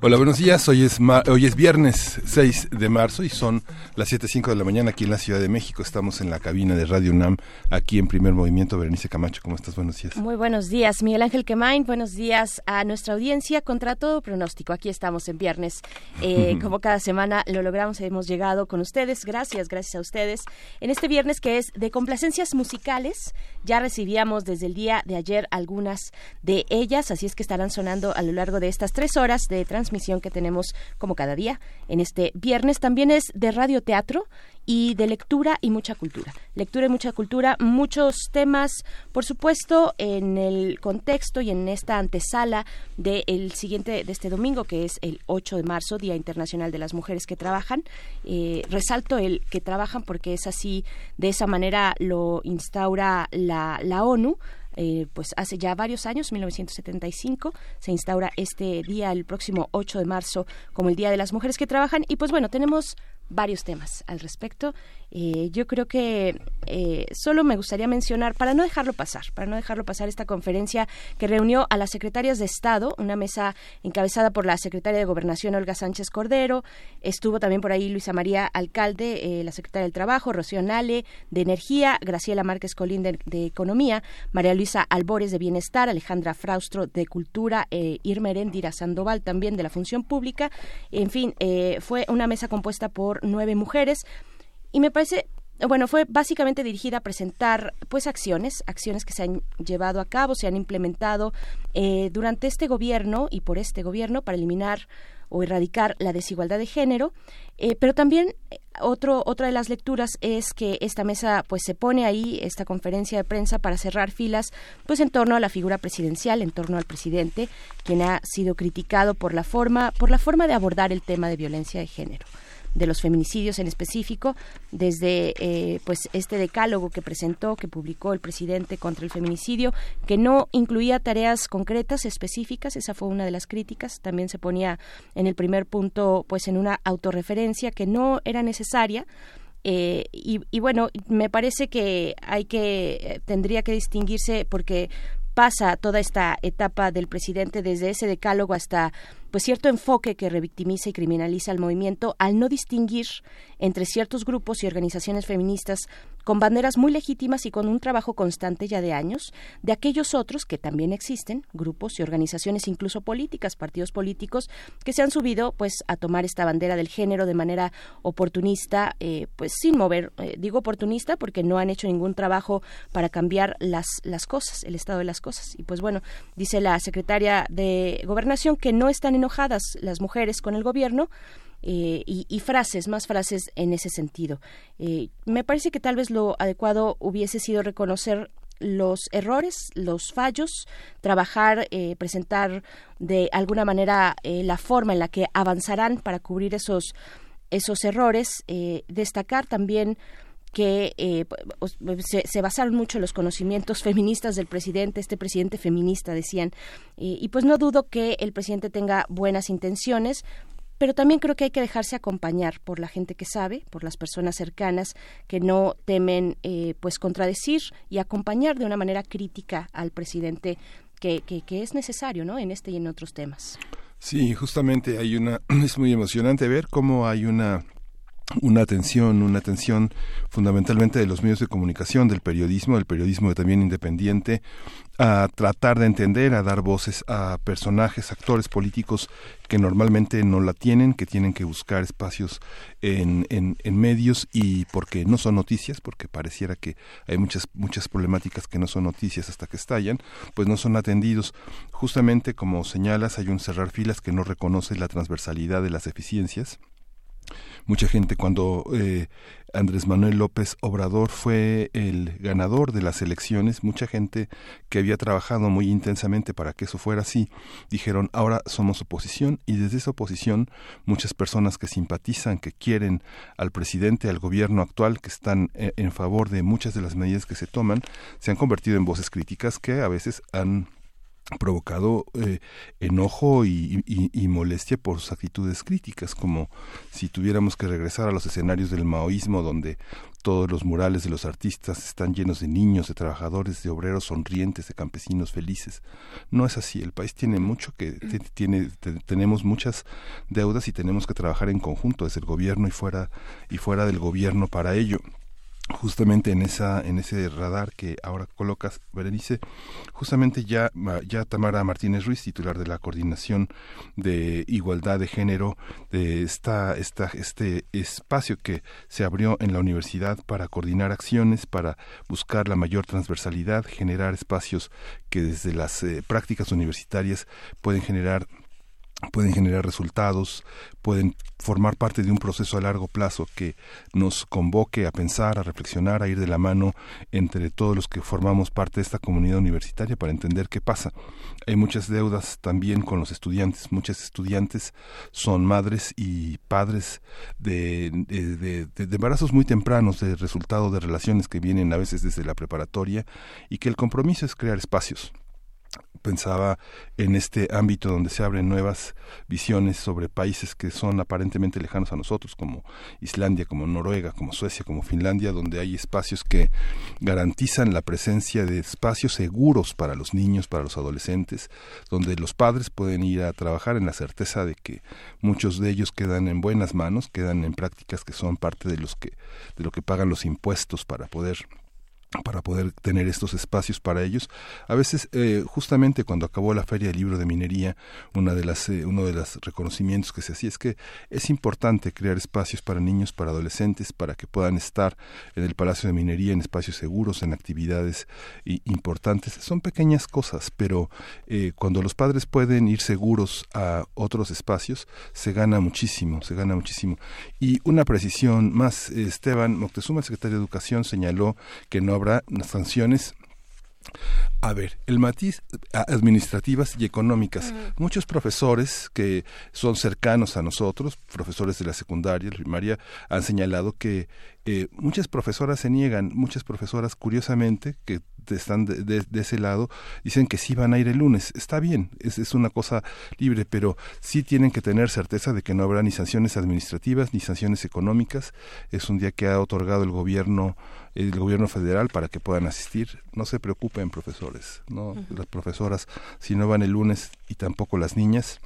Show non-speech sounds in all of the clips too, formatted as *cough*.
Hola, buenos días. Hoy es, hoy es viernes 6 de marzo y son las 7.05 de la mañana aquí en la Ciudad de México. Estamos en la cabina de Radio UNAM, aquí en Primer Movimiento. Berenice Camacho, ¿cómo estás? Buenos días. Muy buenos días, Miguel Ángel Quemain. Buenos días a nuestra audiencia. Contra todo pronóstico, aquí estamos en viernes. Eh, como cada semana lo logramos, hemos llegado con ustedes. Gracias, gracias a ustedes. En este viernes que es de complacencias musicales, ya recibíamos desde el día de ayer algunas de ellas, así es que estarán sonando a lo largo de estas tres horas de transmisión misión que tenemos como cada día en este viernes. También es de radioteatro y de lectura y mucha cultura. Lectura y mucha cultura, muchos temas, por supuesto, en el contexto y en esta antesala del siguiente, de este domingo, que es el 8 de marzo, Día Internacional de las Mujeres que Trabajan. Eh, resalto el que trabajan porque es así, de esa manera lo instaura la, la ONU eh, pues hace ya varios años, 1975, se instaura este día, el próximo 8 de marzo, como el Día de las Mujeres que Trabajan. Y pues bueno, tenemos varios temas al respecto. Eh, yo creo que eh, solo me gustaría mencionar, para no dejarlo pasar, para no dejarlo pasar esta conferencia que reunió a las secretarias de Estado, una mesa encabezada por la secretaria de Gobernación Olga Sánchez Cordero, estuvo también por ahí Luisa María Alcalde, eh, la secretaria del Trabajo, Rocío Nale de Energía, Graciela Márquez Colín de, Economía, María Luisa Albores de Bienestar, Alejandra Fraustro de Cultura, Irma Erendira Sandoval también de la Función Pública. En fin, fue una mesa compuesta por nueve mujeres. Y me parece bueno, fue básicamente dirigida a presentar pues acciones, acciones que se han llevado a cabo, se han implementado eh, durante este gobierno y por este gobierno para eliminar o erradicar la desigualdad de género, eh, pero también eh, otro, otra de las lecturas es que esta mesa pues se pone ahí esta conferencia de prensa para cerrar filas pues en torno a la figura presidencial, en torno al presidente, quien ha sido criticado por la forma por la forma de abordar el tema de violencia de género de los feminicidios en específico, desde eh, pues este decálogo que presentó, que publicó el presidente contra el feminicidio, que no incluía tareas concretas, específicas, esa fue una de las críticas, también se ponía en el primer punto pues en una autorreferencia que no era necesaria, eh, y, y, bueno, me parece que hay que eh, tendría que distinguirse porque pasa toda esta etapa del presidente desde ese decálogo hasta pues cierto enfoque que revictimiza y criminaliza al movimiento al no distinguir entre ciertos grupos y organizaciones feministas con banderas muy legítimas y con un trabajo constante ya de años, de aquellos otros que también existen, grupos y organizaciones incluso políticas, partidos políticos, que se han subido pues a tomar esta bandera del género de manera oportunista, eh, pues sin mover, eh, digo oportunista porque no han hecho ningún trabajo para cambiar las, las cosas, el estado de las cosas. Y pues bueno, dice la secretaria de Gobernación que no están enojadas las mujeres con el gobierno, eh, y, frases, más frases en ese sentido. Eh, me parece que tal vez lo adecuado hubiese sido reconocer los errores, los fallos, trabajar, eh, presentar de alguna manera la forma en la que avanzarán para cubrir esos, esos errores, destacar también que se, se, basaron mucho en los conocimientos *laughs* feministas del presidente, este presidente feminista, decían, y pues no dudo que el presidente tenga buenas intenciones, pero también creo que hay que dejarse acompañar por la gente que sabe, por las personas cercanas que no temen eh, pues contradecir y acompañar de una manera crítica al presidente que, que, que es necesario ¿no? en este y en otros temas. Sí, justamente hay una *clears throat* es muy emocionante ver cómo hay una una atención, una atención fundamentalmente de los medios de comunicación, del periodismo, del periodismo también independiente, a tratar de entender, a dar voces a personajes, actores políticos que normalmente no la tienen, que tienen que buscar espacios en, en, en, medios y porque no son noticias, porque pareciera que hay muchas, muchas problemáticas que no son noticias hasta que estallan, pues no son atendidos. Justamente como señalas, hay un cerrar filas que no reconoce la transversalidad de las eficiencias mucha gente cuando eh, Andrés Manuel López Obrador fue el ganador de las elecciones, mucha gente que había trabajado muy intensamente para que eso fuera así, dijeron ahora somos oposición y desde esa oposición muchas personas que simpatizan, que quieren al presidente, al gobierno actual, que están eh, en favor de muchas de las medidas que se toman, se han convertido en voces críticas que a veces han provocado eh, enojo y, molestia por sus actitudes críticas, como si tuviéramos que regresar a los escenarios del maoísmo, donde todos los murales de los artistas están llenos de niños, de trabajadores, de obreros sonrientes, de campesinos felices. No es así. El país tiene mucho que tiene tenemos muchas deudas y tenemos que trabajar en conjunto desde el gobierno y fuera y fuera del gobierno para ello justamente en esa en ese radar que ahora colocas Berenice justamente ya ya Tamara Martínez Ruiz titular de la coordinación de igualdad de género de esta, esta este espacio que se abrió en la universidad para coordinar acciones para buscar la mayor transversalidad generar espacios que desde las eh, prácticas universitarias pueden generar pueden generar resultados, pueden formar parte de un proceso a largo plazo que nos convoque a pensar, a reflexionar, a ir de la mano entre todos los que formamos parte de esta comunidad universitaria para entender qué pasa. Hay muchas deudas también con los estudiantes. Muchas estudiantes son madres y padres de, de, de embarazos muy tempranos, de resultado de relaciones que vienen a veces desde la preparatoria y que el compromiso es crear espacios pensaba en este ámbito donde se abren nuevas visiones sobre países que son aparentemente lejanos a nosotros, como Islandia, como Noruega, como Suecia, como Finlandia, donde hay espacios que garantizan la presencia de espacios seguros para los niños, para los adolescentes, donde los padres pueden ir a trabajar en la certeza de que muchos de ellos quedan en buenas manos, quedan en prácticas que son parte de los que de lo que pagan los impuestos para poder para poder tener estos espacios para ellos. A veces, eh, justamente cuando acabó la Feria del Libro de Minería, una de las, eh, uno de los reconocimientos que se hacía es que es importante crear espacios para niños, para adolescentes, para que puedan estar en el Palacio de Minería, en espacios seguros, en actividades importantes. Son pequeñas cosas, pero eh, cuando los padres pueden ir seguros a otros espacios, se gana muchísimo, se gana muchísimo. Y una precisión más, Esteban Moctezuma, el secretario de Educación, señaló que no habrá sanciones a ver, el matiz administrativas y económicas. Muchos profesores que son cercanos a nosotros, profesores de la secundaria, la primaria, han señalado que eh, muchas profesoras se niegan, muchas profesoras curiosamente que están de, ese lado dicen que sí van a ir el lunes. Está bien, es, es una cosa libre, pero sí tienen que tener certeza de que no habrá ni sanciones administrativas ni sanciones económicas. Es un día que ha otorgado el gobierno el gobierno federal para que puedan asistir. No se preocupen, profesores, no las profesoras si no van el lunes y tampoco las niñas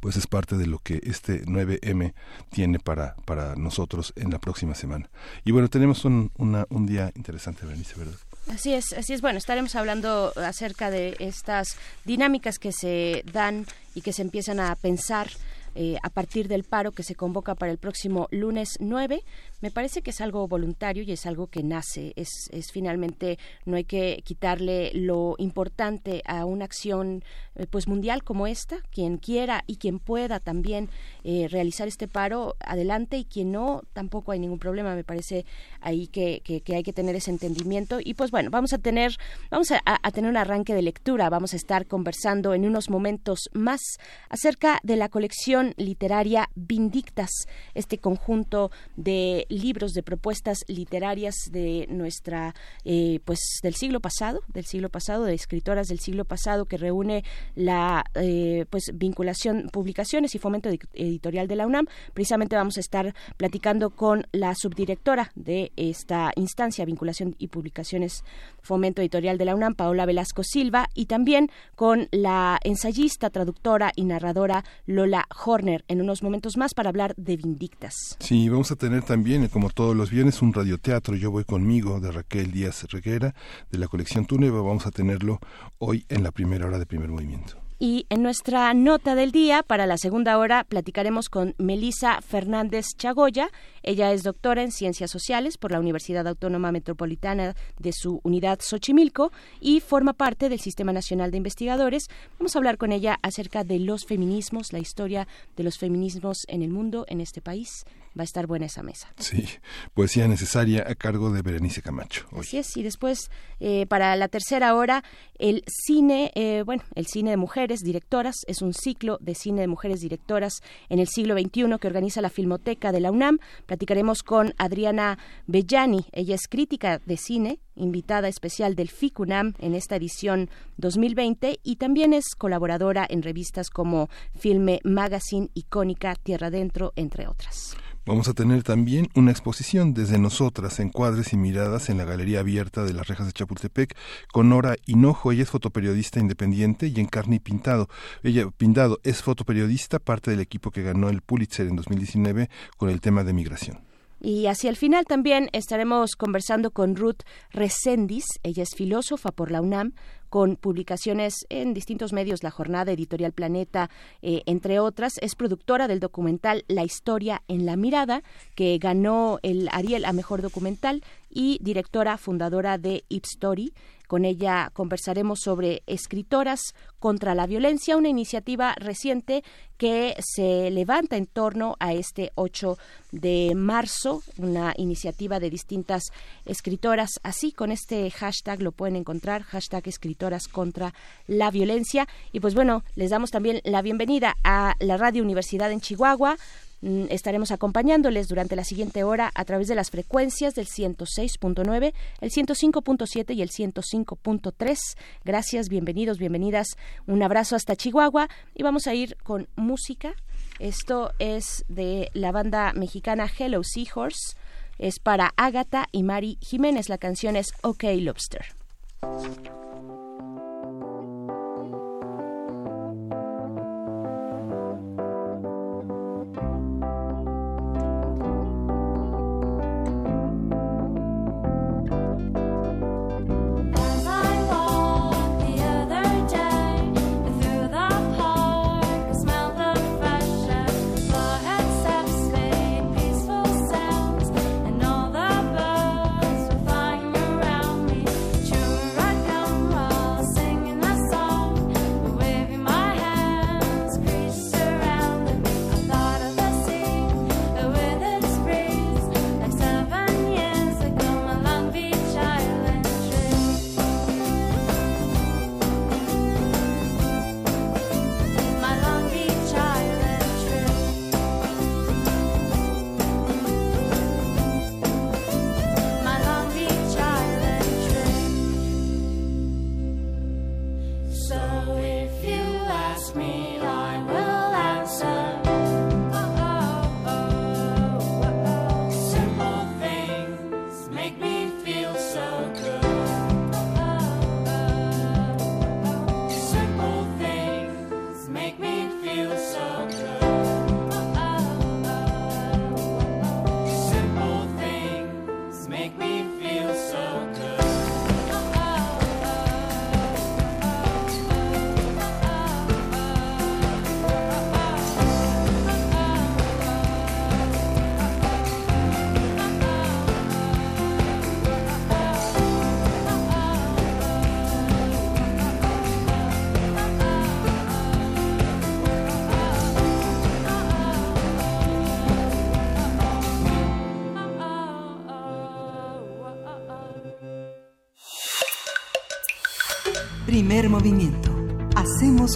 pues es parte de lo que este 9M tiene para, para nosotros en la próxima semana. Y bueno, tenemos un, un día interesante, Berenice, ¿verdad? Así es, así es. Bueno, estaremos hablando acerca de estas dinámicas que se dan y que se empiezan a pensar eh, a partir del paro que se convoca para el próximo lunes 9. Me parece que es algo voluntario y es algo que nace. Es, es finalmente, no hay que quitarle lo importante a una acción eh, pues mundial como esta. Quien quiera y quien pueda también eh, realizar este paro, adelante, y quien no, tampoco hay ningún problema. Me parece ahí que, que, hay que tener ese entendimiento. Y pues bueno, vamos a tener, vamos a, a tener un arranque de lectura. Vamos a estar conversando en unos momentos más acerca de la colección literaria Vindictas, este conjunto de libros de propuestas literarias de nuestra eh, pues del siglo pasado del siglo pasado de escritoras del siglo pasado que reúne la eh, pues vinculación publicaciones y fomento editorial de la UNAM. Precisamente vamos a estar platicando con la subdirectora de esta instancia vinculación y publicaciones fomento editorial de la UNAM Paola Velasco Silva y también con la ensayista traductora y narradora Lola Horner en unos momentos más para hablar de Vindictas sí vamos a tener también como todos los viernes, un radioteatro Yo voy conmigo de Raquel Díaz Reguera de la colección Túnez. Vamos a tenerlo hoy en la primera hora de primer movimiento. Y en nuestra nota del día, para la segunda hora, platicaremos con Melisa Fernández Chagoya. Ella es doctora en Ciencias Sociales por la Universidad Autónoma Metropolitana de su unidad Xochimilco y forma parte del Sistema Nacional de Investigadores. Vamos a hablar con ella acerca de los feminismos, la historia de los feminismos en el mundo, en este país va a estar buena esa mesa. Sí, poesía necesaria a cargo de Berenice Camacho. Así es, y después eh, para la tercera hora el cine, eh, bueno, el cine de mujeres directoras es un ciclo de cine de mujeres directoras en el siglo XXI que organiza la Filmoteca de la UNAM. Platicaremos con Adriana Bellani, ella es crítica de cine, invitada especial del FICUNAM en esta edición 2020 y también es colaboradora en revistas como Filme Magazine, Icónica, Tierra Adentro, entre otras. Vamos a tener también una exposición desde nosotras, encuadres y miradas en la Galería Abierta de las Rejas de Chapultepec con Nora Hinojo. Ella es fotoperiodista independiente y Encarni Pintado. Ella, Pintado, es fotoperiodista, parte del equipo que ganó el Pulitzer en 2019 con el tema de migración. Y hacia el final también estaremos conversando con Ruth Resendis. Ella es filósofa por la UNAM, con publicaciones en distintos medios, La Jornada, Editorial Planeta, eh, entre otras. Es productora del documental La Historia en la Mirada, que ganó el Ariel a Mejor Documental, y directora fundadora de Ipstory, con ella conversaremos sobre escritoras contra la violencia, una iniciativa reciente que se levanta en torno a este 8 de marzo, una iniciativa de distintas escritoras. Así, con este hashtag lo pueden encontrar, hashtag escritoras contra la violencia. Y pues bueno, les damos también la bienvenida a la Radio Universidad en Chihuahua. Mm, estaremos acompañándoles durante la siguiente hora a través de las frecuencias del 106.9, el 105.7 y el 105.3. Gracias, bienvenidos, bienvenidas. Un abrazo hasta Chihuahua y vamos a ir con música. Esto es de la banda mexicana Hello Seahorse. Es para Ágata y Mari Jiménez. La canción es OK Lobster.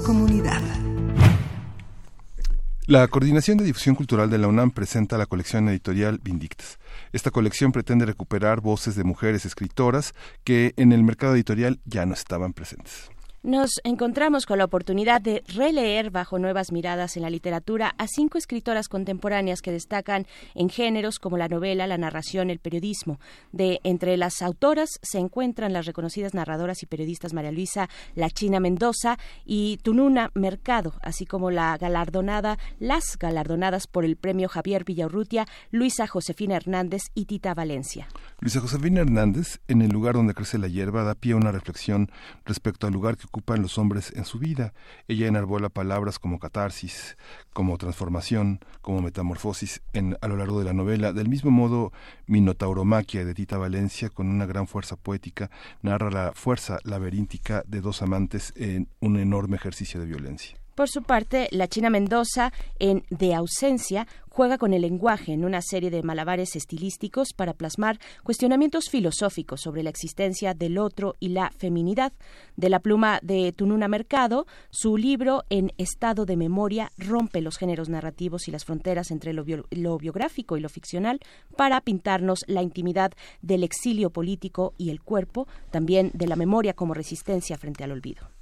Comunidad. La Coordinación de Difusión Cultural de la UNAM presenta la colección editorial Vindictas. Esta colección pretende recuperar voces de mujeres escritoras que en el mercado editorial ya no estaban presentes nos encontramos con la oportunidad de releer bajo nuevas miradas en la literatura a cinco escritoras contemporáneas que destacan en géneros como la novela, la narración, el periodismo. De entre las autoras se encuentran las reconocidas narradoras y periodistas María Luisa La China Mendoza y Tununa Mercado, así como la galardonada, las galardonadas por el premio Javier Villaurrutia, Luisa Josefina Hernández y Tita Valencia. Luisa Josefina Hernández, en el lugar donde crece la hierba, da pie a una reflexión respecto al lugar que ocupan los hombres en su vida. Ella enarbola palabras como catarsis, como transformación, como metamorfosis en, a lo largo de la novela. Del mismo modo, Minotauromaquia de Tita Valencia, con una gran fuerza poética, narra la fuerza laberíntica de dos amantes en un enorme ejercicio de violencia. Por su parte, la China Mendoza, en De ausencia, juega con el lenguaje en una serie de malabares estilísticos para plasmar cuestionamientos filosóficos sobre la existencia del otro y la feminidad. De la pluma de Tununa Mercado, su libro En estado de memoria rompe los géneros narrativos y las fronteras entre lo, lo biográfico y lo ficcional para pintarnos la intimidad del exilio político y el cuerpo, también de la memoria como resistencia frente al olvido.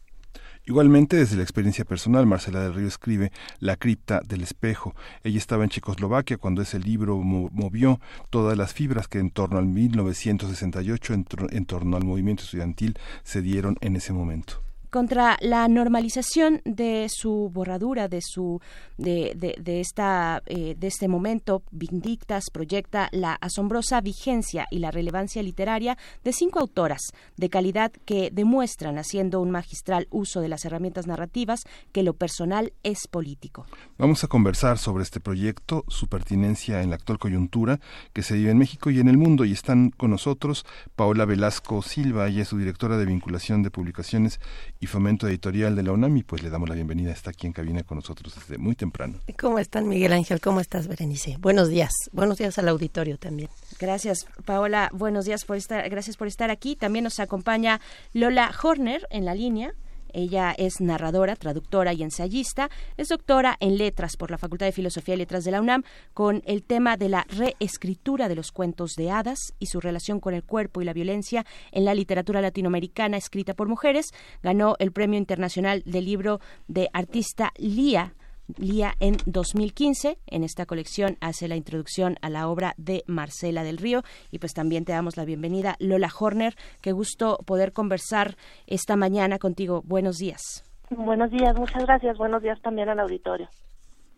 Igualmente, desde la experiencia personal, Marcela del Río escribe La cripta del espejo. Ella estaba en Checoslovaquia cuando ese libro movió todas las fibras que en torno al 1968, en torno al movimiento estudiantil, se dieron en ese momento contra la normalización de su borradura, de su de, de, esta eh, de este momento, Vindictas proyecta la asombrosa vigencia y la relevancia literaria de cinco autoras de calidad que demuestran haciendo un magistral uso de las herramientas narrativas que lo personal es político. Vamos a conversar sobre este proyecto, su pertinencia en la actual coyuntura que se vive en México y en el mundo y están con nosotros Paola Velasco Silva, ella es su directora de vinculación de publicaciones y fomento editorial de la UNAM y pues le damos la bienvenida, está aquí en cabina con nosotros desde muy temprano. ¿Cómo están Miguel Ángel? ¿Cómo estás Berenice? Buenos días, buenos días al auditorio también. Gracias Paola, buenos días por estar, gracias por estar aquí. También nos acompaña Lola Horner en la línea. Ella es narradora, traductora y ensayista. Es doctora en letras por la Facultad de Filosofía y Letras de la UNAM con el tema de la reescritura de los cuentos de hadas y su relación con el cuerpo y la violencia en la literatura latinoamericana escrita por mujeres. Ganó el Premio Internacional del Libro de Artista Lía Lía en 2015. En esta colección hace la introducción a la obra de Marcela del Río y pues también te damos la bienvenida Lola Horner. Qué gusto poder conversar esta mañana contigo. Buenos días. Buenos días, muchas gracias. Buenos días también al auditorio.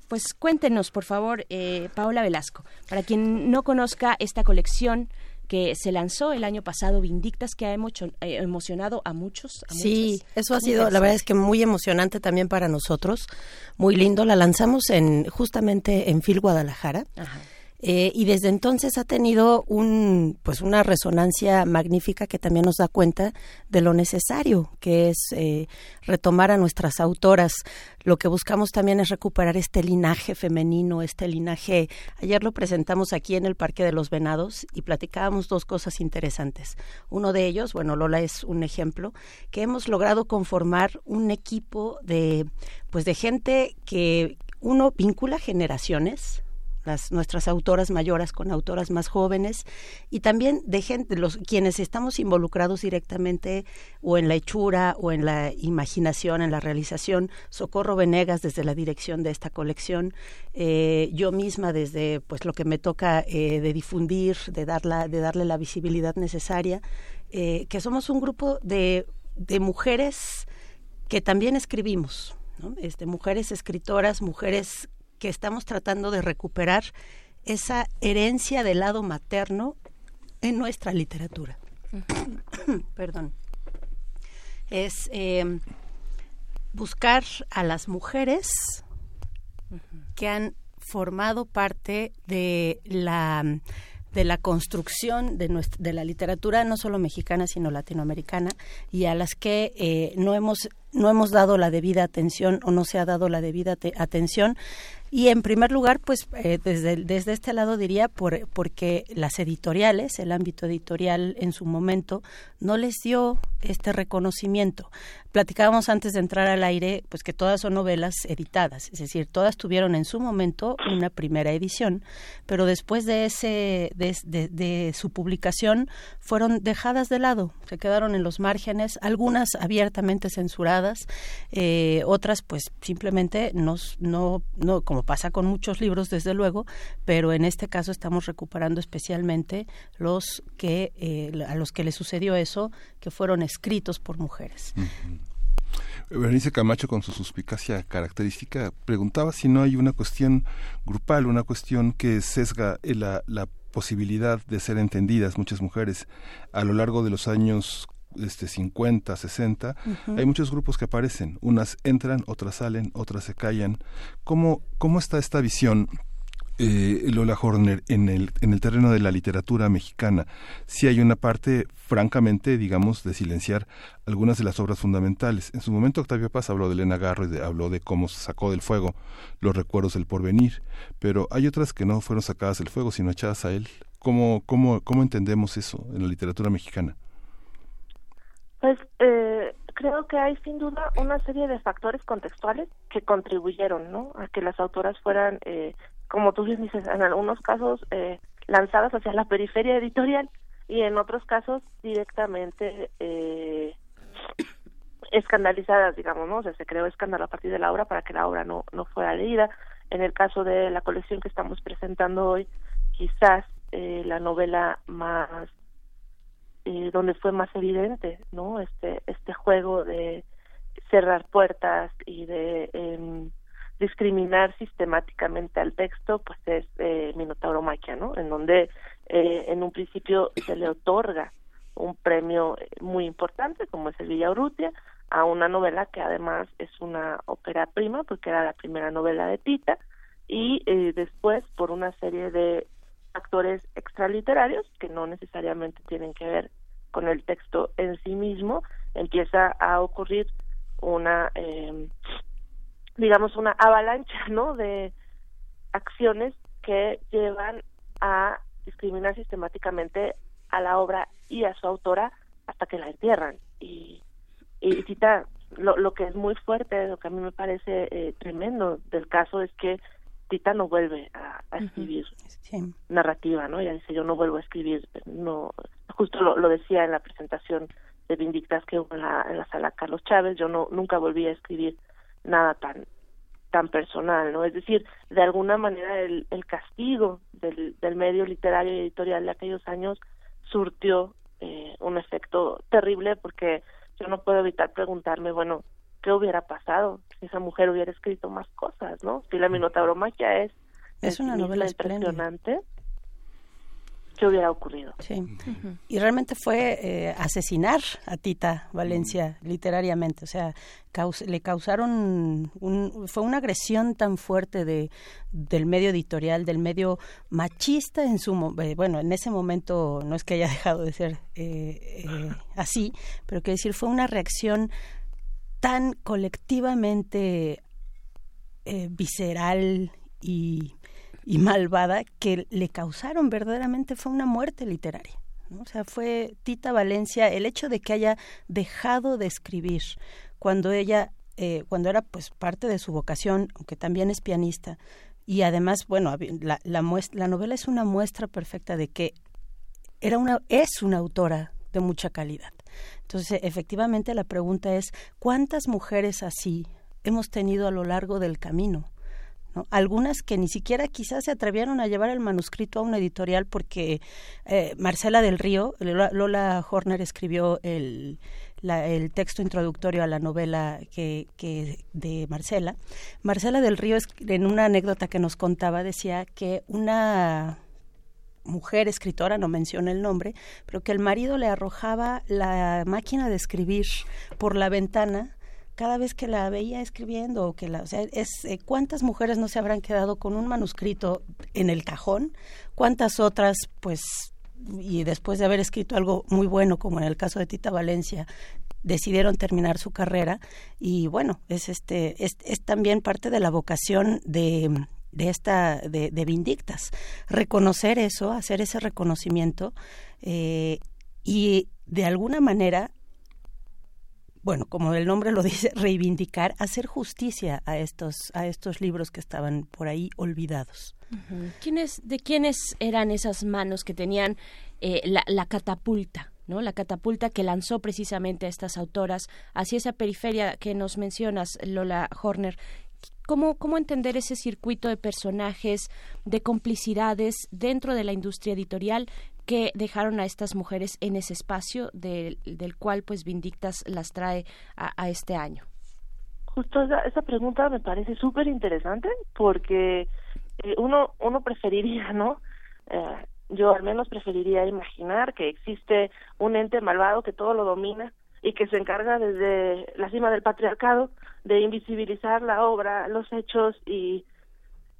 Pues cuéntenos, por favor, eh, Paola Velasco, para quien no conozca esta colección, que se lanzó el año pasado, Vindictas, que ha eh, emocionado a muchos. sí, eso ha sido, la verdad es que muy emocionante también para nosotros, muy lindo. La lanzamos en justamente en Phil Guadalajara. Ajá. Eh, y desde entonces ha tenido un, pues una resonancia magnífica que también nos da cuenta de lo necesario que es eh, retomar a nuestras autoras. Lo que buscamos también es recuperar este linaje femenino, este linaje. Ayer lo presentamos aquí en el Parque de los Venados y platicábamos dos cosas interesantes. Uno de ellos, bueno, Lola es un ejemplo, que hemos logrado conformar un equipo de, pues de gente que uno vincula generaciones, nuestras autoras mayores con autoras más jóvenes y también de gente, los quienes estamos involucrados directamente o en la hechura o en la imaginación, en la realización. Socorro Venegas desde la dirección de esta colección, eh, yo misma desde pues lo que me toca eh, de difundir, de darla, de darle la visibilidad necesaria, eh, que somos un grupo de, de mujeres que también escribimos. ¿no? Este, mujeres escritoras, mujeres que estamos tratando de recuperar esa herencia del lado materno en nuestra literatura. *coughs* Perdón. Es em, buscar a las mujeres que han formado parte de la de la construcción de, nuestra, de la literatura no solo mexicana sino latinoamericana y a las que eh, no hemos no hemos dado la debida atención o no se ha dado la debida atención y en primer lugar, pues eh, desde, desde este lado diría por, porque las editoriales, el ámbito editorial en su momento, no les dio este reconocimiento. Platicábamos antes de entrar al aire, pues que todas son novelas editadas, es decir, todas tuvieron en su momento una primera edición, pero después de ese, de, su publicación, fueron dejadas de lado, se quedaron en los márgenes, algunas abiertamente censuradas, eh, otras pues simplemente no, no, no, como pasa con muchos libros desde luego, pero en este caso estamos recuperando especialmente los que eh, a los que le sucedió eso, que fueron escritos por mujeres. Berenice Camacho, con su suspicacia característica, preguntaba si no hay una cuestión grupal, una cuestión que sesga la, la posibilidad de ser entendidas muchas mujeres a lo largo de los años este 50, 60, hay muchos grupos que aparecen, unas entran, otras salen, otras se callan. ¿Cómo, cómo está esta visión eh, Lola Horner, en el, en el terreno de la literatura mexicana, sí hay una parte, francamente, digamos, de silenciar algunas de las obras fundamentales. En su momento Octavio Paz habló de Elena Garro y habló de cómo se sacó del fuego los recuerdos del porvenir, pero hay otras que no fueron sacadas del fuego, sino echadas a él. ¿Cómo, cómo, cómo entendemos eso en la literatura mexicana? Pues eh, creo que hay sin duda una serie de factores contextuales que contribuyeron ¿no? a que las autoras fueran, eh, como tú bien dices, en algunos casos eh, lanzadas hacia la periferia editorial y en otros casos directamente eh, escandalizadas, digamos, ¿no? O sea, se creó escándalo a partir de la obra para que la obra no, no fuera leída. En el caso de la colección que estamos presentando hoy, quizás eh, la novela más eh, donde fue más evidente no este este juego de cerrar puertas y de eh, discriminar sistemáticamente al texto pues es eh, Minotauromaquia no en donde eh, en un principio se le otorga un premio muy importante como es el Villa Urrutia a una novela que además es una ópera prima porque era la primera novela de Tita y eh, después por una serie de actores extraliterarios que no necesariamente tienen que ver con el texto en sí mismo, empieza a ocurrir una, eh, digamos, una avalancha, ¿no? De acciones que llevan a discriminar sistemáticamente a la obra y a su autora hasta que la entierran. Y, y cita, lo, lo que es muy fuerte, lo que a mí me parece eh, tremendo del caso es que Tita no vuelve a, a escribir narrativa, ¿no? Ella dice, yo no vuelvo a escribir, no, justo lo, lo decía en la presentación de Vindictas que hubo en la, en la sala Carlos Chávez, yo no nunca volví a escribir nada tan tan personal, ¿no? Es decir, de alguna manera el, el castigo del, del medio literario y editorial de aquellos años surtió eh, un efecto terrible porque yo no puedo evitar preguntarme, bueno, qué hubiera pasado esa mujer hubiera escrito más cosas, ¿no? Si la Minotauromaquia es es una novela impresionante. ¿Qué hubiera ocurrido? Sí. Y realmente fue eh, asesinar a Tita Valencia literariamente, o sea, le causaron un, fue una agresión tan fuerte de del medio editorial, del medio machista en su eh, bueno, en ese momento no es que haya *laughs* dejado de ser eh, así, pero que decir fue una reacción tan colectivamente eh, visceral y, malvada que le causaron verdaderamente fue una muerte literaria. ¿no? O sea, fue Tita Valencia el hecho de que haya dejado de escribir cuando ella, eh, cuando era pues parte de su vocación, aunque también es pianista, y además, bueno, la, la, la novela es una muestra perfecta de que era una, es una autora de mucha calidad. Entonces, efectivamente, la pregunta es, ¿cuántas mujeres así hemos tenido a lo largo del camino? ¿No? Algunas que ni siquiera quizás se atrevieron a llevar el manuscrito a una editorial porque eh, Marcela del Río, Lola Horner escribió el, la, el texto introductorio a la novela que, que de Marcela. Marcela del Río, en una anécdota que nos contaba, decía que una mujer escritora, no menciona el nombre, pero que el marido le arrojaba la máquina de escribir por la ventana cada vez que la veía escribiendo o que la, o sea, es eh, cuántas mujeres no se habrán quedado con un manuscrito en el cajón, cuántas otras pues y después de haber escrito algo muy bueno como en el caso de Tita Valencia decidieron terminar su carrera y bueno, es este es, es también parte de la vocación de de esta de, de Vindictas reconocer eso hacer ese reconocimiento eh, y de alguna manera bueno como el nombre lo *laughs* dice reivindicar hacer justicia a estos a estos libros que estaban por ahí olvidados ¿Quiénes, de quiénes eran esas manos que tenían eh, la, la catapulta ¿no? La catapulta que lanzó precisamente a estas autoras hacia esa periferia que nos mencionas, Lola Horner. ¿Cómo, ¿Cómo entender ese circuito de personajes, de complicidades dentro de la industria editorial que dejaron a estas mujeres en ese espacio del cual pues Vindictas las trae a, a este año? Justo esa, esa pregunta me parece súper interesante porque eh, uno, uno preferiría, *laughs* ¿no? Eh, yo al menos preferiría imaginar que existe un ente malvado que todo lo domina y que se encarga desde la cima del patriarcado de invisibilizar la obra, los hechos y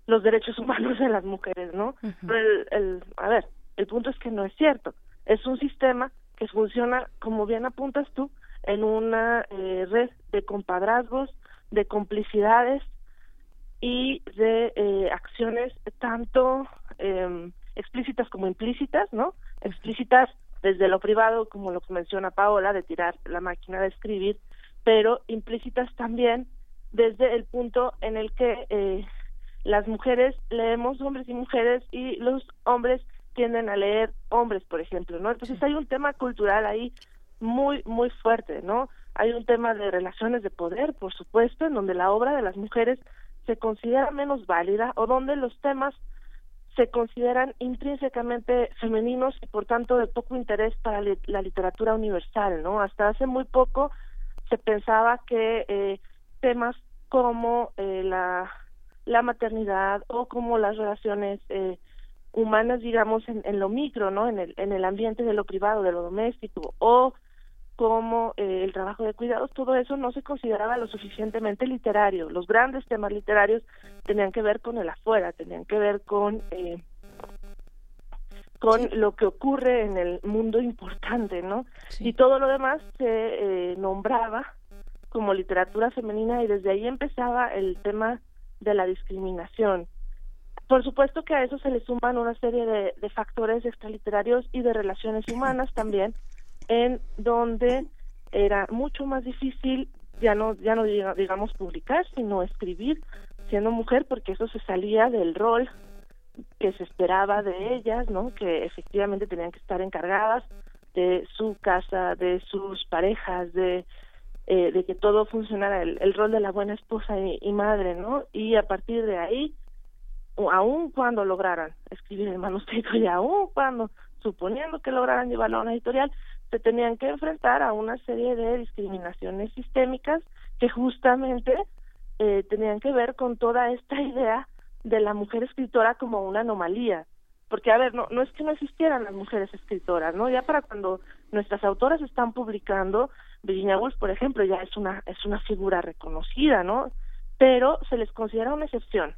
los derechos *laughs* humanos de las mujeres, ¿no? el, el, a ver, el punto es que no es cierto. Es un sistema que funciona, como bien apuntas tú, en una eh, red de compadrazgos, de complicidades y de eh, acciones tanto eh, explícitas como implícitas, ¿no? Explícitas desde lo privado, como lo que menciona Paola, de tirar la máquina de escribir, pero implícitas también desde el punto en el que eh, las mujeres leemos hombres y mujeres y los hombres tienden a leer hombres, por ejemplo, ¿no? Entonces hay un tema cultural ahí muy, muy fuerte, ¿no? Hay un tema de relaciones de poder, por supuesto, en donde la obra de las mujeres se considera menos válida o donde los temas se consideran intrínsecamente femeninos y por tanto de poco interés para la literatura universal, ¿no? Hasta hace muy poco se pensaba que eh, temas como eh, la, la maternidad o como las relaciones eh, humanas, digamos, en, en, lo micro, ¿no? En el, en el ambiente de lo privado, de lo doméstico, o como eh, el trabajo de cuidados, todo eso no se consideraba lo suficientemente literario. Los grandes temas literarios tenían que ver con el afuera, tenían que ver con eh, con lo que ocurre en el mundo importante, ¿no? Y todo lo demás se eh, nombraba como literatura femenina y desde ahí empezaba el tema de la discriminación. Por supuesto que a eso se le suman una serie de, de factores extraliterarios y de relaciones humanas también, en donde era mucho más difícil ya no ya no digamos publicar sino escribir siendo mujer porque eso se salía del rol que se esperaba de ellas no que efectivamente tenían que estar encargadas de su casa de sus parejas de eh, de que todo funcionara el, rol de la buena esposa y, y madre no y a partir de ahí aun cuando lograran escribir el manuscrito y aun cuando suponiendo que lograran llevarlo a una editorial se tenían que enfrentar a una serie de discriminaciones sistémicas que justamente eh, tenían que ver con toda esta idea de la mujer escritora como una anomalía. Porque a ver no no es que no existieran las mujeres escritoras no ya para cuando nuestras autoras están publicando Virginia Woolf por ejemplo ya es una es una figura reconocida no pero se les considera una excepción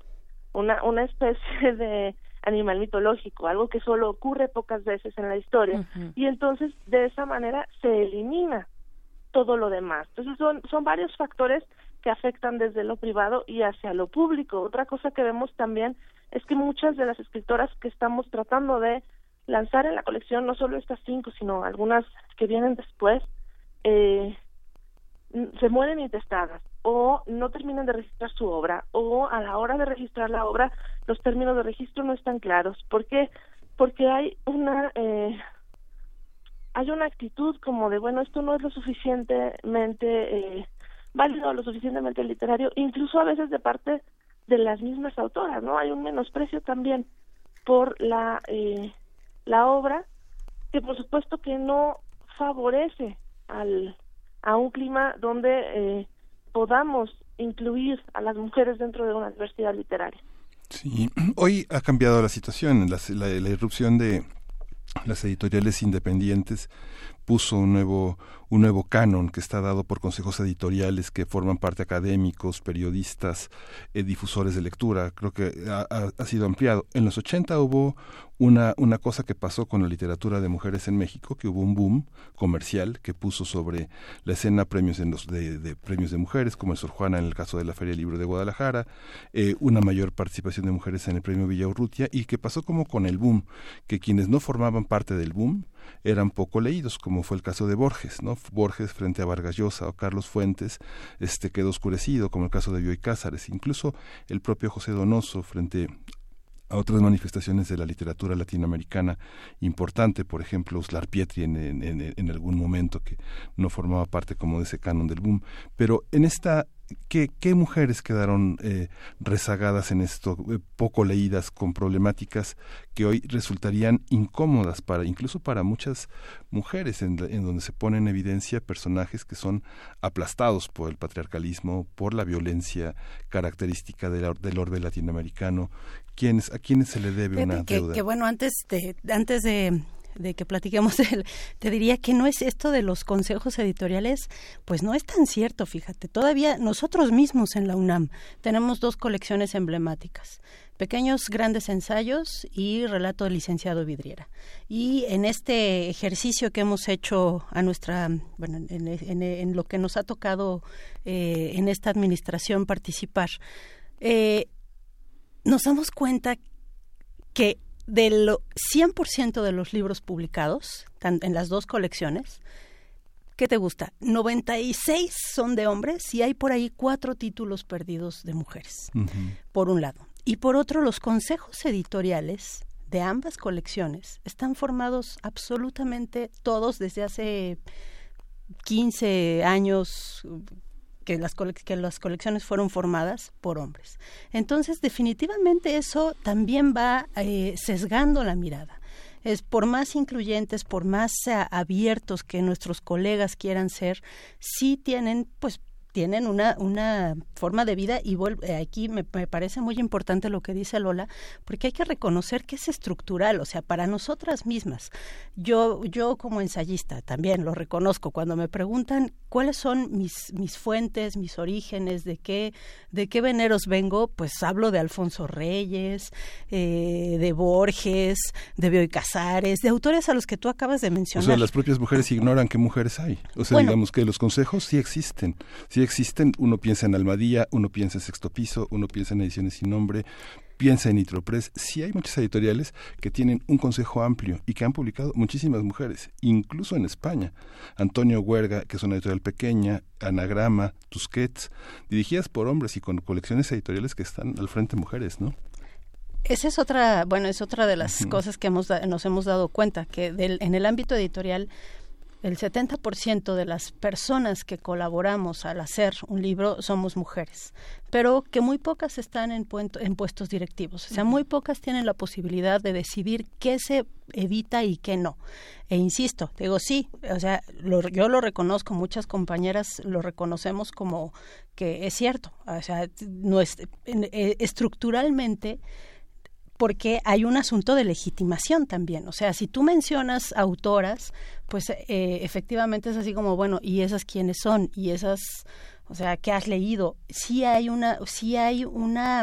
una una especie *laughs* de animal mitológico, algo que solo ocurre pocas veces en la historia, y entonces de esa manera se elimina todo lo demás. Entonces son, son varios factores que afectan desde lo privado y hacia lo público. Otra cosa que vemos también es que muchas de las escritoras que estamos tratando de lanzar en la colección, no solo estas cinco, sino algunas que vienen después, eh, se mueren intestadas o no terminan de registrar su obra o a la hora de registrar la obra los términos de registro no están claros. ¿Por qué? Porque hay una eh, hay una actitud como de bueno esto no es lo suficientemente eh, válido, lo suficientemente literario, incluso a veces de parte de las mismas autoras, ¿no? Hay un menosprecio también por la eh, la obra que por supuesto que no favorece al a un clima donde eh, podamos incluir a las mujeres dentro de una diversidad literaria. Sí, *clears throat* hoy ha cambiado la situación, la, la, la irrupción de las editoriales independientes puso un nuevo un nuevo canon que está dado por consejos editoriales que forman parte académicos, periodistas, eh, difusores de lectura. Creo que ha, sido ampliado. En los 80 hubo una, una cosa que pasó con la literatura de mujeres en México, que hubo un boom comercial que puso sobre la escena premios en los de, premios de mujeres, como el Sor Juana en el caso de la Feria Libro de Guadalajara, eh, una mayor participación de mujeres en el premio Villa Urrutia, y que pasó como con el boom, que quienes no formaban parte del boom eran poco leídos, como fue el caso de Borges, ¿no? Borges frente a Vargas Llosa o Carlos Fuentes este quedó oscurecido, como el caso de Bioy Cázares, incluso el propio José Donoso frente a otras manifestaciones de la literatura latinoamericana importante, por ejemplo, Uslar Pietri en, en, en, algún momento que no formaba parte como de ese canon del boom. Pero en esta ¿Qué, ¿Qué, mujeres quedaron eh, rezagadas en esto, eh, poco leídas, con problemáticas que hoy resultarían incómodas para, incluso para muchas mujeres, en, en, donde se ponen en evidencia personajes que son aplastados por el patriarcalismo, por la violencia característica del, del orbe latinoamericano? ¿Quiénes, ¿A quiénes se le debe una que, deuda? Que bueno, antes de, antes de de que platiquemos, *laughs* te diría que no es esto de los consejos editoriales, pues no es tan cierto, fíjate. Todavía nosotros mismos en la UNAM tenemos dos colecciones emblemáticas pequeños grandes ensayos y relato del licenciado Vidriera. Y en este ejercicio que hemos hecho a nuestra, bueno, en, lo que nos ha tocado eh, en esta administración participar, eh, nos damos cuenta que del 100% de los libros publicados, en las dos colecciones, ¿qué te gusta? 96 son de hombres y hay por ahí cuatro títulos perdidos de mujeres, por un lado. Y por otro, los consejos editoriales de ambas colecciones están formados absolutamente todos desde hace 15 años, que las, que las colecciones fueron formadas por hombres. Entonces, definitivamente eso también va eh, sesgando la mirada. Es por más incluyentes, por más abiertos que nuestros colegas quieran ser, sí tienen pues tienen una, una forma de vida y vuelve, aquí me, parece muy importante lo que dice Lola, porque hay que reconocer que es estructural, o sea, para nosotras mismas. Yo, yo como ensayista también lo reconozco, cuando me preguntan cuáles son mis, mis fuentes, mis orígenes, de qué, de qué veneros vengo, pues hablo de Alfonso Reyes, eh, de Borges, de Bioy Casares, de autores a los que tú acabas de mencionar. O sea, las propias mujeres ignoran qué mujeres hay. O sea, digamos que los consejos sí existen existen, uno piensa en Almadía, uno piensa en Sexto Piso, uno piensa en Ediciones Sin Nombre, piensa en Nitropress. Sí hay muchas editoriales que tienen un consejo amplio y que han publicado muchísimas mujeres, incluso en España. Antonio Huerga, que es una editorial pequeña, Anagrama, Tusquets, dirigidas por hombres y con colecciones editoriales que están al frente mujeres, ¿no? Esa es otra, bueno, es otra de las cosas que hemos, nos hemos dado cuenta, que del, en el ámbito editorial el 70% de las personas que colaboramos al hacer un libro somos mujeres, pero que muy pocas están en, en puestos directivos. O sea, muy pocas tienen la posibilidad de decidir qué se evita y qué no. E insisto, digo, sí, o sea, yo lo reconozco, muchas compañeras lo reconocemos como que es cierto. O sea, no es, eh, estructuralmente porque hay un asunto de legitimación también. O sea, si tú mencionas autoras, pues eh, efectivamente es así como, bueno, ¿y esas quiénes son? ¿Y esas, o sea, qué has leído? Sí hay una, sí hay una,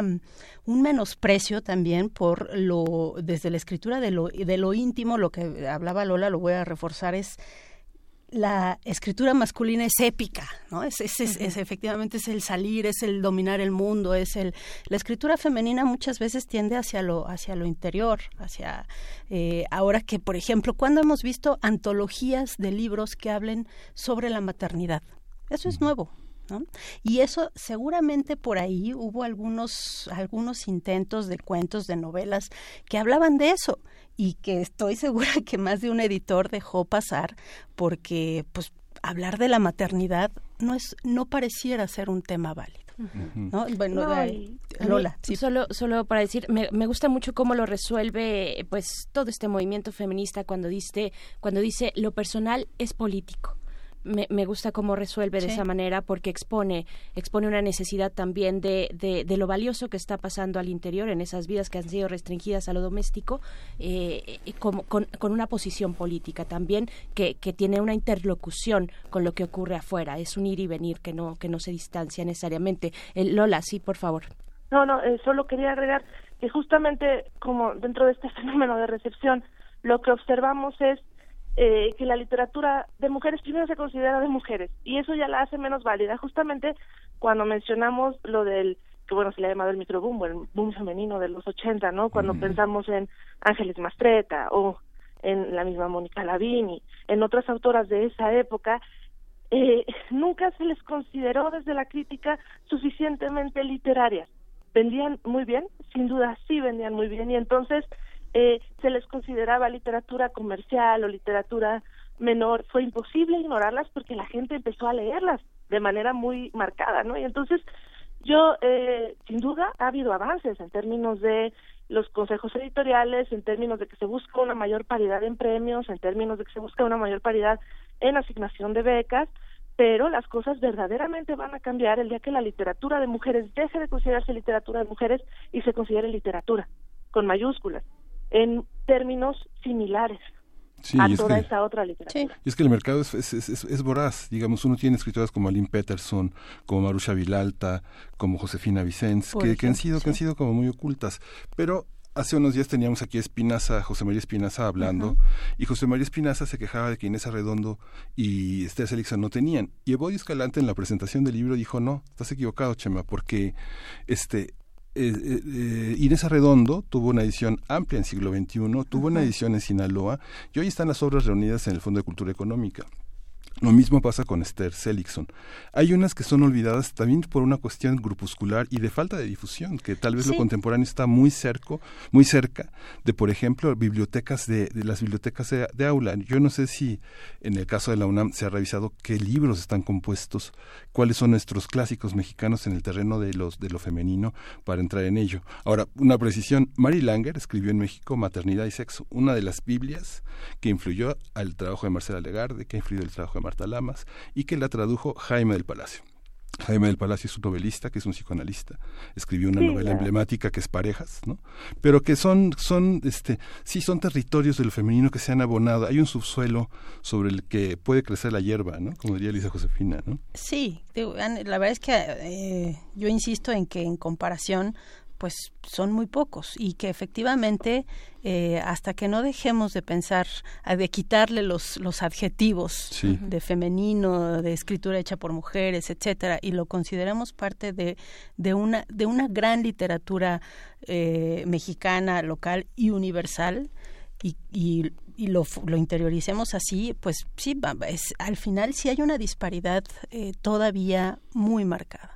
un menosprecio también por lo, desde la escritura de lo, de lo íntimo, lo que hablaba Lola, lo voy a reforzar, es la escritura masculina es épica, ¿no? Es, es, efectivamente es el salir, es el dominar el mundo, es el la escritura femenina muchas veces tiende hacia lo hacia lo interior, hacia eh, ahora que por ejemplo cuando hemos visto antologías de libros que hablen sobre la maternidad, eso es nuevo, y eso seguramente por ahí hubo algunos, algunos intentos de cuentos, de novelas que hablaban de eso y que estoy *laughs* segura que más de un editor dejó pasar porque pues hablar de la maternidad no es no pareciera ser un tema válido. ¿no? Bueno, Lola. Solo, solo para decir, me, me, gusta mucho cómo lo resuelve pues todo este movimiento feminista cuando dice, cuando dice lo personal es político me, me gusta cómo resuelve de esa manera porque expone, expone una necesidad también de, de, lo valioso que está pasando al interior en esas vidas que han sido restringidas a lo doméstico, eh, con, con, una posición política también que, que tiene una interlocución con lo que ocurre afuera. Es un ir y venir que no, que no se distancia necesariamente. Lola, sí, por favor. No, no, eh, solo quería agregar que justamente como dentro de este *laughs* fenómeno de recepción, lo que observamos es eh, que la literatura de mujeres primero se considera de mujeres y eso ya la hace menos válida. Justamente cuando mencionamos lo del que bueno se le ha llamado el microboom el boom femenino de los 80, ¿no? Cuando pensamos en Ángeles Mastreta o en la misma Mónica Lavini, en otras autoras de esa época, eh, nunca se les consideró desde la crítica suficientemente literarias. Vendían muy bien, sin duda sí vendían muy bien y entonces eh, se les consideraba literatura comercial o literatura menor, fue imposible ignorarlas porque la gente empezó a leerlas de manera muy marcada, ¿no? Y entonces yo, eh, sin duda, ha habido avances en términos de los consejos editoriales, en términos de que se busca una mayor paridad en premios, en términos de que se busca una mayor paridad en asignación de becas, pero las cosas verdaderamente van a cambiar el día que la literatura de mujeres deje de considerarse literatura de mujeres y se considere literatura, con mayúsculas en términos similares. a toda esa otra literatura. Y es que el mercado es, es, es, voraz, digamos, uno tiene escritoras como Aline Peterson, como Marusha Vilalta, como Josefina Vicens, que, que, han sido, que han sido como muy ocultas, pero hace unos días teníamos aquí a Espinaza, José María Espinaza hablando, y José María Espinaza se quejaba de que Inés Arredondo y Esther Selixon no tenían. Y Evodio Escalante en la presentación del libro dijo, no, estás equivocado, Chema, porque este eh, eh, eh, Inés Arredondo tuvo una edición amplia en siglo XXI, tuvo una edición en Sinaloa, y hoy están las obras reunidas en el Fondo de Cultura Económica. Lo mismo pasa con Esther Seligson. Hay unas que son olvidadas también por una cuestión grupuscular y de falta de difusión, que tal vez lo contemporáneo está muy cerca, muy cerca de, por ejemplo, bibliotecas de, las bibliotecas de, aula. Yo no sé si en el caso de la UNAM se ha revisado qué libros están compuestos, cuáles son nuestros clásicos mexicanos en el terreno de los de lo femenino para entrar en ello. Ahora, una precisión, Mary Langer escribió en México Maternidad y Sexo, una de las Biblias que influyó al trabajo de Marcela Legarde, que influyó el trabajo de Marta Lamas y que la tradujo Jaime del Palacio. Jaime del Palacio es un novelista, que es un psicoanalista, escribió una novela emblemática que es Parejas, ¿no? Pero que son, son, este, sí son territorios del femenino que se han abonado. Hay un subsuelo sobre el que puede crecer la hierba, ¿no? Como diría Lisa Josefina, ¿no? Sí, la verdad es que eh, yo insisto en que en comparación pues son muy pocos y que efectivamente eh, hasta que no dejemos de pensar, de quitarle los, los adjetivos de femenino, de escritura hecha por mujeres, etcétera, y lo consideramos parte de, de, una, de una gran literatura eh, mexicana, local y universal, y, y, lo, lo, interioricemos así, pues sí, es, al final sí hay una disparidad eh, todavía muy marcada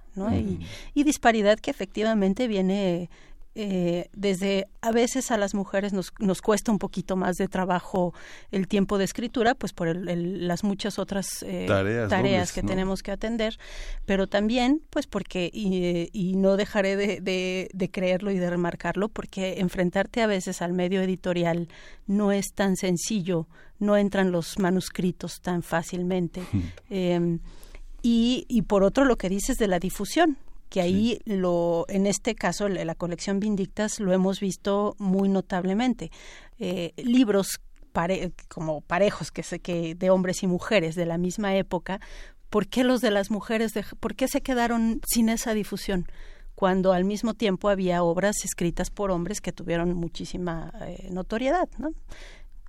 y, disparidad que efectivamente viene eh, desde a veces a las mujeres nos, nos cuesta un poquito más de trabajo el tiempo de escritura, pues por las muchas otras eh, tareas, que tenemos que atender, pero también, pues porque, y, no dejaré de, de, creerlo y de remarcarlo, porque enfrentarte a veces al medio editorial no es tan sencillo, no entran los manuscritos tan fácilmente. Y, y por otro, lo que dices de la difusión, que ahí lo en este caso la colección Vindictas lo hemos visto muy notablemente. Eh, libros como parejos que sé que de hombres y mujeres de la misma época por qué los de las mujeres por qué se quedaron sin esa difusión cuando al mismo tiempo había obras escritas por hombres que tuvieron muchísima eh, notoriedad ¿no?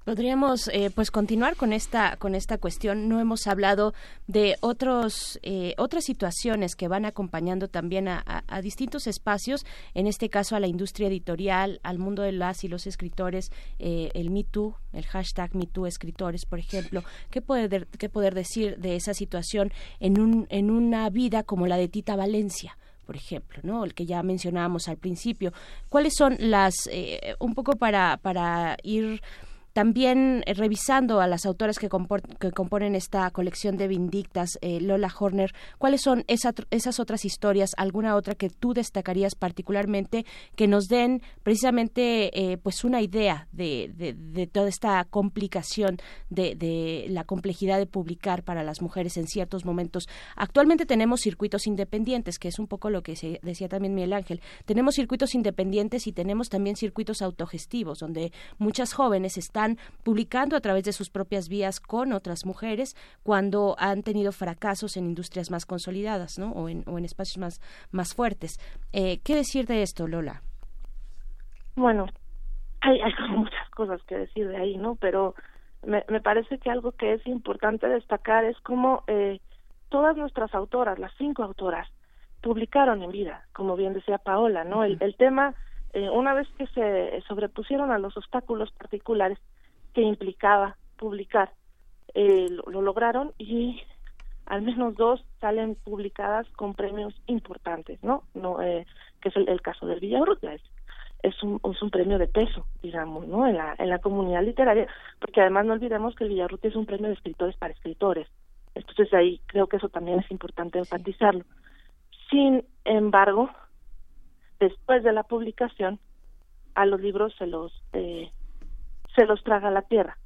Podríamos eh, pues continuar con esta con esta cuestión. No hemos hablado de otros eh, otras situaciones que van acompañando también a, distintos espacios. En este caso a la industria editorial, al mundo de las y los escritores, eh, el Me Too, el hashtag Me escritores, por ejemplo. ¿Qué poder qué poder decir de esa situación en un en una vida como la de Tita Valencia? por ejemplo, ¿no? El que ya mencionábamos al principio. ¿Cuáles son las, un poco para, para ir también eh, revisando a las autoras que, que, componen esta colección de Vindictas, eh, Lola Horner, ¿cuáles son esas otras historias, alguna otra que tú destacarías particularmente que nos den precisamente eh, pues una idea de, toda esta complicación de, de, la complejidad de publicar para las mujeres en ciertos momentos? Actualmente tenemos circuitos independientes, que es un poco lo que se decía también Miguel Ángel. Tenemos circuitos independientes y tenemos también circuitos autogestivos, donde muchas jóvenes están publicando a través de sus propias vías con otras mujeres cuando han tenido fracasos en industrias más consolidadas ¿no? o, en, o en espacios más, más fuertes. Eh, ¿Qué decir de esto, Lola? Bueno, hay, hay muchas cosas que decir de ahí, ¿no? Pero me, me parece que algo que es importante destacar es cómo eh, todas nuestras autoras, las cinco autoras, publicaron en vida, como bien decía Paola, ¿no? El, el tema eh, una vez que se sobrepusieron a los obstáculos particulares que implicaba publicar, eh, lo, lograron y al menos dos salen publicadas con premios importantes, ¿no? no eh, que es el, caso del Villarruta, es, es, un, es un premio de peso, digamos, ¿no? En la, en la comunidad literaria, porque además no olvidemos que el Villarruta es un premio de escritores para escritores. Entonces ahí creo que eso también es importante enfatizarlo. Sin embargo, después de la publicación a los libros se los eh, se los traga la tierra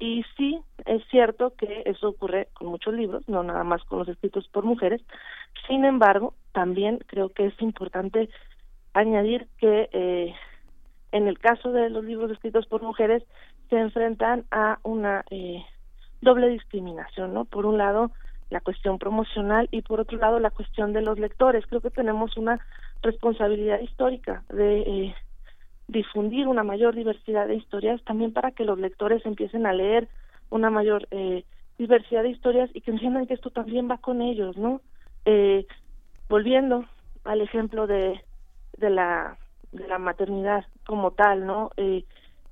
y sí es cierto que eso ocurre con muchos libros no nada más con los escritos por mujeres sin embargo también creo que es importante añadir que eh, en el caso de los libros escritos por mujeres, se enfrentan a una eh, doble discriminación, ¿no? Por un lado, la cuestión promocional y por otro lado, la cuestión de los lectores. Creo que tenemos una responsabilidad histórica de eh, difundir una mayor diversidad de historias también para que los lectores empiecen a leer una mayor eh, diversidad de historias y que entiendan que esto también va con ellos, ¿no? Eh, volviendo al ejemplo de, de la de la maternidad como tal, ¿no? Eh,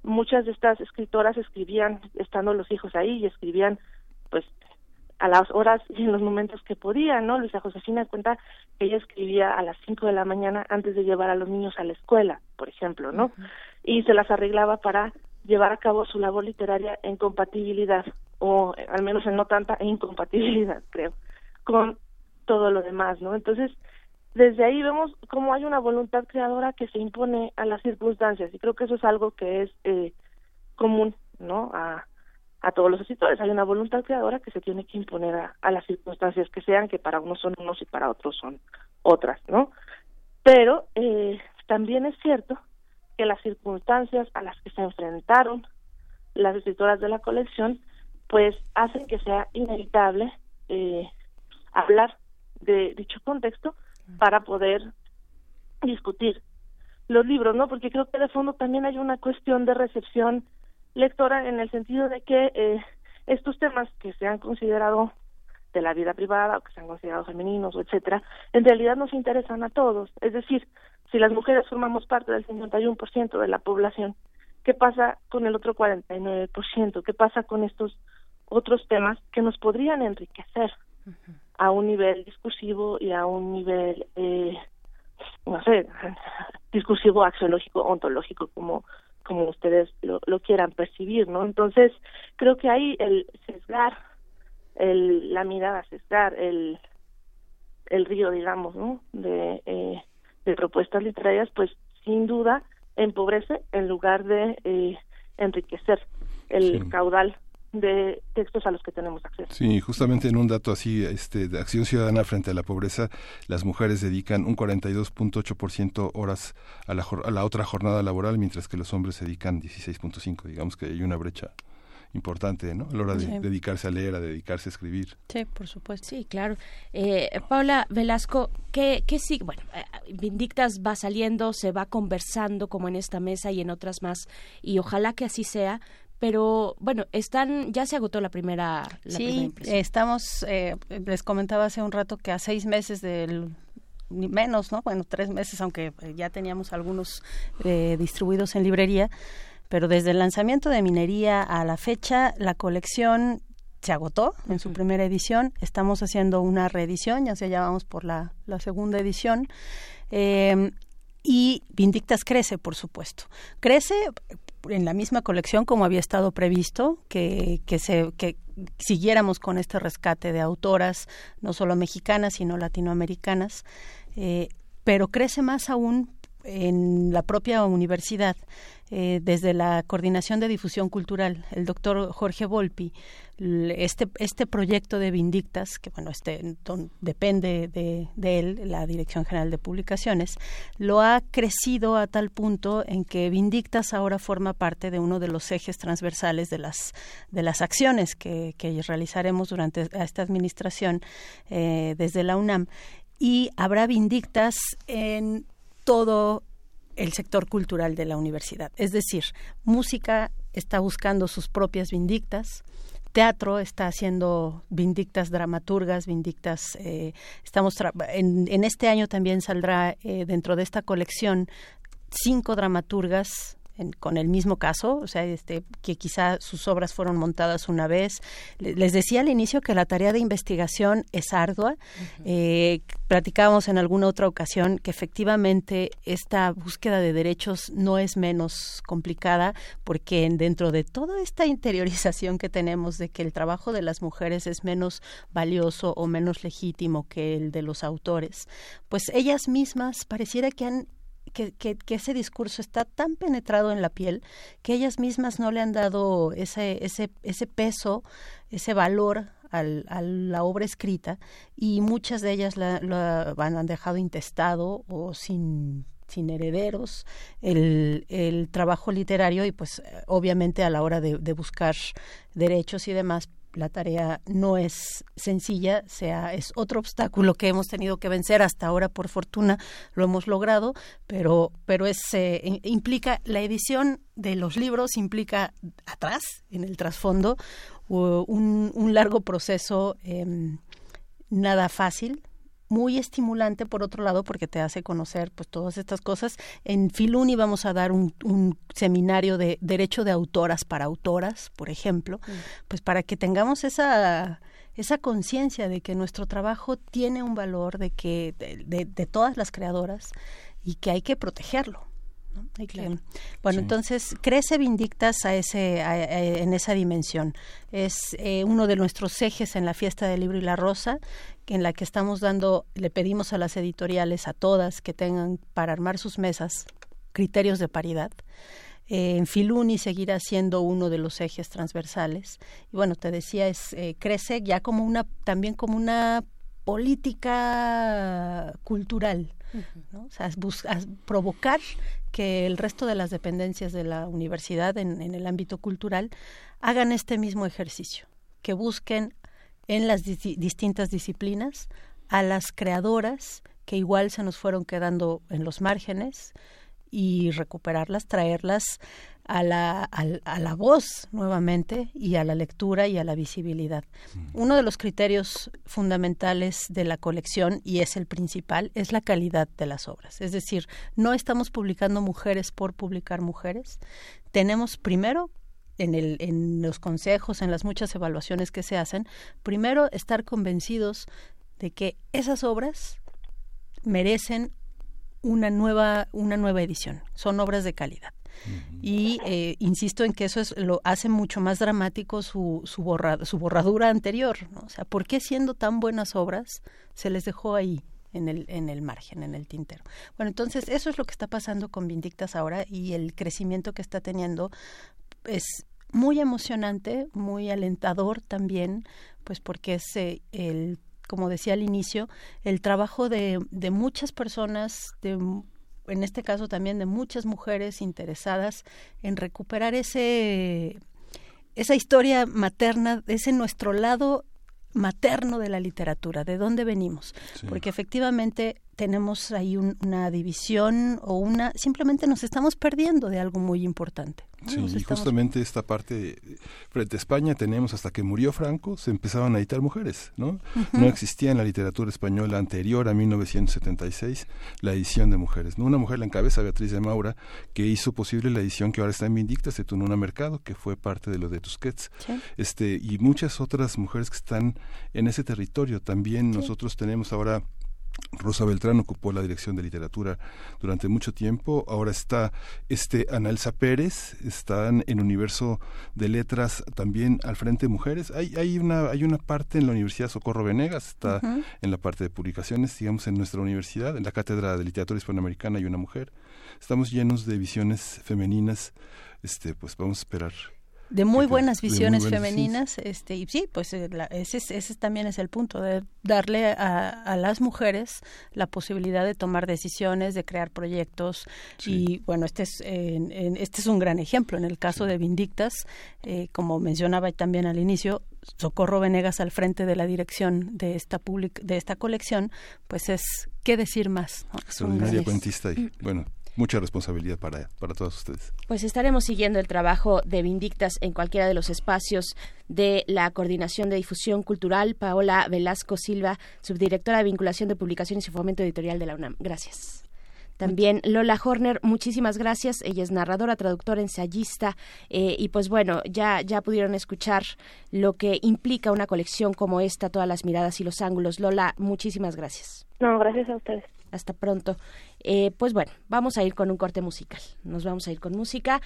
muchas de estas escritoras escribían estando los hijos ahí y escribían pues a las horas y en los momentos que podían, ¿no? Luisa Josefina cuenta que ella escribía a las cinco de la mañana antes de llevar a los niños a la escuela, por ejemplo, ¿no? Y se las arreglaba para llevar a cabo su labor literaria en compatibilidad, o al menos en no tanta incompatibilidad, creo, con todo lo demás, ¿no? Entonces, desde ahí vemos cómo hay una voluntad creadora que se impone a las circunstancias y creo que eso es algo que es eh, común no a, a todos los escritores hay una voluntad creadora que se tiene que imponer a, a las circunstancias que sean que para unos son unos y para otros son otras no pero eh, también es cierto que las circunstancias a las que se enfrentaron las escritoras de la colección pues hacen que sea inevitable eh, hablar de dicho contexto para poder discutir los libros, ¿no? Porque creo que de fondo también hay una cuestión de recepción lectora en el sentido de que eh, estos temas que se han considerado de la vida privada o que se han considerado femeninos etcétera, en realidad nos interesan a todos. Es decir, si las mujeres formamos parte del 51% de la población, ¿qué pasa con el otro 49%? ¿Qué pasa con estos otros temas que nos podrían enriquecer? a un nivel discursivo y a un nivel, eh, no sé, *laughs* discursivo, axiológico, ontológico, como como ustedes lo, lo quieran percibir, ¿no? Entonces, creo que ahí el sesgar, el, la mirada, sesgar el, el río, digamos, ¿no? De, eh, de propuestas literarias, pues sin duda empobrece en lugar de eh, enriquecer el caudal de textos a los que tenemos acceso. Sí, justamente en un dato así, este, de Acción Ciudadana frente a la pobreza, las mujeres dedican un 42.8% horas a la, a la otra jornada laboral, mientras que los hombres dedican 16.5%. Digamos que hay una brecha importante, ¿no? A la hora de dedicarse a leer, a dedicarse a escribir. Sí, por supuesto. Sí, claro. Eh, Paula Velasco, ¿qué, qué sigue? Bueno, eh, Vindictas va saliendo, se va conversando como en esta mesa y en otras más, y ojalá que así sea, pero bueno, están, ya se agotó la primera, la sí, estamos, eh, les comentaba hace un rato que a seis meses del menos, ¿no? Bueno, tres meses, aunque ya teníamos algunos eh, distribuidos en librería, pero desde el lanzamiento de Minería a la fecha, la colección se agotó en su primera edición. Estamos haciendo una reedición, ya se ya vamos por la, la segunda edición. Eh, y Vindictas crece, por supuesto. Crece en la misma colección como había estado previsto, que, que, se, que siguiéramos con este rescate de autoras, no solo mexicanas, sino latinoamericanas, eh, pero crece más aún en la propia universidad. Eh, desde la Coordinación de Difusión Cultural, el doctor Jorge Volpi, este, este proyecto de Vindictas, que bueno, este depende de, de, él, la Dirección General de Publicaciones, lo ha crecido a tal punto en que Vindictas ahora forma parte de uno de los ejes transversales de las, de las acciones que, realizaremos durante esta administración eh, desde la UNAM. Y habrá Vindictas en todo el sector cultural de la universidad. Es decir, música está buscando sus propias vindictas, teatro está haciendo vindictas dramaturgas, vindictas. Eh, estamos en, en, este año también saldrá eh, dentro de esta colección cinco dramaturgas con el mismo caso, o sea, este, que quizá sus obras fueron montadas una vez. Les decía al inicio que la tarea de investigación es ardua. eh, platicábamos en alguna otra ocasión que efectivamente esta búsqueda de derechos no es menos complicada porque dentro de toda esta interiorización que tenemos de que el trabajo de las mujeres es menos valioso o menos legítimo que el de los autores, pues ellas mismas pareciera que han que, que, ese discurso está tan penetrado en la piel que ellas mismas no le han dado ese, ese, ese peso, ese valor al, a la obra escrita y muchas de ellas la, han dejado intestado o sin sin herederos, el, el, trabajo literario y pues obviamente a la hora de buscar derechos y demás, la tarea no es sencilla, sea es otro obstáculo que hemos tenido que vencer. Hasta ahora por fortuna lo hemos logrado, pero pero es eh, implica la edición de los libros implica atrás en el trasfondo un, un largo proceso eh, nada fácil muy estimulante por otro lado porque te hace conocer pues todas estas cosas. En Filuni vamos a dar un, un seminario de derecho de autoras para autoras, por ejemplo, pues para que tengamos esa esa conciencia de que nuestro trabajo tiene un valor, de que de, de todas las creadoras y que hay que protegerlo bueno, entonces crece Vindictas a ese, en esa dimensión. Es eh, uno de nuestros ejes en la fiesta del libro y la rosa, en la que estamos dando, le pedimos a las editoriales, a todas, que tengan para armar sus mesas criterios de paridad. Eh, en Filuni seguirá siendo uno de los ejes transversales. Y bueno, te decía, es, eh, crece ya como una, también como una política cultural. ¿No? O sea, provocar que el resto de las dependencias de la universidad en, el ámbito cultural hagan este mismo ejercicio, que busquen en las distintas disciplinas a las creadoras que igual se nos fueron quedando en los márgenes y recuperarlas, traerlas a la, a, la voz nuevamente y a la lectura y a la visibilidad. Uno de los criterios fundamentales de la colección, y es el principal, es la calidad de las obras. Es decir, no estamos publicando mujeres por publicar mujeres. Tenemos primero en, el, en los consejos, en las muchas evaluaciones que se hacen, primero estar convencidos de que esas obras merecen una nueva, una nueva edición, son obras de calidad. Y eh, insisto en que eso es, lo hace mucho más dramático su, su, su borradura anterior. ¿no? O sea, ¿por qué siendo tan buenas obras se les dejó ahí? en el, en el margen, en el tintero. Bueno, entonces eso es lo que está pasando con Vindictas ahora y el crecimiento que está teniendo es muy emocionante, muy alentador también, pues porque es eh, el, como decía al inicio, el trabajo de, de muchas personas, de en este caso también de muchas mujeres interesadas en recuperar ese esa historia materna, ese nuestro lado materno de la literatura, de dónde venimos, porque efectivamente tenemos ahí una división o una simplemente nos estamos perdiendo de algo muy importante. Sí, y justamente esta parte, frente a España tenemos hasta que murió Franco, se empezaban a editar mujeres, ¿no? No existía en la literatura española anterior a 1976 la edición de mujeres, ¿no? Una mujer la encabeza Beatriz de Maura, que hizo posible la edición que ahora está en Vindicta, se Tununa Mercado, que fue parte de lo de Tusquets, este, y muchas otras mujeres que están en ese territorio. También nosotros tenemos ahora Rosa Beltrán ocupó la dirección de literatura durante mucho tiempo. Ahora está este Analsa Pérez, están en Universo de Letras también al frente de mujeres. Hay, hay una hay una parte en la Universidad Socorro Venegas, está en la parte de publicaciones, digamos en nuestra universidad, en la cátedra de literatura hispanoamericana hay una mujer. Estamos llenos de visiones femeninas. Este, pues vamos a esperar de muy buenas visiones femeninas este y sí pues eh, ese, ese también es el punto de darle a, a, las mujeres la posibilidad de tomar decisiones de crear proyectos y bueno este es este es un gran ejemplo. En el caso de Vindictas eh, como mencionaba también al inicio Socorro Venegas al frente de la dirección de esta public, de esta colección pues es qué decir más extraordinaria cuentista y bueno mucha responsabilidad para, para todos ustedes. Pues estaremos siguiendo el trabajo de Vindictas en cualquiera de los espacios de la Coordinación de Difusión Cultural, Paola Velasco Silva, subdirectora de Vinculación de Publicaciones y Fomento Editorial de la UNAM. Gracias. También Lola Horner, muchísimas gracias. Ella es narradora, traductora, ensayista eh, y pues bueno, ya, ya pudieron escuchar lo que implica una colección como esta, todas las miradas y los ángulos. Lola, muchísimas gracias. No, gracias a ustedes. Hasta pronto. Eh, pues bueno, vamos a ir con un corte musical. Nos vamos a ir con música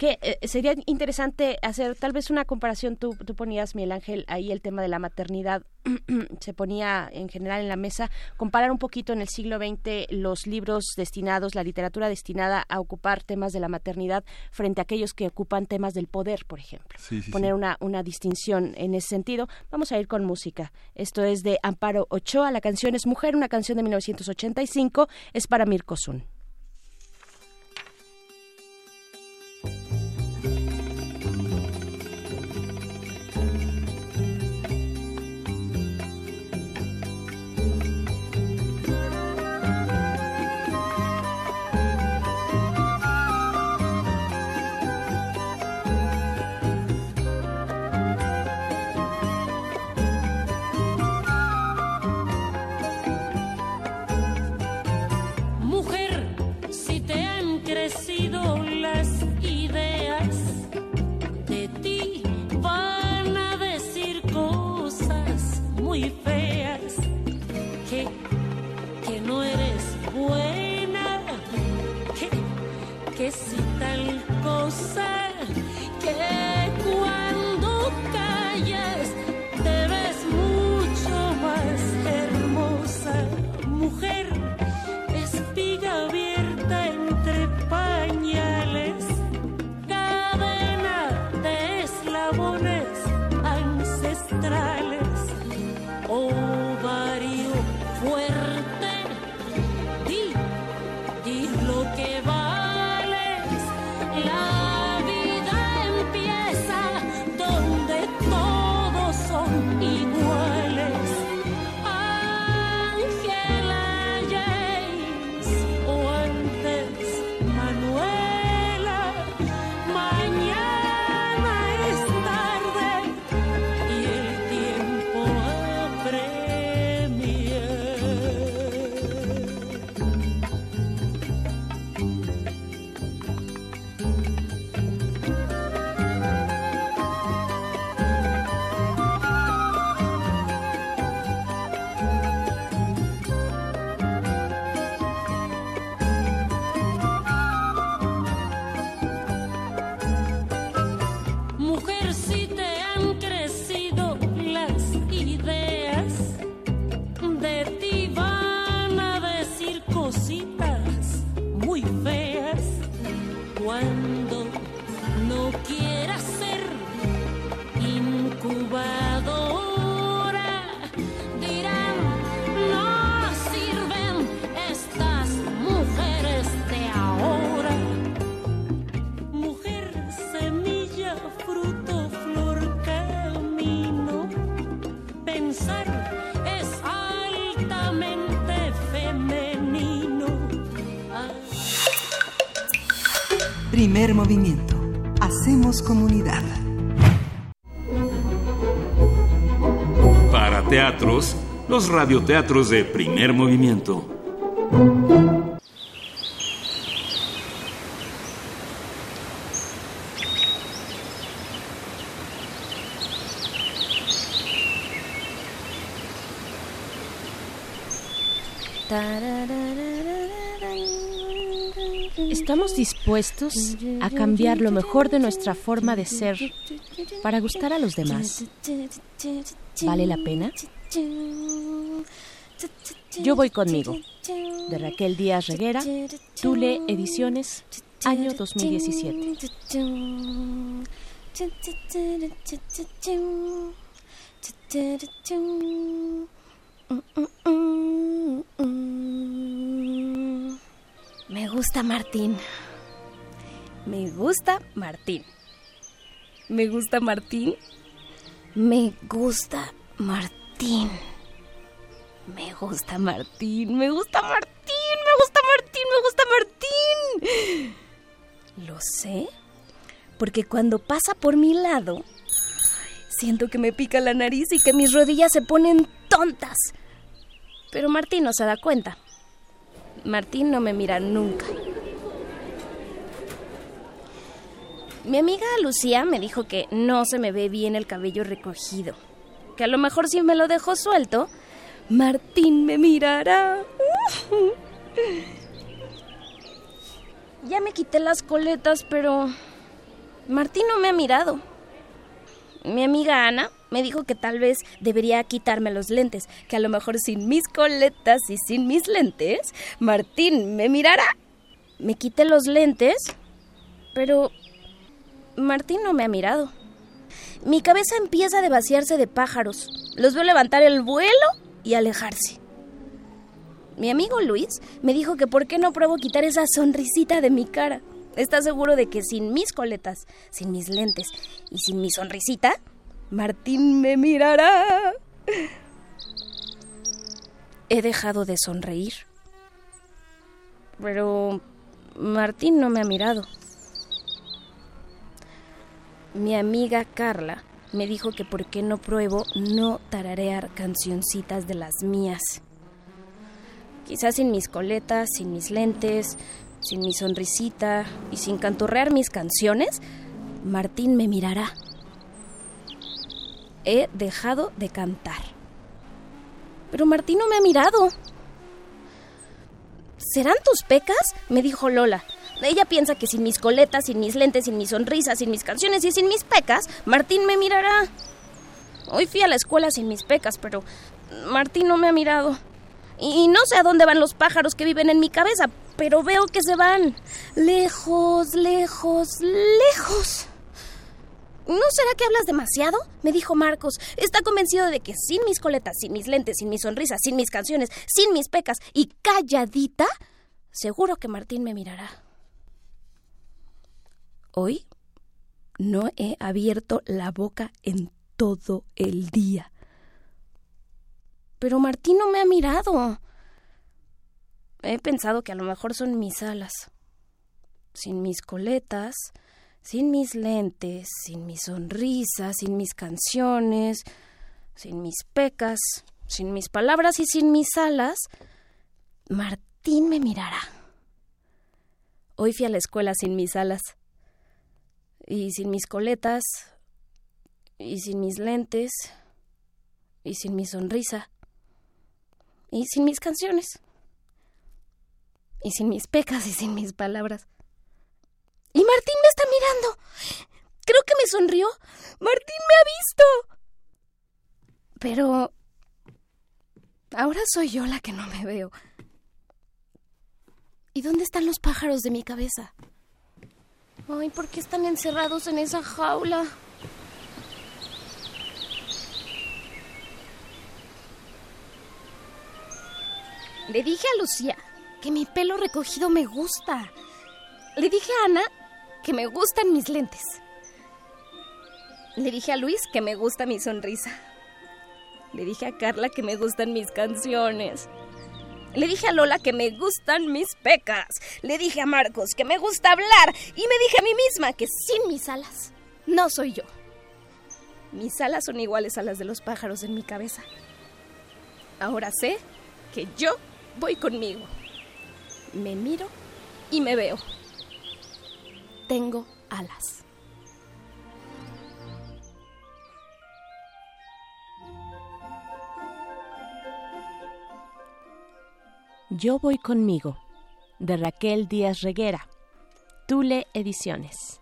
que eh, sería interesante hacer tal vez una comparación. Tú, tú ponías, Miguel Ángel, ahí el tema de la maternidad *clears throat* se ponía en general en la mesa. Comparar un poquito en el siglo XX los libros destinados, la literatura destinada a ocupar temas de la maternidad frente a aquellos que ocupan temas del poder, por ejemplo. Poner Una, una distinción en ese sentido. Vamos a ir con música. Esto es de Amparo Ochoa. La canción es Mujer, una canción de 1985. Es para Mirko Sun. Comunidad. Para teatros, los radioteatros de primer movimiento. ¿Estamos a cambiar lo mejor de nuestra forma de ser para gustar a los demás? ¿Vale la pena? Yo voy conmigo. De Raquel Díaz Reguera, Tule Ediciones, año 2017. Me gusta Martín. Me gusta Martín. Me gusta Martín. Me gusta Martín. Me gusta Martín. Me gusta Martín. Me gusta Martín. Me gusta Martín. Lo sé. Porque cuando pasa por mi lado, siento que me pica la nariz y que mis rodillas se ponen tontas. Pero Martín no se da cuenta. Martín no me mira nunca. Mi amiga Lucía me dijo que no se me ve bien el cabello recogido. Que a lo mejor si me lo dejo suelto, Martín me mirará. *laughs* Ya me quité las coletas, pero Martín no me ha mirado. Mi amiga Ana me dijo que tal vez debería quitarme los lentes, que a lo mejor sin mis coletas y sin mis lentes, Martín me mirará. Me quité los lentes, pero Martín no me ha mirado. Mi cabeza empieza a vaciarse de pájaros. Los veo levantar el vuelo y alejarse. Mi amigo Luis me dijo que por qué no pruebo quitar esa sonrisita de mi cara. ¿Está seguro de que sin mis coletas, sin mis lentes y sin mi sonrisita, Martín me mirará? He dejado de sonreír. Pero Martín no me ha mirado. Mi amiga Carla me dijo que por qué no pruebo no tararear cancioncitas de las mías. Quizás sin mis coletas, sin mis lentes, sin mi sonrisita y sin canturrear mis canciones, Martín me mirará. He dejado de cantar. Pero Martín no me ha mirado. ¿Serán tus pecas? me dijo Lola. Ella piensa que sin mis coletas, sin mis lentes, sin mis sonrisas, sin mis canciones y sin mis pecas, Martín me mirará. Hoy fui a la escuela sin mis pecas, pero Martín no me ha mirado. Y no sé a dónde van los pájaros que viven en mi cabeza, pero veo que se van. Lejos, lejos, lejos. ¿No será que hablas demasiado? Me dijo Marcos. Está convencido de que sin mis coletas, sin mis lentes, sin mis sonrisas, sin mis canciones, sin mis pecas y calladita, seguro que Martín me mirará. Hoy no he abierto la boca en todo el día. Pero Martín no me ha mirado. He pensado que a lo mejor son mis alas. Sin mis coletas, sin mis lentes, sin mi sonrisa, sin mis canciones, sin mis pecas, sin mis palabras y sin mis alas, Martín me mirará. Hoy fui a la escuela sin mis alas, y sin mis coletas, y sin mis lentes, y sin mi sonrisa y sin mis canciones. Y sin mis pecas y sin mis palabras. Y Martín me está mirando. Creo que me sonrió. Martín me ha visto. Pero... Ahora soy yo la que no me veo. ¿Y dónde están los pájaros de mi cabeza? Ay, ¿por qué están encerrados en esa jaula? Le dije a Lucía que mi pelo recogido me gusta. Le dije a Ana que me gustan mis lentes. Le dije a Luis que me gusta mi sonrisa. Le dije a Carla que me gustan mis canciones. Le dije a Lola que me gustan mis pecas. Le dije a Marcos que me gusta hablar. Y me dije a mí misma que sin mis alas no soy yo. Mis alas son iguales a las de los pájaros en mi cabeza. Ahora sé que yo voy conmigo. Me miro y me veo. Tengo alas. Yo voy conmigo, de Raquel Díaz Reguera, Tule Ediciones,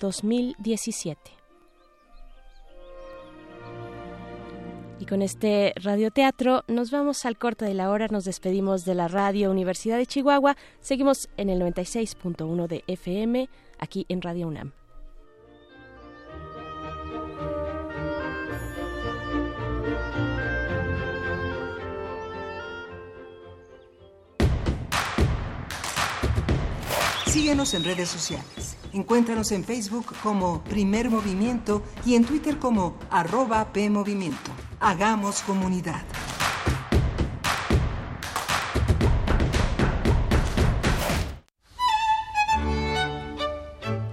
2017. Y con este radioteatro nos vamos al corte de la hora, nos despedimos de la Radio Universidad de Chihuahua, seguimos en el 96.1 de FM, aquí en Radio UNAM. Síguenos en redes sociales. Encuéntranos en Facebook como Primer Movimiento y en Twitter como arroba PMovimiento. Hagamos comunidad.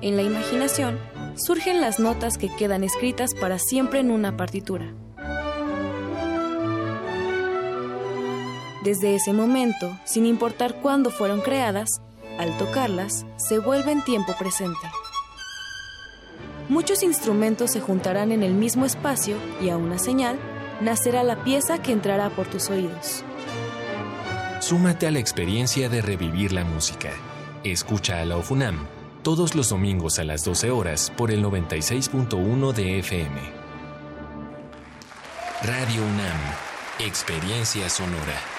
En la imaginación surgen las notas que quedan escritas para siempre en una partitura. Desde ese momento, sin importar cuándo fueron creadas, al tocarlas, se vuelve en tiempo presente. Muchos instrumentos se juntarán en el mismo espacio y a una señal nacerá la pieza que entrará por tus oídos. Súmate a la experiencia de revivir la música. Escucha a la OFUNAM todos los domingos a las 12 horas por el 96.1 de FM. Radio UNAM, Experiencia Sonora.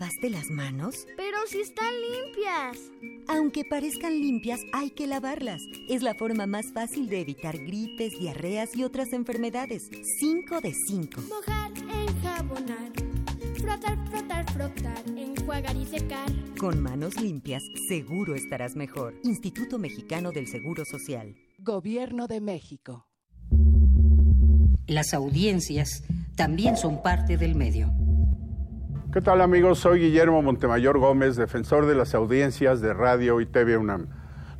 Lavaste las manos? Pero si están limpias. Aunque parezcan limpias, hay que lavarlas. Es la forma más fácil de evitar gripes, diarreas y otras enfermedades. 5 de 5. Mojar, enjabonar. Frotar, frotar, frotar. Enjuagar y secar. Con manos limpias, seguro estarás mejor. Instituto Mexicano del Seguro Social. Gobierno de México. Las audiencias también son parte del medio. ¿Qué tal amigos? Soy Guillermo Montemayor Gómez, defensor de las audiencias de Radio y TV UNAM.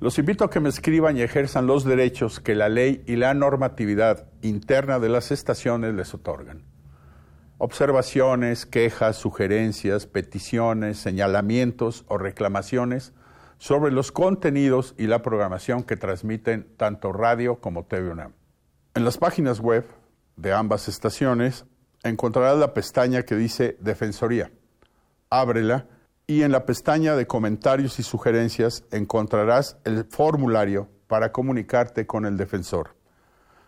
Los invito a que me escriban y ejerzan los derechos que la ley y la normatividad interna de las estaciones les otorgan. Observaciones, quejas, sugerencias, peticiones, señalamientos o reclamaciones sobre los contenidos y la programación que transmiten tanto radio como TV UNAM. En las páginas web de ambas estaciones encontrarás la pestaña que dice Defensoría. Ábrela y en la pestaña de comentarios y sugerencias encontrarás el formulario para comunicarte con el defensor.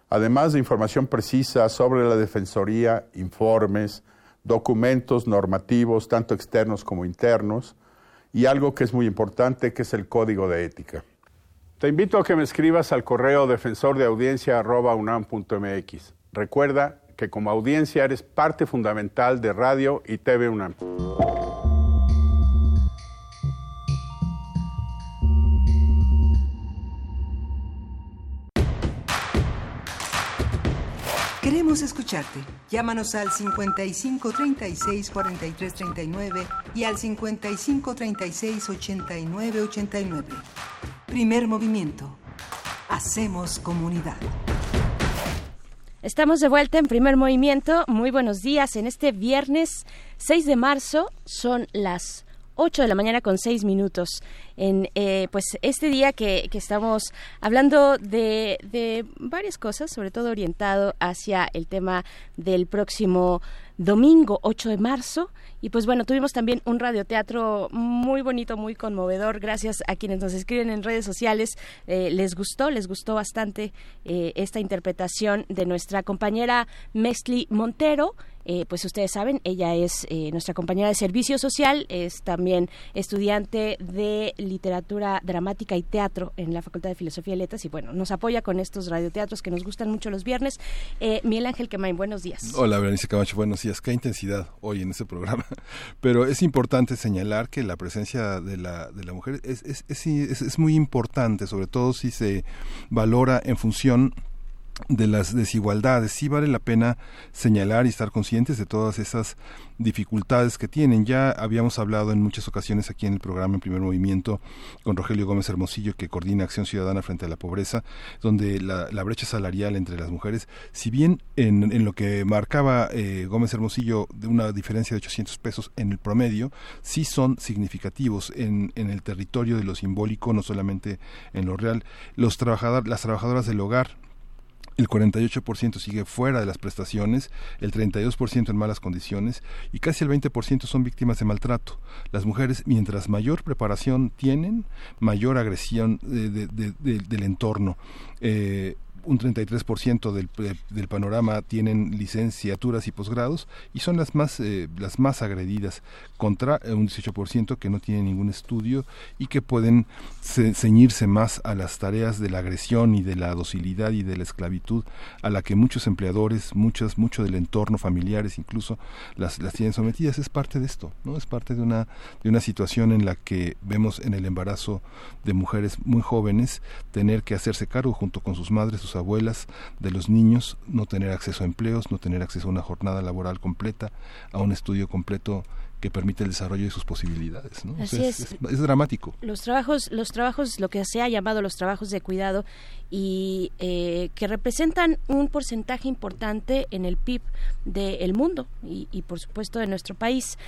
Además de información precisa sobre la Defensoría, informes, documentos normativos, tanto externos como internos, y algo que es muy importante, que es el código de ética. Te invito a que me escribas al correo defensordeaudiencia.unam.mx. Recuerda que como audiencia eres parte fundamental de Radio y TV UNAM. Queremos escucharte. Llámanos al 55 36 43 39 y al 55 36 89 89. Primer movimiento. Hacemos comunidad. Estamos de vuelta en primer movimiento. Muy buenos días. En este viernes 6 de marzo son las 8 de la mañana con 6 minutos. En eh, pues este día que, que estamos hablando de, de varias cosas, sobre todo orientado hacia el tema del próximo domingo 8 de marzo. Y pues bueno, tuvimos también un radioteatro muy bonito, muy conmovedor. Gracias a quienes nos escriben en redes sociales. Eh, les gustó, les gustó bastante eh, esta interpretación de nuestra compañera Mesli Montero. Eh, pues ustedes saben, ella es eh, nuestra compañera de servicio social, es también estudiante de literatura dramática y teatro en la Facultad de Filosofía y Letras y bueno, nos apoya con estos radioteatros que nos gustan mucho los viernes. Eh, Miguel Ángel Quemain, buenos días. Hola, Berenice Camacho, buenos días. Qué intensidad hoy en este programa. *laughs* Pero es importante señalar que la presencia de la, de la mujer es, es, es, es muy importante, sobre todo si se valora en función de las desigualdades. Sí vale la pena señalar y estar conscientes de todas esas dificultades que tienen. Ya habíamos hablado en muchas ocasiones aquí en el programa en primer movimiento con Rogelio Gómez Hermosillo, que coordina Acción Ciudadana frente a la pobreza, donde la, brecha salarial entre las mujeres, si bien en, en lo que marcaba eh, Gómez Hermosillo de una diferencia de 800 pesos en el promedio, sí son significativos en, en el territorio de lo simbólico, no solamente en lo real. Los trabajador, las trabajadoras del hogar, el 48% sigue fuera de las prestaciones, el 32% en malas condiciones y casi el 20% son víctimas de maltrato. Las mujeres, mientras mayor preparación tienen, mayor agresión de, de, de, del entorno. Eh, un 33% del, del panorama tienen licenciaturas y posgrados y son las más eh, las más agredidas contra un 18% que no tiene ningún estudio y que pueden ce ceñirse más a las tareas de la agresión y de la docilidad y de la esclavitud a la que muchos empleadores, muchas mucho del entorno familiares incluso las las tienen sometidas es parte de esto, ¿no? Es parte de una de una situación en la que vemos en el embarazo de mujeres muy jóvenes tener que hacerse cargo junto con sus madres, sus abuelas, de los niños, no tener acceso a empleos, no tener acceso a una jornada laboral completa, a un estudio completo que permite el desarrollo de sus posibilidades. ¿no? Así o sea, es. es, es, dramático. Los trabajos, los trabajos, lo que se ha llamado los trabajos de cuidado y eh, que representan un porcentaje importante en el PIB del mundo y, y, por supuesto, de nuestro país.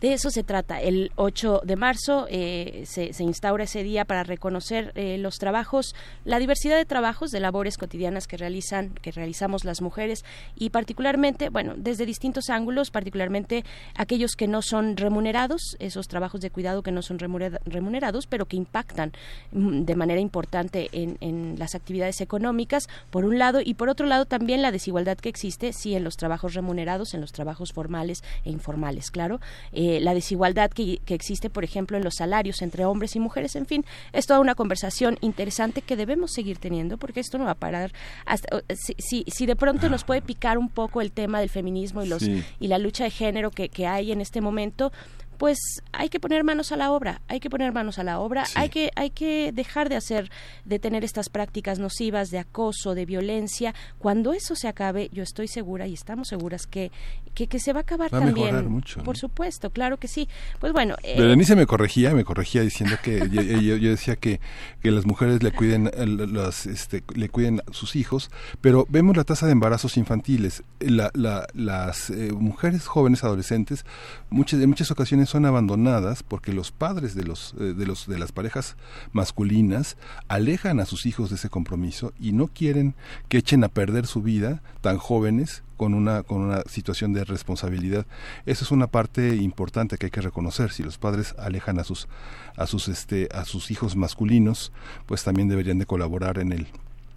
De eso se trata. El 8 de marzo eh, se, instaura ese día para reconocer eh, los trabajos, la diversidad de trabajos, de labores cotidianas que realizan, que realizamos las mujeres y particularmente, bueno, desde distintos ángulos, particularmente aquellos que no son remunerados, esos trabajos de cuidado que no son remunerados, pero que impactan mm, de manera importante en, en las actividades económicas, por un lado, y por otro lado también la desigualdad que existe, sí, en los trabajos remunerados, en los trabajos formales e informales, claro. Eh, la desigualdad que, que, existe, por ejemplo, en los salarios entre hombres y mujeres, en fin, es toda una conversación interesante que debemos seguir teniendo porque esto no va a parar. Hasta, si, si, si, de pronto nos puede picar un poco el tema del feminismo y, los, sí. y la lucha de género que, que hay en este momento, pues hay que poner manos a la obra, hay que poner manos a la obra, sí. hay que hay que dejar de hacer de tener estas prácticas nocivas de acoso, de violencia, cuando eso se acabe, yo estoy segura y estamos seguras que que, que se va a acabar va a también. Mucho, por supuesto, claro que sí. Pues bueno, eh, Berenice me corregía, me corregía diciendo que yo, yo, yo, decía que, que las mujeres le cuiden las este, le cuiden a sus hijos, pero vemos la tasa de embarazos infantiles, la, la, las eh, mujeres jóvenes adolescentes muchas en muchas ocasiones son abandonadas porque los padres de los eh, de los de las parejas masculinas alejan a sus hijos de ese compromiso y no quieren que echen a perder su vida tan jóvenes con una con una situación de responsabilidad. Esa es una parte importante que hay que reconocer. Si los padres alejan a sus a sus este a sus hijos masculinos, pues también deberían de colaborar en el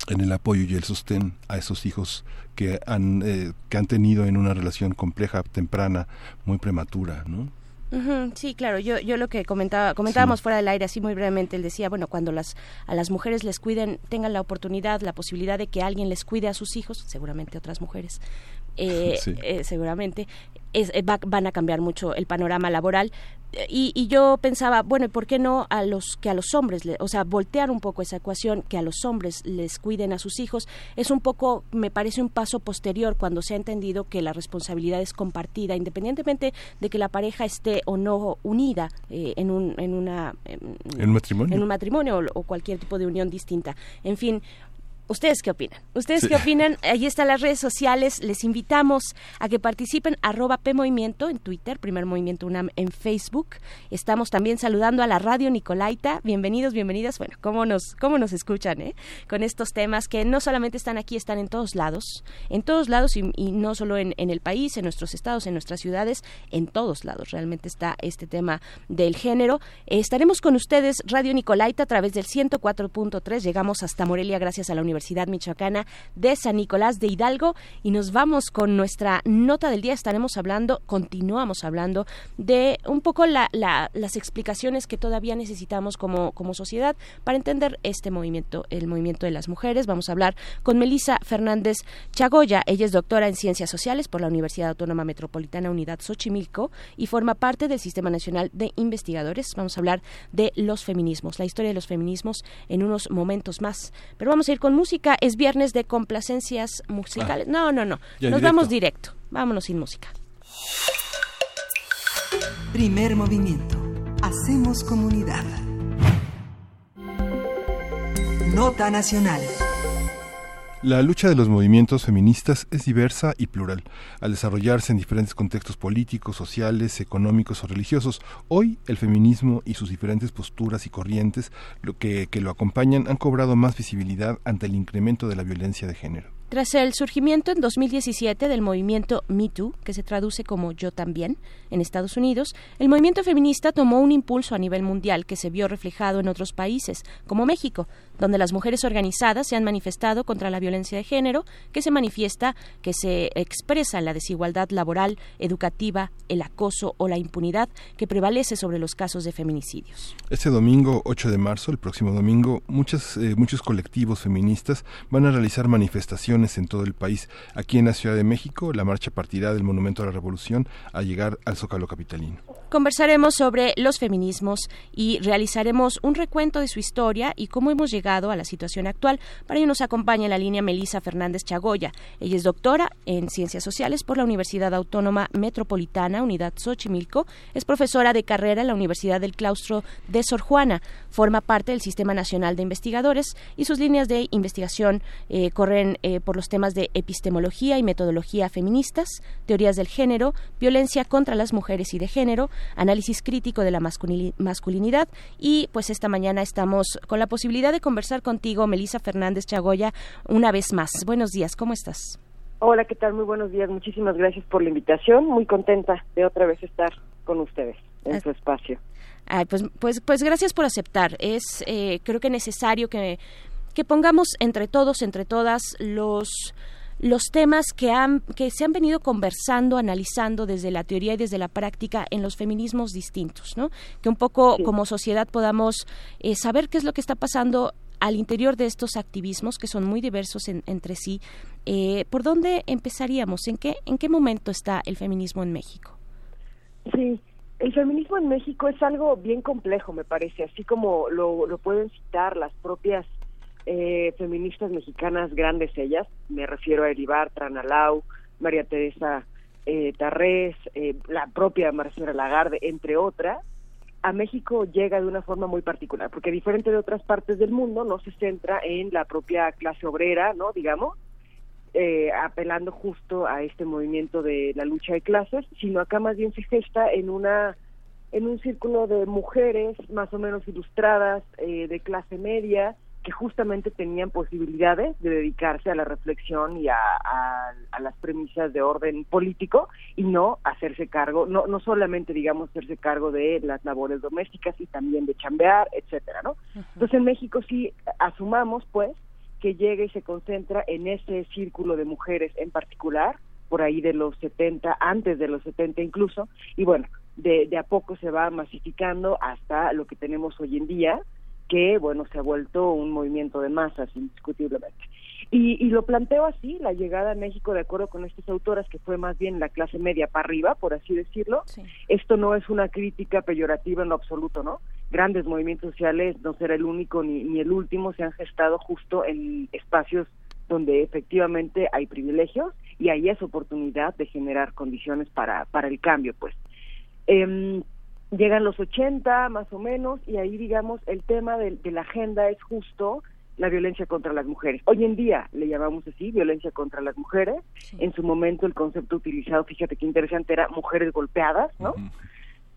en el apoyo y el sostén a esos hijos que han eh, que han tenido en una relación compleja temprana muy prematura, ¿no? Uh -huh, sí, claro. Yo, yo lo que comentaba, comentábamos sí. fuera del aire así muy brevemente, él decía, bueno, cuando las a las mujeres les cuiden, tengan la oportunidad, la posibilidad de que alguien les cuide a sus hijos, seguramente otras mujeres, eh, *laughs* sí. eh, seguramente es, va, van a cambiar mucho el panorama laboral. Y, y, yo pensaba bueno por qué no a los que a los hombres le, o sea voltear un poco esa ecuación que a los hombres les cuiden a sus hijos es un poco me parece un paso posterior cuando se ha entendido que la responsabilidad es compartida independientemente de que la pareja esté o no unida eh, en un en una en matrimonio. en un matrimonio o, o cualquier tipo de unión distinta. En fin ¿Ustedes qué opinan? ¿Ustedes qué opinan? Ahí están las redes sociales. Les invitamos a que participen arroba PMovimiento en Twitter, Primer Movimiento UNAM en Facebook. Estamos también saludando a la radio Nicolaita. Bienvenidos, bienvenidas. Bueno, ¿cómo nos, cómo nos escuchan eh? con estos temas que no solamente están aquí, están en todos lados. En todos lados y, no solo en, el país, en nuestros estados, en nuestras ciudades, en todos lados. Realmente está este tema del género. estaremos con ustedes, Radio Nicolaita, a través del 104.3. Llegamos hasta Morelia gracias a la Universidad Universidad Michoacana de San Nicolás de Hidalgo y nos vamos con nuestra nota del día. Estaremos hablando, continuamos hablando de un poco la, las explicaciones que todavía necesitamos como, como sociedad para entender este movimiento, el movimiento de las mujeres. Vamos a hablar con Melisa Fernández Chagoya. Ella es doctora en Ciencias Sociales por la Universidad Autónoma Metropolitana Unidad Xochimilco y forma parte del Sistema Nacional de Investigadores. Vamos a hablar de los feminismos, la historia de los feminismos en unos momentos más. Pero vamos a ir con música. Es viernes de complacencias musicales. Ah. no, no, no. Nos vamos directo. Vámonos sin música. Primer movimiento. Hacemos comunidad. Nota nacional. La lucha de los movimientos feministas es diversa y plural, al desarrollarse en diferentes contextos políticos, sociales, económicos o religiosos. Hoy el feminismo y sus diferentes posturas y corrientes lo que, que lo acompañan han cobrado más visibilidad ante el incremento de la violencia de género. Tras el surgimiento en 2017 del movimiento Me Too, que se traduce como Yo también, en Estados Unidos, el movimiento feminista tomó un impulso a nivel mundial que se vio reflejado en otros países, como México, donde las mujeres organizadas se han manifestado contra la violencia de género, que se manifiesta, que se expresa en la desigualdad laboral, educativa, el acoso o la impunidad que prevalece sobre los casos de feminicidios. Este domingo 8 de marzo, el próximo domingo, muchas, eh, muchos colectivos feministas van a realizar manifestaciones en todo el país. Aquí en la Ciudad de México, la marcha partirá del Monumento a la Revolución a llegar al Zócalo Capitalino. Conversaremos sobre los feminismos y realizaremos un recuento de su historia y cómo hemos llegado a la situación actual. Para ello nos acompaña la línea Melisa Fernández Chagoya. Ella es doctora en Ciencias Sociales por la Universidad Autónoma Metropolitana, Unidad Xochimilco. Es profesora de carrera en la Universidad del Claustro de Sor Juana. Forma parte del Sistema Nacional de Investigadores y sus líneas de investigación eh, corren eh, por los temas de epistemología y metodología feministas, teorías del género, violencia contra las mujeres y de género, análisis crítico de la masculinidad y pues esta mañana estamos con la posibilidad de conversar contigo, Melisa Fernández Chagoya, una vez más. Buenos días, ¿cómo estás? Hola, ¿qué tal? Muy buenos días. Muchísimas gracias por la invitación. Muy contenta de otra vez estar con ustedes en su espacio. pues, pues, pues gracias por aceptar. Es eh, creo que necesario que que pongamos entre todos, entre todas, los los temas que, han, que se han venido conversando, analizando desde la teoría y desde la práctica en los feminismos distintos, ¿no? Que un poco como sociedad podamos eh, saber qué es lo que está pasando al interior de estos activismos que son muy diversos entre sí. Eh, ¿Por dónde empezaríamos? ¿En qué, ¿En qué momento está el feminismo en México? Sí, el feminismo en México es algo bien complejo, me parece, así como lo, lo pueden citar las propias eh, feministas mexicanas grandes ellas, me refiero a Eribar, Tranalau, María Teresa eh, Tarrés, eh, la propia Marcela Lagarde, entre otras, a México llega de una forma muy particular, porque diferente de otras partes del mundo, no se centra en la propia clase obrera, ¿no? Digamos, eh, apelando justo a este movimiento de la lucha de clases, sino acá más bien se gesta en una en un círculo de mujeres más o menos ilustradas, eh, de clase media, que justamente tenían posibilidades de dedicarse a la reflexión y a, las premisas de orden político y no hacerse cargo, no, no solamente, digamos, hacerse cargo de las labores domésticas y también de chambear, etcétera, ¿no? Entonces en México sí asumamos, pues, que llega y se concentra en ese círculo de mujeres en particular, por ahí de los 70, antes de los 70 incluso, y bueno, de, de a poco se va masificando hasta lo que tenemos hoy en día, que, bueno, se ha vuelto un movimiento de masas, indiscutiblemente. Y, lo planteo así, la llegada a México, de acuerdo con estas autoras, que fue más bien la clase media para arriba, por así decirlo. Esto no es una crítica peyorativa en lo absoluto, ¿no? Grandes movimientos sociales, no será el único ni, ni el último, se han gestado justo en espacios donde efectivamente hay privilegios y ahí es oportunidad de generar condiciones para, para el cambio, pues. Eh, llegan los 80 más o menos y ahí digamos el tema de, la agenda es justo la violencia contra las mujeres. Hoy en día le llamamos así, violencia contra las mujeres. En su momento el concepto utilizado, fíjate qué interesante, era mujeres golpeadas, ¿no?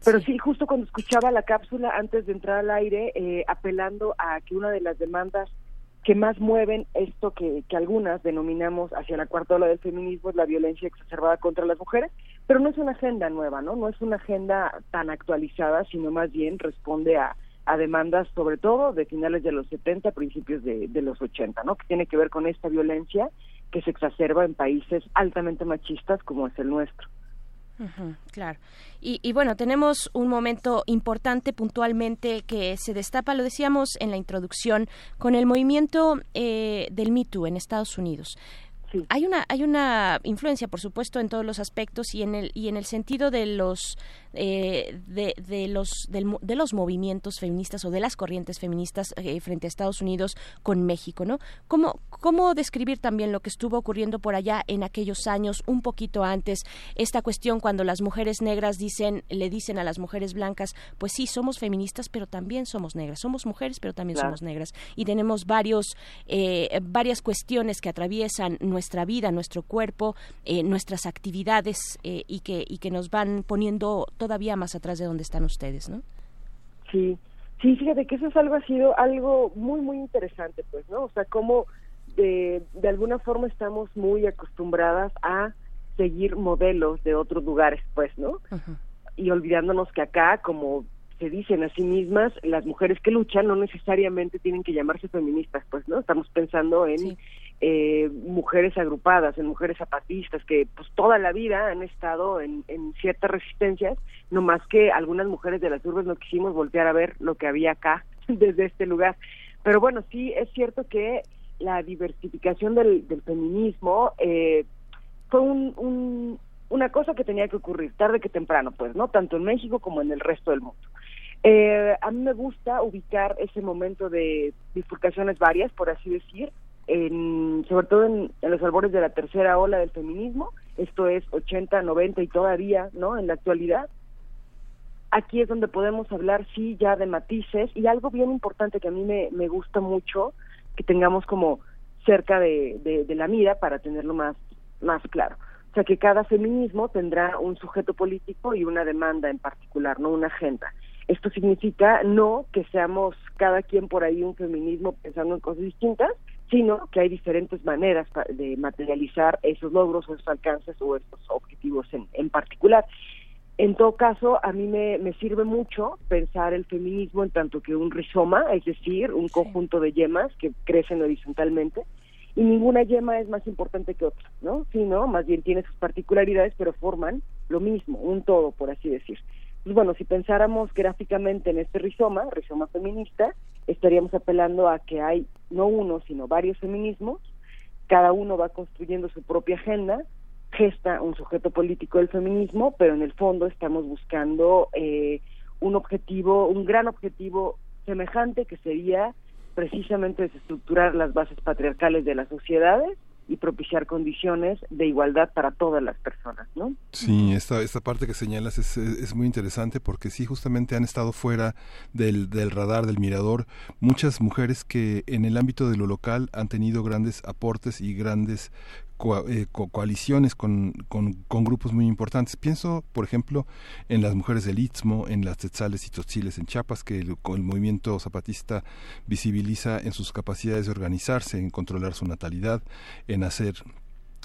Pero sí. justo cuando escuchaba la cápsula antes de entrar al aire, eh, apelando a que una de las demandas que más mueven esto que, algunas denominamos hacia la cuarta ola del feminismo es la violencia exacerbada contra las mujeres, pero no es una agenda nueva, ¿no? No es una agenda tan actualizada, sino más bien responde a, a demandas sobre todo de finales de los 70, principios de, de los 80, ¿no? Que tiene que ver con esta violencia que se exacerba en países altamente machistas como es el nuestro claro. Y, y, bueno, tenemos un momento importante puntualmente que se destapa, lo decíamos en la introducción, con el movimiento eh, del Me en Estados Unidos. Hay una hay una influencia, por supuesto, en todos los aspectos y en el y en el sentido de los eh, de, de, los de los movimientos feministas o de las corrientes feministas eh, frente a Estados Unidos con México, ¿no? ¿Cómo cómo describir también lo que estuvo ocurriendo por allá en aquellos años, un poquito antes, esta cuestión cuando las mujeres negras dicen le dicen a las mujeres blancas, pues sí somos feministas, pero también somos negras, somos mujeres, pero también somos negras y tenemos varios eh, varias cuestiones que atraviesan nuestra vida, nuestro cuerpo, eh, nuestras actividades eh, y, que, y que nos van poniendo todavía más atrás de donde están ustedes, ¿no? Sí, sí, fíjate que eso es algo, ha sido algo muy, muy interesante, pues, ¿no? O sea, cómo de, de alguna forma estamos muy acostumbradas a seguir modelos de otros lugares, pues, ¿no? Y olvidándonos que acá, como se dicen a sí mismas, las mujeres que luchan no necesariamente tienen que llamarse feministas, pues, ¿no? Estamos pensando en eh, mujeres agrupadas, en mujeres zapatistas, que pues toda la vida han estado en, en ciertas resistencias, no más que algunas mujeres de las urbes no quisimos voltear a ver lo que había acá *laughs* desde este lugar. Pero bueno, sí es cierto que la diversificación del, feminismo eh, fue un, una cosa que tenía que ocurrir tarde que temprano, pues, ¿no? Tanto en México como en el resto del mundo. Eh, a mí me gusta ubicar ese momento de bifurcaciones varias, por así decir, en, sobre todo en, los albores de la tercera ola del feminismo, esto es 80, 90 y todavía, ¿no? En la actualidad. Aquí es donde podemos hablar, sí, ya de matices y algo bien importante que a mí me, me gusta mucho que tengamos como cerca de, de, de la mira para tenerlo más, más claro. O sea, que cada feminismo tendrá un sujeto político y una demanda en particular, no una agenda. Esto significa no que seamos cada quien por ahí un feminismo pensando en cosas distintas, sino que hay diferentes maneras de materializar esos logros o esos alcances o estos objetivos en, en particular. En todo caso, a mí me, me, sirve mucho pensar el feminismo en tanto que un rizoma, es decir, un conjunto de yemas que crecen horizontalmente, y ninguna yema es más importante que otra, ¿no? Sino, más bien tiene sus particularidades, pero forman lo mismo, un todo, por así decir. Pues bueno, si pensáramos gráficamente en este rizoma, rizoma feminista, estaríamos apelando a que hay no uno, sino varios feminismos, cada uno va construyendo su propia agenda, gesta un sujeto político del feminismo, pero en el fondo estamos buscando eh, un objetivo, un gran objetivo semejante que sería precisamente desestructurar las bases patriarcales de las sociedades y propiciar condiciones de igualdad para todas las personas, ¿no? Sí, esta, esta parte que señalas es, es muy interesante porque sí, justamente han estado fuera del, del radar, del mirador, muchas mujeres que en el ámbito de lo local han tenido grandes aportes y grandes eh, coaliciones con, con, grupos muy importantes. Pienso, por ejemplo, en las mujeres del Istmo, en las Tetzales y Totziles en Chiapas, que el, el, movimiento zapatista visibiliza en sus capacidades de organizarse, en controlar su natalidad, en hacer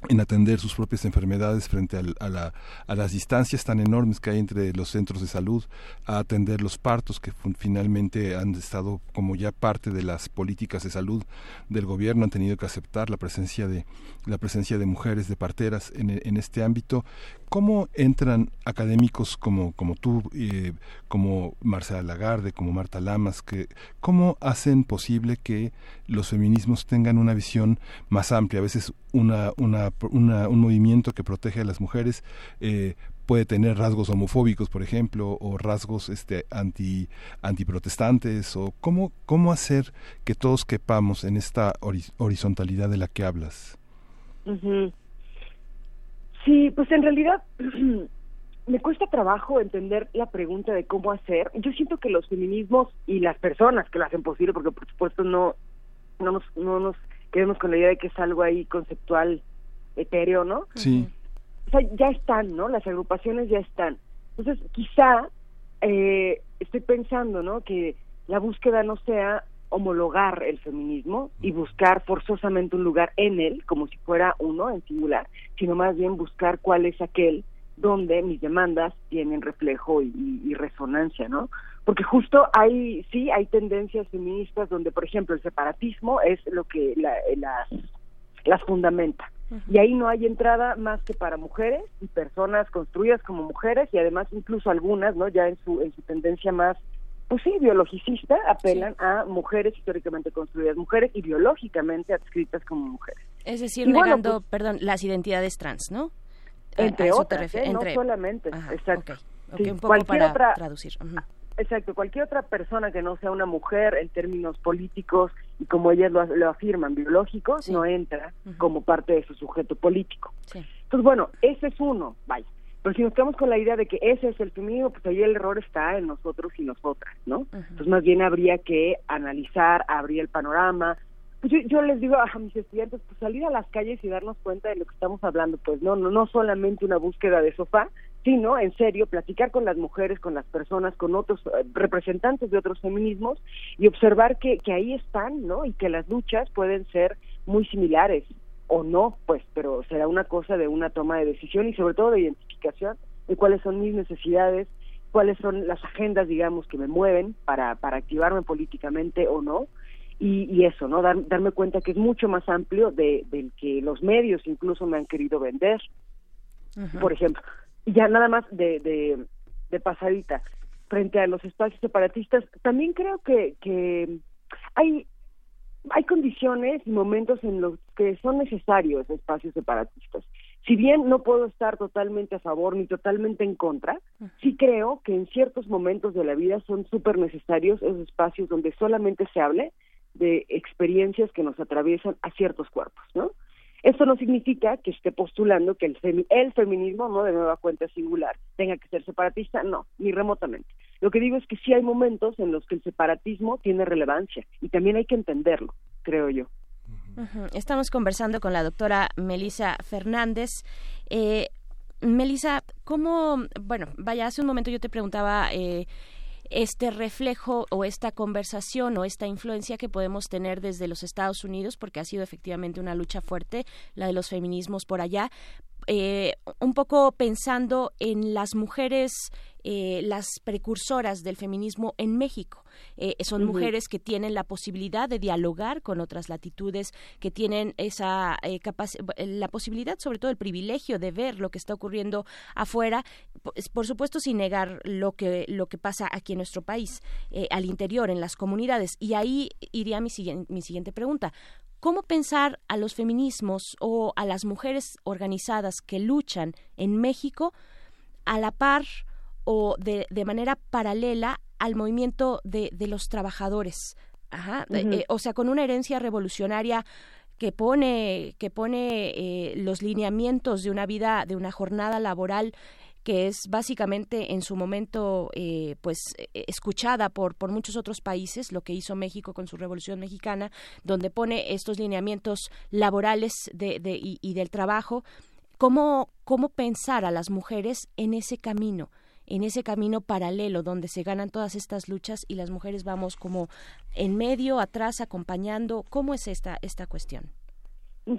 en atender sus propias enfermedades frente a, la, a, las distancias tan enormes que hay entre los centros de salud, a atender los partos que finalmente han estado como ya parte de las políticas de salud del gobierno, han tenido que aceptar la presencia de la presencia de mujeres de parteras en, en este ámbito ¿Cómo entran académicos como, como tú, eh, como Marcela Lagarde, como Marta Lamas, que, cómo hacen posible que los feminismos tengan una visión más amplia? A veces una, una, un movimiento que protege a las mujeres eh, puede tener rasgos homofóbicos, por ejemplo, o rasgos este, anti, antiprotestantes, o cómo, cómo hacer que todos quepamos en esta horizontalidad de la que hablas. Sí, pues en realidad *clears throat* me cuesta trabajo entender la pregunta de cómo hacer. Yo siento que los feminismos y las personas que lo hacen posible, porque por supuesto no no nos, no nos quedemos con la idea de que es algo ahí conceptual etéreo, ¿no? Sí. O sea, ya están, ¿no? Las agrupaciones ya están. Entonces, quizá eh, estoy pensando, ¿no? Que la búsqueda no sea homologar el feminismo y buscar forzosamente un lugar en él, como si fuera uno en singular, sino más bien buscar cuál es aquel donde mis demandas tienen reflejo y, y resonancia, ¿no? Porque justo hay, sí, hay tendencias feministas donde, por ejemplo, el separatismo es lo que la, las, las fundamenta. Y ahí no hay entrada más que para mujeres y personas construidas como mujeres y además incluso algunas, ¿no? Ya en su, en su tendencia más pues sí, biologicista, apelan a mujeres históricamente construidas, mujeres y biológicamente adscritas como mujeres. Es decir, negando, pues perdón, las identidades trans, ¿no? Entre otras, ¿eh? no solamente, exacto. un poco para otra, traducir. Exacto, cualquier otra persona que no sea una mujer en términos políticos y como ellas lo, afirman, biológicos, no entra como parte de su sujeto político. Entonces, bueno, ese es uno, vaya. Pero si nos quedamos con la idea de que ese es el feminismo, pues ahí el error está en nosotros y nosotras, ¿no? Entonces más bien habría que analizar, abrir el panorama. Pues yo, les digo a mis estudiantes, pues salir a las calles y darnos cuenta de lo que estamos hablando, pues no, no, no solamente una búsqueda de sofá, sino en serio platicar con las mujeres, con las personas, con otros eh, representantes de otros feminismos y observar que, que ahí están, ¿no? Y que las luchas pueden ser muy similares o no, pues, pero será una cosa de una toma de decisión y sobre todo de de cuáles son mis necesidades, cuáles son las agendas, digamos, que me mueven para, para activarme políticamente o no. Y, y eso, ¿no? darme cuenta que es mucho más amplio de, del que los medios incluso me han querido vender. Por ejemplo, y ya nada más de, de, de pasadita, frente a los espacios separatistas, también creo que, que hay hay condiciones y momentos en los que son necesarios espacios separatistas. Si bien no puedo estar totalmente a favor ni totalmente en contra, sí creo que en ciertos momentos de la vida son súper necesarios esos espacios donde solamente se hable de experiencias que nos atraviesan a ciertos cuerpos, ¿no? Esto no significa que esté postulando que el, el feminismo, no de nueva cuenta singular, tenga que ser separatista, no, ni remotamente. Lo que digo es que sí hay momentos en los que el separatismo tiene relevancia y también hay que entenderlo, creo yo. Estamos conversando con la doctora Melisa Fernández. Eh, Melisa, ¿cómo, bueno, vaya, hace un momento yo te preguntaba eh, este reflejo o esta conversación o esta influencia que podemos tener desde los Estados Unidos, porque ha sido efectivamente una lucha fuerte, la de los feminismos por allá, eh, un poco pensando en las mujeres, eh, las precursoras del feminismo en México. Eh, son mujeres que tienen la posibilidad de dialogar con otras latitudes, que tienen esa la posibilidad, sobre todo el privilegio de ver lo que está ocurriendo afuera, por, supuesto sin negar lo que lo que pasa aquí en nuestro país, al interior, en las comunidades. Y ahí iría mi, mi siguiente pregunta. ¿Cómo pensar a los feminismos o a las mujeres organizadas que luchan en México a la par o de, de manera paralela al movimiento de, de los trabajadores? Ajá, eh, o sea, con una herencia revolucionaria que pone que pone eh, los lineamientos de una vida de una jornada laboral que es básicamente en su momento eh, pues escuchada por, por muchos otros países, lo que hizo México con su Revolución Mexicana, donde pone estos lineamientos laborales de, de, y, del trabajo, ¿cómo, cómo pensar a las mujeres en ese camino en ese camino paralelo donde se ganan todas estas luchas y las mujeres vamos como en medio, atrás, acompañando. ¿Cómo es esta, esta cuestión?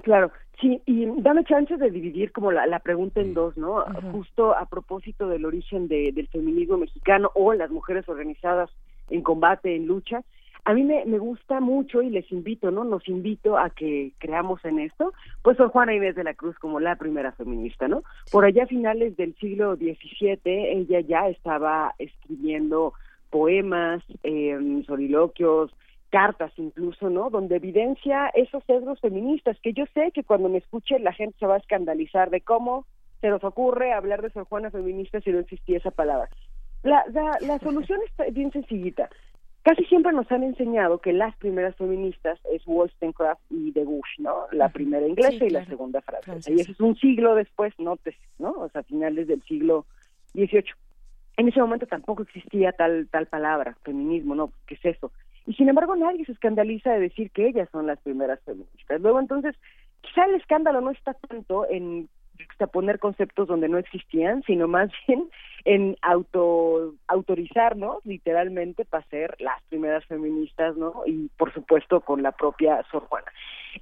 Claro, sí, y dame chance de dividir como la, la pregunta en dos, ¿no? Justo a propósito del origen de, del feminismo mexicano o las mujeres organizadas en combate, en lucha. A mí me, me gusta mucho y les invito, ¿no? Nos invito a que creamos en esto, pues Sor Juana Inés de la Cruz como la primera feminista, ¿no? Por allá a finales del siglo XVII, ella ya estaba escribiendo poemas, eh, soliloquios, cartas incluso, ¿no? Donde evidencia esos sesgos feministas, que yo sé que cuando me escuche la gente se va a escandalizar de cómo se nos ocurre hablar de Sor Juana feminista si no existía esa palabra. La, la, solución es bien sencillita. Casi siempre nos han enseñado que las primeras feministas es Wollstonecraft y de Bush, ¿no? La primera inglesa y la segunda francesa. Y eso es un siglo después, ¿no? ¿no? O sea, finales del siglo XVIII. En ese momento tampoco existía tal tal palabra, feminismo, ¿no? ¿Qué es eso? y sin embargo nadie se escandaliza de decir que ellas son las primeras feministas. Luego entonces, quizá el escándalo no está tanto en poner conceptos donde no existían, sino más *laughs* bien en auto autorizarnos literalmente para ser las primeras feministas, ¿no? Y por supuesto con la propia Sor Juana.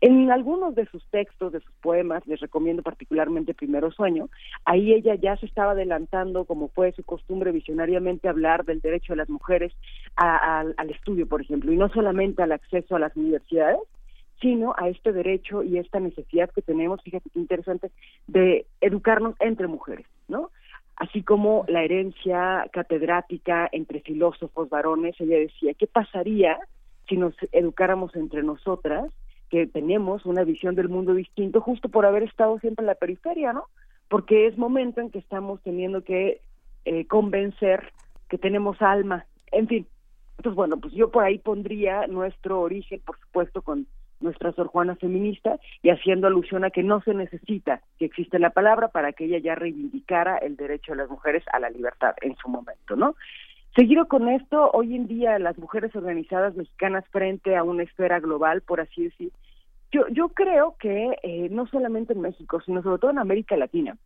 En algunos de sus textos, de sus poemas, les recomiendo particularmente Primero Sueño, ahí ella ya se estaba adelantando, como fue su costumbre visionariamente, hablar del derecho de las mujeres al estudio, por ejemplo, y no solamente al acceso a las universidades, sino a este derecho y esta necesidad que tenemos, fíjate qué interesante, de educarnos entre mujeres, ¿no? Así como la herencia catedrática entre filósofos varones, ella decía, ¿qué pasaría si nos educáramos entre nosotras, que tenemos una visión del mundo distinto, justo por haber estado siempre en la periferia, ¿no? Porque es momento en que estamos teniendo que eh, convencer que tenemos alma, en fin. Entonces, bueno, pues yo por ahí pondría nuestro origen, por supuesto, con nuestra Sor Juana feminista y haciendo alusión a que no se necesita que existe la palabra para que ella ya reivindicara el derecho de las mujeres a la libertad en su momento, ¿no? Seguido con esto, hoy en día las mujeres organizadas mexicanas frente a una esfera global, por así decir, yo, yo creo que eh, no solamente en México, sino sobre todo en América Latina,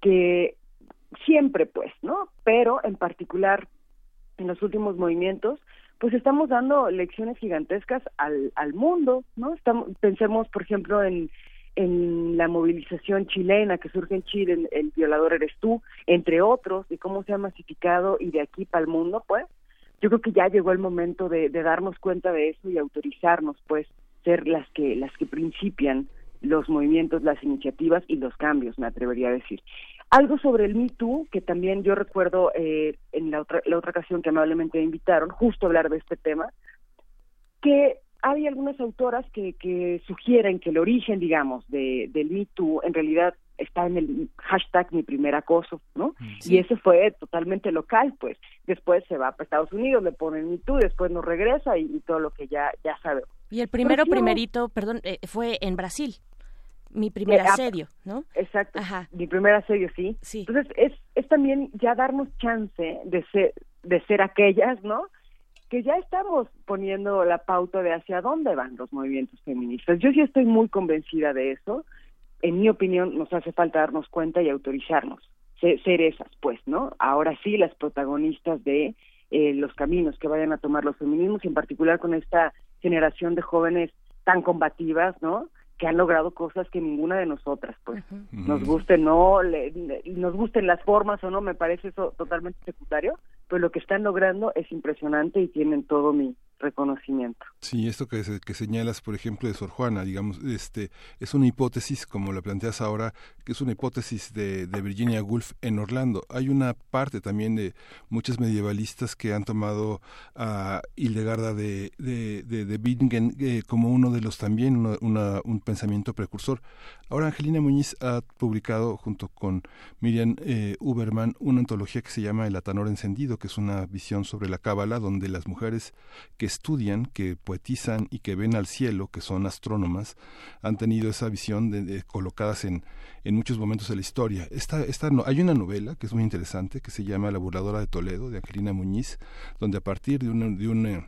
que siempre pues, ¿no? Pero en particular en los últimos movimientos, pues estamos dando lecciones gigantescas al, al mundo, ¿no? Estamos, pensemos, por ejemplo, en, en la movilización chilena que surge en Chile, el, violador eres tú, entre otros, de cómo se ha masificado y de aquí para el mundo, pues, yo creo que ya llegó el momento de, de darnos cuenta de eso y autorizarnos, pues, ser las que las que principian los movimientos, las iniciativas y los cambios, me atrevería a decir. Algo sobre el Me Too, que también yo recuerdo eh, en la otra, la otra ocasión que amablemente me invitaron, justo a hablar de este tema, que hay algunas autoras que, que sugieren que el origen, digamos, de, del Me Too en realidad está en el hashtag mi primer acoso, ¿no? Mm, y ese fue totalmente local, pues. Después se va a Estados Unidos, le ponen Me Too, después nos regresa y, todo lo que ya, ya sabemos. Y el primero, primerito, perdón, eh, fue en Brasil mi primer asedio, ¿no? Exacto. Mi primer asedio, sí. sí. Entonces es, es también ya darnos chance de ser, de ser aquellas, ¿no? Que ya estamos poniendo la pauta de hacia dónde van los movimientos feministas. Yo sí estoy muy convencida de eso. En mi opinión, nos hace falta darnos cuenta y autorizarnos. Ser, esas, pues, ¿no? Ahora sí, las protagonistas de eh, los caminos que vayan a tomar los feminismos, y en particular con esta generación de jóvenes tan combativas, ¿no? Que han logrado cosas que ninguna de nosotras, pues, nos guste no, nos gusten las formas o no, me parece eso totalmente secundario, pero lo que están logrando es impresionante y tienen todo mi, reconocimiento. Sí, esto que, que señalas, por ejemplo, de Sor Juana, digamos, este, es una hipótesis, como la planteas ahora, que es una hipótesis de, de, Virginia Woolf en Orlando. Hay una parte también de muchos medievalistas que han tomado a Hildegarda de, de, de, Bingen eh, como uno de los también, una, un pensamiento precursor. Ahora Angelina Muñiz ha publicado, junto con Miriam eh, Uberman, una antología que se llama El Atanor Encendido, que es una visión sobre la Cábala, donde las mujeres que estudian, que poetizan y que ven al cielo, que son astrónomas, han tenido esa visión de, colocadas en, en muchos momentos de la historia. Esta, esta, no, hay una novela que es muy interesante que se llama La burladora de Toledo, de Angelina Muñiz, donde a partir de un, de un eh,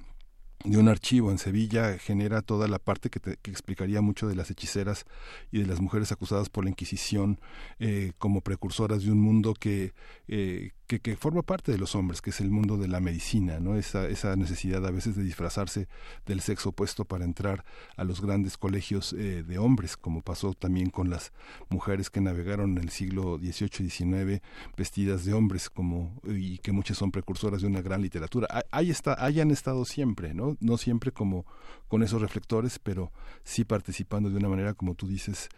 de un archivo en Sevilla genera toda la parte que, que, explicaría mucho de las hechiceras y de las mujeres acusadas por la Inquisición eh, como precursoras de un mundo que, eh, que, forma parte de los hombres, que es el mundo de la medicina, ¿no? Esa, esa necesidad a veces de disfrazarse del sexo opuesto para entrar a los grandes colegios eh, de hombres, como pasó también con las mujeres que navegaron en el siglo XVIII y XIX vestidas de hombres, como, y que muchas son precursoras de una gran literatura. Ahí está, hayan estado siempre, ¿no? No siempre como con esos reflectores, pero sí participando de una manera, como tú dices,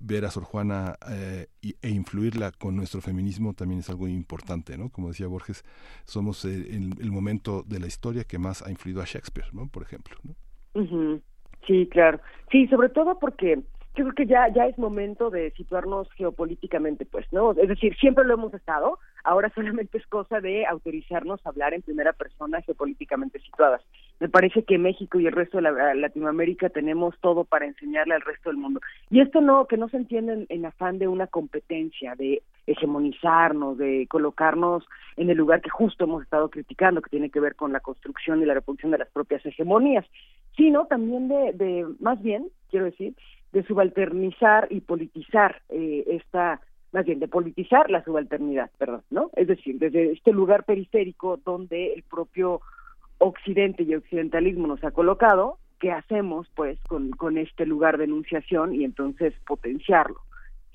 ver a Sor Juana eh, e influirla con nuestro feminismo también es algo importante, ¿no? Como decía Borges, somos el, el, momento de la historia que más ha influido a Shakespeare, ¿no? Por ejemplo, ¿no? Sí, claro. Sí, sobre todo porque creo que ya ya es momento de situarnos geopolíticamente, pues, ¿no? Es decir, siempre lo hemos estado, ahora solamente es cosa de autorizarnos a hablar en primera persona geopolíticamente situadas. Me parece que México y el resto de la, Latinoamérica tenemos todo para enseñarle al resto del mundo. Y esto no, que no se entiende en, en afán de una competencia, de hegemonizarnos, de colocarnos en el lugar que justo hemos estado criticando, que tiene que ver con la construcción y la reproducción de las propias hegemonías, sino también de, de más bien, quiero decir, de subalternizar y politizar eh, esta, más bien de politizar la subalternidad, perdón, ¿no? Es decir, desde este lugar periférico donde el propio Occidente y occidentalismo nos ha colocado, ¿qué hacemos pues con, este lugar de enunciación y entonces potenciarlo?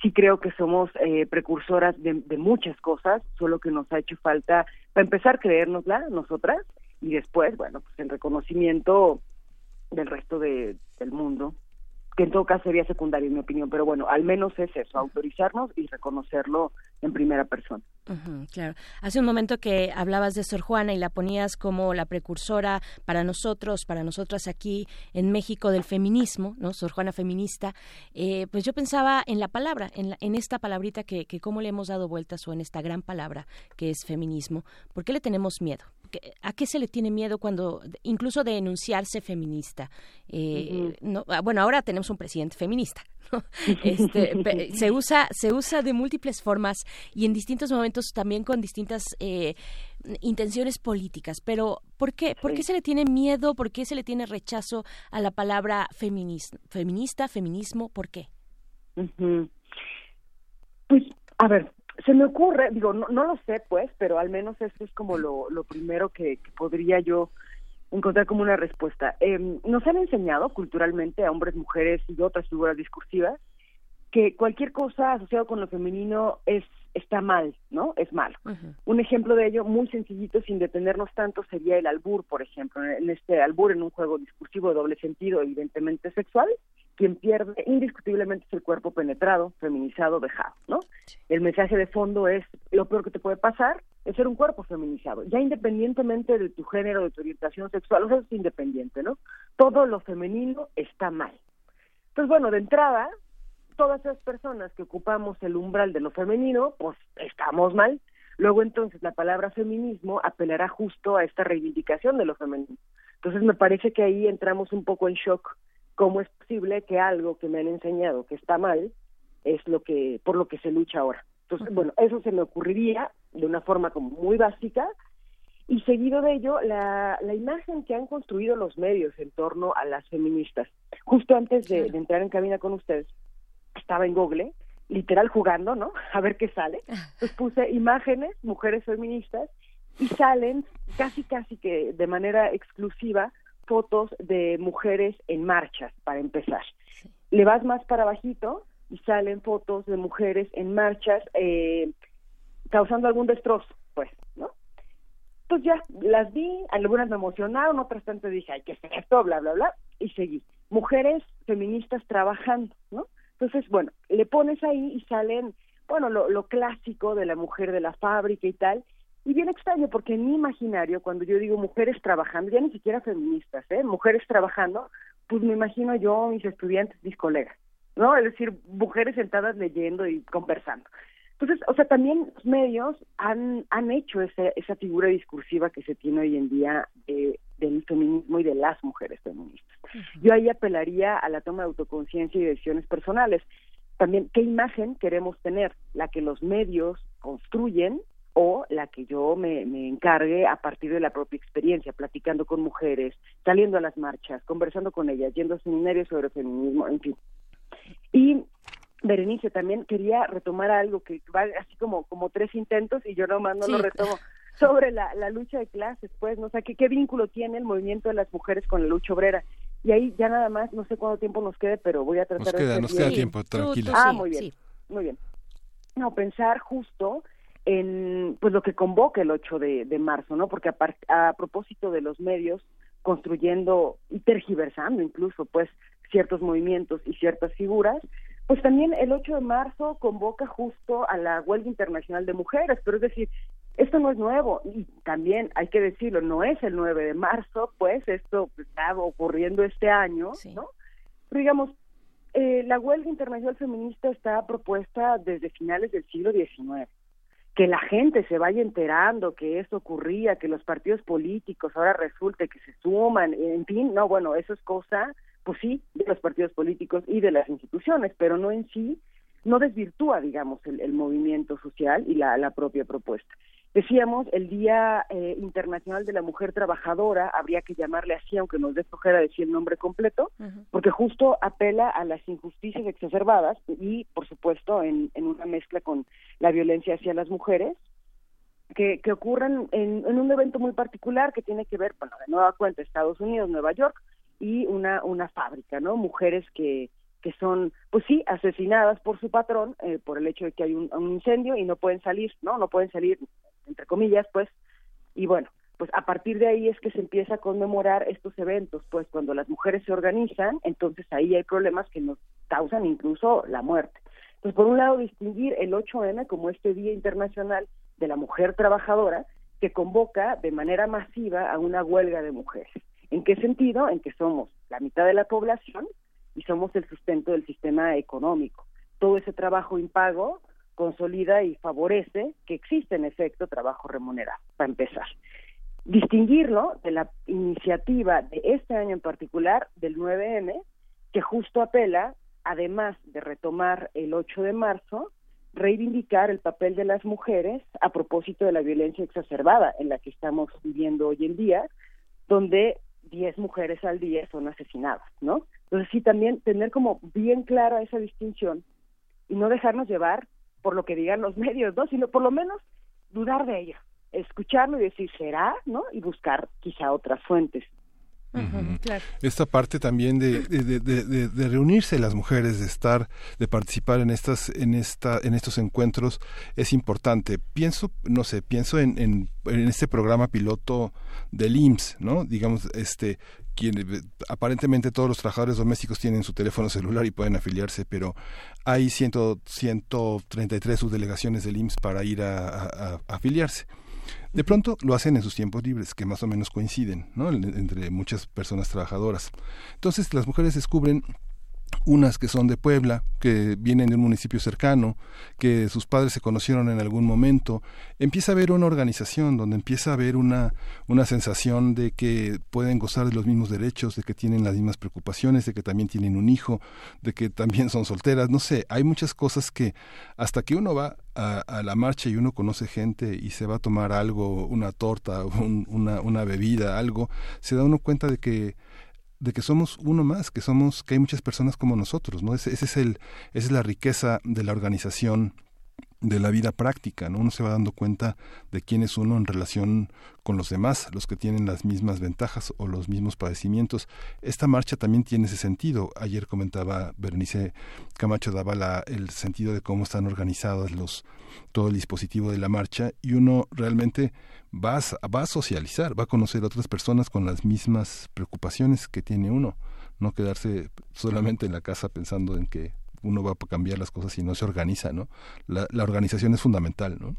Sí creo que somos eh, precursoras de, de muchas cosas, solo que nos ha hecho falta, para empezar, creérnosla nosotras y después, bueno, pues en reconocimiento del resto de, del mundo que en todo caso sería secundario en mi opinión, pero bueno, al menos es eso, autorizarnos y reconocerlo en primera persona. claro. Hace un momento que hablabas de Sor Juana y la ponías como la precursora para nosotros, para nosotras aquí en México del feminismo, ¿no? Sor Juana feminista. Eh, pues yo pensaba en la palabra, en, en esta palabrita que, que cómo le hemos dado vueltas o en esta gran palabra que es feminismo. ¿Por qué le tenemos miedo? ¿A qué se le tiene miedo cuando, incluso de enunciarse feminista? Eh, no, ah, bueno, ahora tenemos un presidente feminista. *laughs* Este, se usa se usa de múltiples formas y en distintos momentos también con distintas eh, intenciones políticas. Pero ¿por qué? ¿Por qué se le tiene miedo? ¿Por qué se le tiene rechazo a la palabra feminista, feminista feminismo? ¿Por qué? Pues, a ver, se me ocurre, digo, no, no lo sé pues, pero al menos eso es como lo, lo primero que, podría yo encontrar como una respuesta. Eh, nos han enseñado culturalmente a hombres, mujeres y otras figuras discursivas que cualquier cosa asociada con lo femenino es está mal, ¿no? Es malo. Un ejemplo de ello muy sencillito, sin detenernos tanto, sería el albur, por ejemplo. En este albur, en un juego discursivo de doble sentido, evidentemente sexual, quien pierde indiscutiblemente es el cuerpo penetrado, feminizado, dejado, ¿no? El mensaje de fondo es lo peor que te puede pasar es ser un cuerpo feminizado, ya independientemente de tu género, de tu orientación sexual, o sea, es independiente, ¿no? Todo lo femenino está mal. Entonces, bueno, de entrada, todas esas personas que ocupamos el umbral de lo femenino, pues estamos mal. Luego entonces la palabra feminismo apelará justo a esta reivindicación de lo femenino. Entonces me parece que ahí entramos un poco en shock cómo es posible que algo que me han enseñado que está mal es lo que por lo que se lucha ahora. Entonces, bueno, eso se me ocurriría de una forma como muy básica y seguido de ello la, la imagen que han construido los medios en torno a las feministas. Justo antes de, entrar en cabina con ustedes, estaba en Google, literal jugando, ¿no? *laughs* A ver qué sale. Pues puse imágenes, mujeres feministas, y salen casi, casi que de manera exclusiva fotos de mujeres en marchas, para empezar. Le vas más para bajito y salen fotos de mujeres en marchas eh, causando algún destrozo, pues, ¿no? Pues ya, las vi, algunas me emocionaron, otras tanto dije, ay, ¿qué es esto? Bla, bla, bla, y seguí. Mujeres feministas trabajando, ¿no? Entonces, bueno, le pones ahí y salen, bueno, lo, lo clásico de la mujer de la fábrica y tal, y bien extraño, porque en mi imaginario, cuando yo digo mujeres trabajando, ya ni siquiera feministas, ¿eh? Mujeres trabajando, pues me imagino yo, mis estudiantes, mis colegas, ¿no? Es decir, mujeres sentadas leyendo y conversando. Entonces, o sea, también los medios han, han hecho ese, esa figura discursiva que se tiene hoy en día del feminismo y de las mujeres feministas. Yo ahí apelaría a la toma de autoconciencia y decisiones personales. También, ¿qué imagen queremos tener? La que los medios construyen o la que yo me, me encargue a partir de la propia experiencia, platicando con mujeres, saliendo a las marchas, conversando con ellas, yendo a seminarios sobre feminismo, en fin. Y Berenice también quería retomar algo que va así como como tres intentos y yo nomás no lo retomo *laughs* sobre la, la lucha de clases, pues, no sé ¿qué, qué vínculo tiene el movimiento de las mujeres con la lucha obrera. Y ahí ya nada más, no sé cuánto tiempo nos quede, pero voy a tratar nos queda, Nos queda tiempo, tranquilo. Ah, muy bien, muy bien. No, pensar justo en pues lo que convoca el 8 de, marzo, ¿no? Porque a, a, propósito de los medios construyendo y tergiversando incluso pues ciertos movimientos y ciertas figuras, pues también el 8 de marzo convoca justo a la huelga internacional de mujeres, pero es decir, esto no es nuevo y también hay que decirlo, no es el 9 de marzo, pues esto está ocurriendo este año, ¿no? Pero digamos, eh, la huelga internacional feminista está propuesta desde finales del siglo XIX. Que la gente se vaya enterando que eso ocurría, que los partidos políticos ahora resulte que se suman, en fin, no, bueno, eso es cosa, pues sí, de los partidos políticos y de las instituciones, pero no en sí, no desvirtúa, digamos, el, movimiento social y la propia propuesta. Decíamos, el Día eh, Internacional de la Mujer Trabajadora, habría que llamarle así, aunque nos dé flojera decir el nombre completo, porque justo apela a las injusticias exacerbadas y, por supuesto, en, una mezcla con la violencia hacia las mujeres, que, que ocurren en, un evento muy particular que tiene que ver, bueno, de nueva cuenta, Estados Unidos, Nueva York, y una, una fábrica, ¿no? Mujeres que, que son, pues sí, asesinadas por su patrón eh, por el hecho de que hay un, un, incendio y no pueden salir, ¿no? No pueden salir entre comillas, pues, y bueno, pues a partir de ahí es que se empieza a conmemorar estos eventos, pues cuando las mujeres se organizan, entonces ahí hay problemas que nos causan incluso la muerte. Entonces, por un lado, distinguir el 8M como este Día Internacional de la Mujer Trabajadora, que convoca de manera masiva a una huelga de mujeres. ¿En qué sentido? En que somos la mitad de la población y somos el sustento del sistema económico. Todo ese trabajo impago consolida y favorece que existe en efecto trabajo remunerado, para empezar. Distinguirlo de la iniciativa de este año en particular, del 9M, que justo apela, además de retomar el 8 de marzo, reivindicar el papel de las mujeres a propósito de la violencia exacerbada en la que estamos viviendo hoy en día, donde 10 mujeres al día son asesinadas, ¿no? Entonces sí, también tener como bien clara esa distinción y no dejarnos llevar por lo que digan los *laughs* medios, ¿no? Sino por lo menos dudar de ella, escucharlo y decir, ¿será? ¿no? Y buscar quizá otras fuentes. Esta parte también de, de, reunirse las mujeres, de estar, de participar en estas, en esta, en estos encuentros es importante. Pienso, no sé, pienso en, en, en este programa piloto del IMSS, ¿no? Digamos, este, quien, aparentemente todos los trabajadores domésticos tienen su teléfono celular y pueden afiliarse, pero hay ciento, 133 subdelegaciones del IMSS para ir a, afiliarse. De pronto lo hacen en sus tiempos libres, que más o menos coinciden, ¿no? entre muchas personas trabajadoras. Entonces las mujeres descubren unas que son de Puebla, que vienen de un municipio cercano, que sus padres se conocieron en algún momento, empieza a haber una organización donde empieza a haber una, una sensación de que pueden gozar de los mismos derechos, de que tienen las mismas preocupaciones, de que también tienen un hijo, de que también son solteras, no sé, hay muchas cosas que hasta que uno va a, la marcha y uno conoce gente y se va a tomar algo, una torta, *laughs* una, una bebida, algo, se da uno cuenta de que de que somos uno más, que somos, que hay muchas personas como nosotros, ¿no? Ese, ese es el, esa es la riqueza de la organización de la vida práctica, ¿no? Uno se va dando cuenta de quién es uno en relación con los demás, los que tienen las mismas ventajas o los mismos padecimientos. Esta marcha también tiene ese sentido. Ayer comentaba Bernice Camacho daba la, el sentido de cómo están organizados los todo el dispositivo de la marcha y uno realmente va va a socializar, va a conocer a otras personas con las mismas preocupaciones que tiene uno, no quedarse solamente en la casa pensando en que uno va a cambiar las cosas y no se organiza, ¿no? La, la organización es fundamental, ¿no?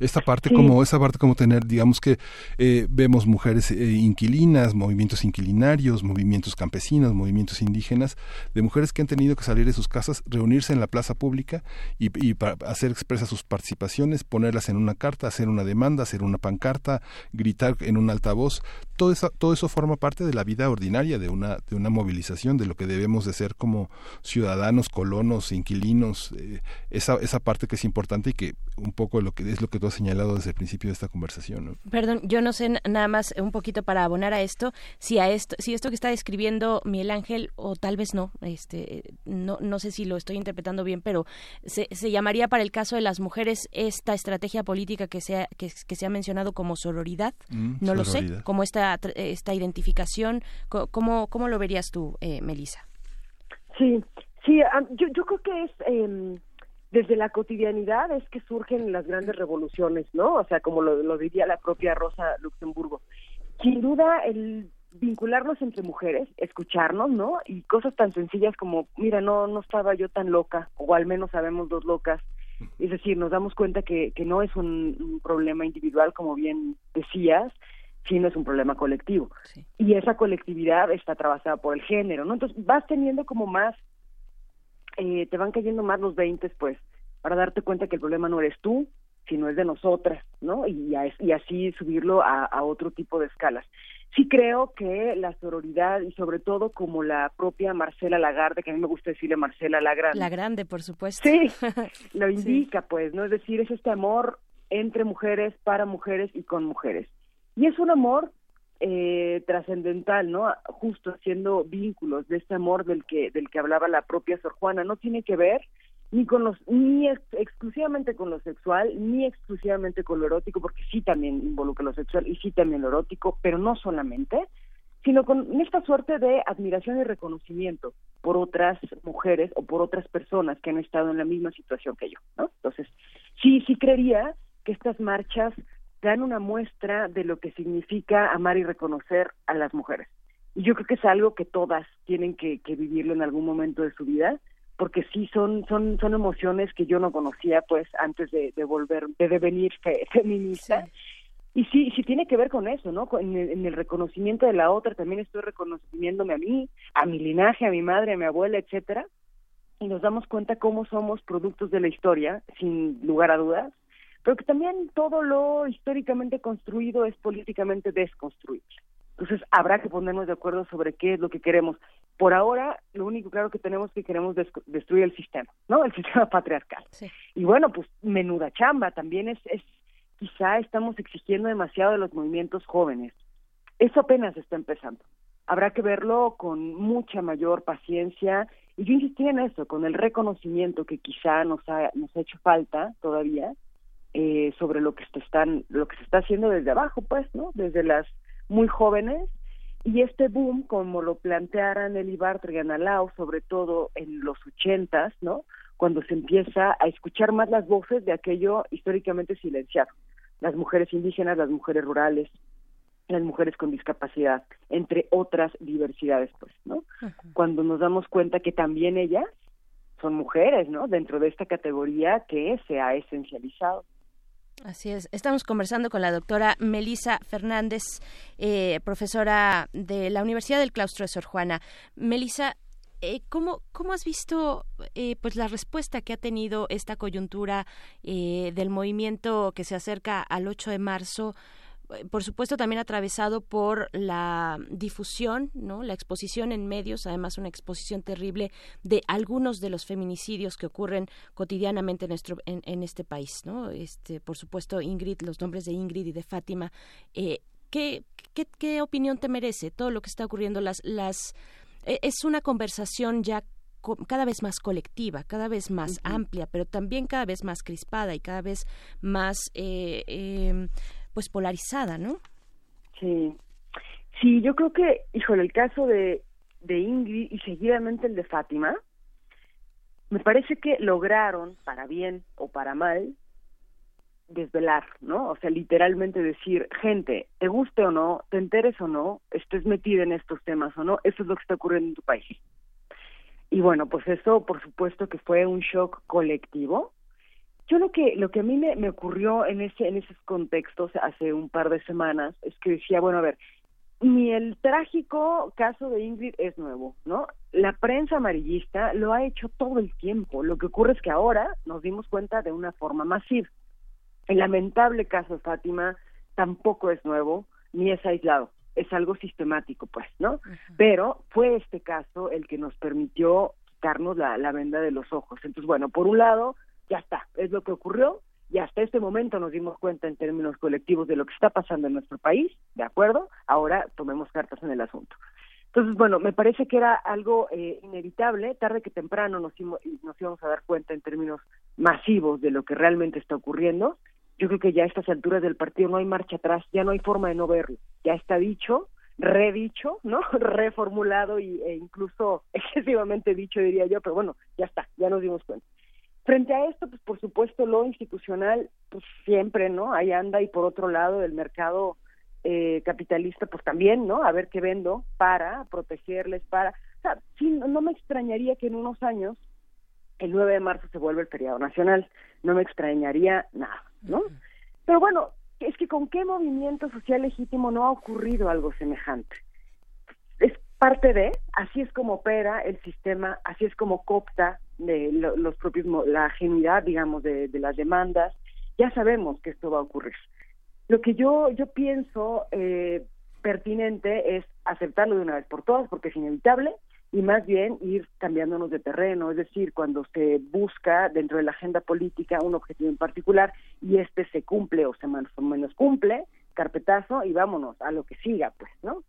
esta parte como esa parte como tener digamos que eh, vemos mujeres eh, inquilinas movimientos inquilinarios movimientos campesinos movimientos indígenas de mujeres que han tenido que salir de sus casas reunirse en la plaza pública y, y para hacer expresas sus participaciones ponerlas en una carta hacer una demanda hacer una pancarta gritar en un altavoz todo eso todo eso forma parte de la vida ordinaria de una de una movilización de lo que debemos de ser como ciudadanos colonos inquilinos eh, esa esa parte que es importante y que un poco lo que es lo que tú has señalado desde el principio de esta conversación. Perdón, yo no sé nada más un poquito para abonar a esto, si a esto, si esto que está describiendo Miguel Ángel o tal vez no, este, no, no sé si lo estoy interpretando bien, pero se, se llamaría para el caso de las mujeres esta estrategia política que se ha, que, se ha mencionado como sororidad, mm, no lo sé, como esta esta identificación, ¿cómo, cómo lo verías tú, eh, Melissa? Sí, sí, yo, yo creo que es eh, desde la cotidianidad es que surgen las grandes revoluciones, ¿no? O sea, como lo, diría la propia Rosa Luxemburgo. Sin duda, el vincularnos entre mujeres, escucharnos, ¿no? Y cosas tan sencillas como, mira, no, no estaba yo tan loca, o al menos sabemos dos locas. Es decir, nos damos cuenta que, que no es un, problema individual, como bien decías, sino es un problema colectivo. Y esa colectividad está atravesada por el género, ¿no? Entonces vas teniendo como más, eh, te van cayendo más los 20, pues, para darte cuenta que el problema no eres tú, sino es de nosotras, ¿no? Y, y así subirlo a, a otro tipo de escalas sí creo que la sororidad y sobre todo como la propia Marcela Lagarde, que a mí me gusta decirle Marcela la Grande. La Grande, por supuesto. Sí, *laughs* lo indica, pues, ¿no? Es decir, es este amor entre mujeres, para mujeres y con mujeres. Y es un amor eh, trascendental, ¿no? Justo haciendo vínculos de este amor del que del que hablaba la propia Sor Juana. No tiene que ver ni con los ni exclusivamente con lo sexual ni exclusivamente con lo erótico porque sí también involucra lo sexual y sí también lo erótico pero no solamente sino con esta suerte de admiración y reconocimiento por otras mujeres o por otras personas que han estado en la misma situación que yo no entonces sí sí creería que estas marchas dan una muestra de lo que significa amar y reconocer a las mujeres. Y yo creo que es algo que todas tienen que, que vivirlo en algún momento de su vida porque sí son son son emociones que yo no conocía pues antes de, de volver de devenir *laughs* feminista. Y sí sí tiene que ver con eso no en el, en el, reconocimiento de la otra también estoy reconociéndome a mí a mi linaje a mi madre a mi abuela etcétera. Y nos damos cuenta cómo somos productos de la historia sin lugar a dudas pero que también todo lo históricamente construido es políticamente desconstruible entonces habrá que ponernos de acuerdo sobre qué es lo que queremos. Por ahora, lo único claro que tenemos es que queremos destruir el sistema, ¿no? El *laughs* sistema patriarcal. Y bueno, pues menuda chamba, también es, es, quizá estamos exigiendo demasiado de los movimientos jóvenes. Eso apenas está empezando. Habrá que verlo con mucha mayor paciencia y yo insistí en eso, con el reconocimiento que quizá nos ha, nos ha hecho falta todavía eh, sobre lo que se están, lo que se está haciendo desde abajo, pues, ¿no? Desde las muy jóvenes y este boom, como lo plantearan el Bartra y Analao, sobre todo en los ochentas, ¿no? Cuando se empieza a escuchar más las voces de aquello históricamente silenciado, las mujeres indígenas, las mujeres rurales, las mujeres con discapacidad, entre otras diversidades, pues, ¿no? Cuando nos damos cuenta que también ellas son mujeres, ¿no? Dentro de esta categoría que se ha esencializado. Así es. Estamos conversando con la doctora Melisa Fernández, eh, profesora de la Universidad del Claustro de Sor Juana. Melisa, eh, ¿cómo, ¿cómo, has visto eh, pues la respuesta que ha tenido esta coyuntura del movimiento que se acerca al 8 de marzo? Por supuesto también atravesado por la difusión, ¿no? La exposición en medios, además una exposición terrible de algunos de los feminicidios que ocurren cotidianamente en nuestro en, este país, ¿no? Este, por supuesto, Ingrid, los nombres de Ingrid y de Fátima. Eh, ¿qué, qué, qué opinión te merece todo lo que está ocurriendo? Las las e, es una conversación ya cada vez más colectiva, cada vez más amplia, pero también cada vez más crispada y cada vez más eh, em, pues polarizada, ¿no? Sí, sí, yo creo que, híjole, el caso de, de Ingrid y seguidamente el de Fátima, me parece que lograron, para bien o para mal, desvelar, ¿no? O sea, literalmente decir, gente, te guste o no, te enteres o no, estés metida en estos temas o no, eso es lo que está ocurriendo en tu país. Y bueno, pues eso, por supuesto que fue un shock colectivo, yo lo que lo que a mí me, me ocurrió en ese en esos contextos hace un par de semanas es que decía, bueno, a ver, ni el trágico caso de Ingrid es nuevo, ¿no? La prensa amarillista lo ha hecho todo el tiempo. Lo que ocurre es que ahora nos dimos cuenta de una forma masiva. El lamentable caso de Fátima tampoco es nuevo ni es aislado, es algo sistemático, pues, ¿no? Pero fue este caso el que nos permitió quitarnos la, la venda de los ojos. Entonces, bueno, por un lado, ya está, es lo que ocurrió y hasta este momento nos dimos cuenta en términos colectivos de lo que está pasando en nuestro país, ¿de acuerdo? Ahora tomemos cartas en el asunto. Entonces, bueno, me parece que era algo eh, inevitable, tarde que temprano nos, nos íbamos a dar cuenta en términos masivos de lo que realmente está ocurriendo. Yo creo que ya a estas alturas del partido no hay marcha atrás, ya no hay forma de no verlo, ya está dicho, redicho, ¿no? *laughs* Reformulado y, e incluso *laughs* excesivamente dicho, diría yo, pero bueno, ya está, ya nos dimos cuenta. Frente a esto, pues por supuesto lo institucional, pues siempre, ¿no? Ahí anda y por otro lado el mercado eh, capitalista, pues también, ¿no? A ver qué vendo para protegerles, para... O sea, sí, no me extrañaría que en unos años el 9 de marzo se vuelva el feriado nacional, no me extrañaría nada, ¿no? Pero bueno, es que con qué movimiento social legítimo no ha ocurrido algo semejante. Es parte de, así es como opera el sistema, así es como copta de los propios la genuidad, digamos, de, de, las demandas. Ya sabemos que esto va a ocurrir. Lo que yo yo pienso eh, pertinente es aceptarlo de una vez por todas, porque es inevitable y más bien ir cambiándonos de terreno, es decir, cuando se busca dentro de la agenda política un objetivo en particular y este se cumple o se más o menos cumple, carpetazo y vámonos a lo que siga, pues, ¿no?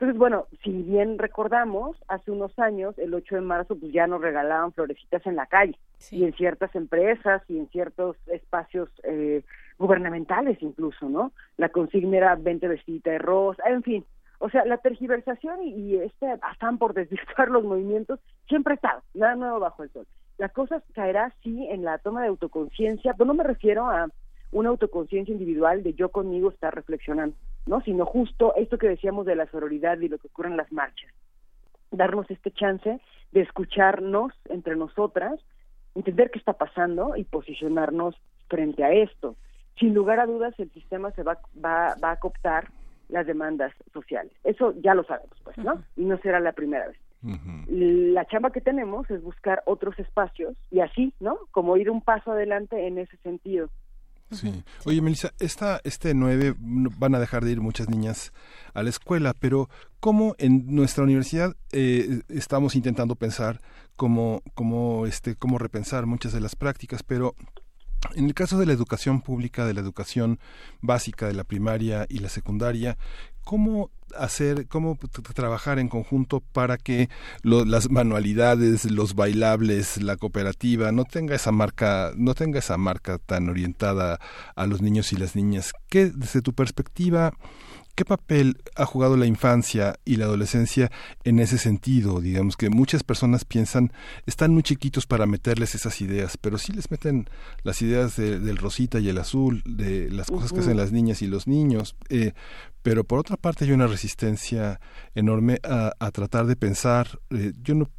Entonces, bueno, si bien recordamos, hace unos años, el 8 de marzo, pues ya nos regalaban florecitas en la calle y en ciertas empresas y en ciertos espacios eh, gubernamentales incluso, ¿no? La consigna era 20 vestidita de rosa, en fin, o sea, la tergiversación y, este afán por desvirtuar los movimientos siempre está, nada nuevo bajo el sol. La cosa caerá sí en la toma de autoconciencia, pero no me refiero a una autoconciencia individual de yo conmigo estar reflexionando, ¿no? Sino justo esto que decíamos de la sororidad y lo que ocurre en las marchas. Darnos este chance de escucharnos entre nosotras, entender qué está pasando y posicionarnos frente a esto. Sin lugar a dudas, el sistema se va, va, va a cooptar las demandas sociales. Eso ya lo sabemos, pues, ¿no? Y no será la primera vez. La chamba que tenemos es buscar otros espacios y así, ¿no? Como ir un paso adelante en ese sentido. Sí. Oye, Melissa, esta, este 9 van a dejar de ir muchas niñas a la escuela, pero ¿cómo en nuestra universidad eh, estamos intentando pensar cómo, cómo, este, cómo repensar muchas de las prácticas, pero en el caso de la educación pública, de la educación básica, de la primaria y la secundaria, ¿cómo hacer, cómo trabajar en conjunto para que las manualidades, los bailables, la cooperativa no tenga esa marca, no tenga esa marca tan orientada a los niños y las niñas? ¿Qué desde tu perspectiva ¿Qué papel ha jugado la infancia y la adolescencia en ese sentido? Digamos que muchas personas piensan, están muy chiquitos para meterles esas ideas, pero sí les meten las ideas del rosita y el azul, de las cosas que hacen las niñas y los niños. Eh, pero por otra parte hay una resistencia enorme a, tratar de pensar. Eh, yo no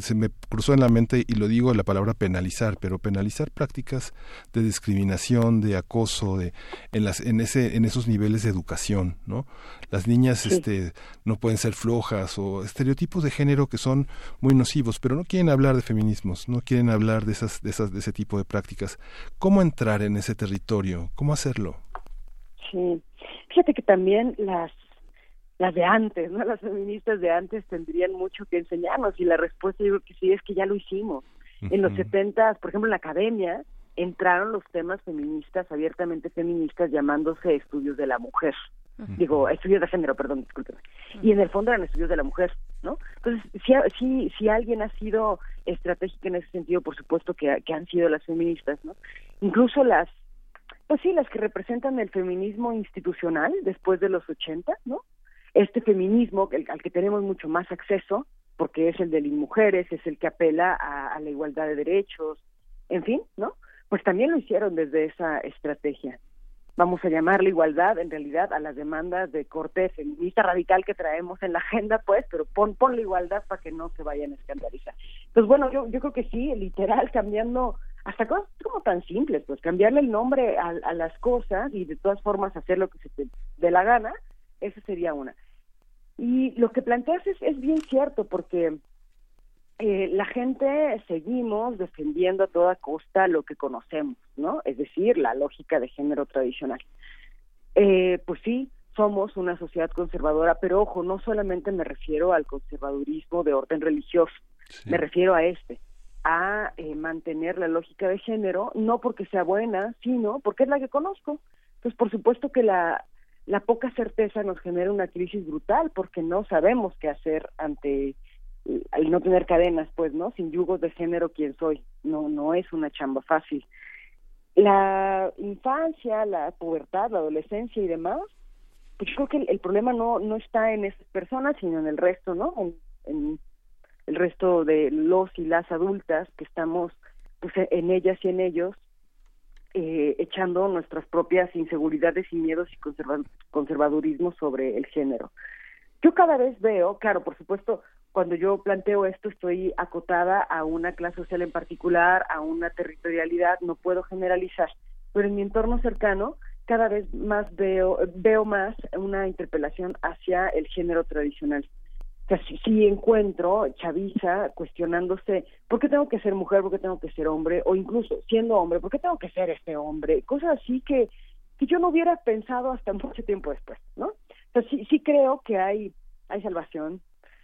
se me cruzó en la mente y lo digo la palabra penalizar, pero penalizar prácticas de discriminación, de acoso, de en las en ese en esos niveles de educación, ¿no? Las niñas este no pueden ser flojas o estereotipos de género que son muy nocivos, pero no quieren hablar de feminismos, no quieren hablar de esas de esas de ese tipo de prácticas. ¿Cómo entrar en ese territorio? ¿Cómo hacerlo? Sí. Fíjate que también las las de antes, ¿no? Las feministas de antes tendrían mucho que enseñarnos y la respuesta yo creo que sí es que ya lo hicimos. En los setentas, por ejemplo, en la academia entraron los temas feministas, abiertamente feministas, llamándose estudios de la mujer. Digo, estudios de género, perdón, discúlpeme. Y en el fondo eran estudios de la mujer, ¿no? Entonces, si, si, si alguien ha sido estratégico en ese sentido, por supuesto que, que han sido las feministas, ¿no? Incluso las pues sí, las que representan el feminismo institucional después de los 80, ¿no? Este feminismo al que tenemos mucho más acceso, porque es el de las mujeres, es el que apela a, la igualdad de derechos, en fin, ¿no? Pues también lo hicieron desde esa estrategia. Vamos a llamarle igualdad, en realidad, a las demandas de corte feminista radical que traemos en la agenda, pues, pero pon, pon la igualdad para que no se vayan a escandalizar. Pues bueno, yo, yo creo que sí, literal, cambiando hasta cosas como tan simples, pues cambiarle el nombre a, a las cosas y de todas formas hacer lo que se te dé la gana, esa sería una. Y lo que planteas es, es bien cierto, porque eh, la gente seguimos defendiendo a toda costa lo que conocemos, ¿no? Es decir, la lógica de género tradicional. Eh, pues sí, somos una sociedad conservadora, pero ojo, no solamente me refiero al conservadurismo de orden religioso, me refiero a este, a eh, mantener la lógica de género, no porque sea buena, sino porque es la que conozco. Pues por supuesto que la la poca certeza nos genera una crisis brutal porque no sabemos qué hacer ante al no tener cadenas, pues, ¿no? Sin yugos de género, ¿quién soy? No, no es una chamba fácil. La infancia, la pubertad, la adolescencia y demás, pues yo creo que el, problema no, no está en esas personas, sino en el resto, ¿no? En el resto de los y las adultas que estamos, pues, en ellas y en ellos, eh, echando nuestras propias inseguridades y miedos y conservadurismo sobre el género. Yo cada vez veo, claro, por supuesto, cuando yo planteo esto estoy acotada a una clase social en particular, a una territorialidad, no puedo generalizar, pero en mi entorno cercano cada vez más veo, veo más una interpelación hacia el género tradicional. O sea, si, encuentro chaviza cuestionándose por qué tengo que ser mujer, por qué tengo que ser hombre, o incluso siendo hombre, por qué tengo que ser este hombre, cosas así que, que yo no hubiera pensado hasta mucho tiempo después, ¿no? O sea, sí, sí creo que hay, hay salvación,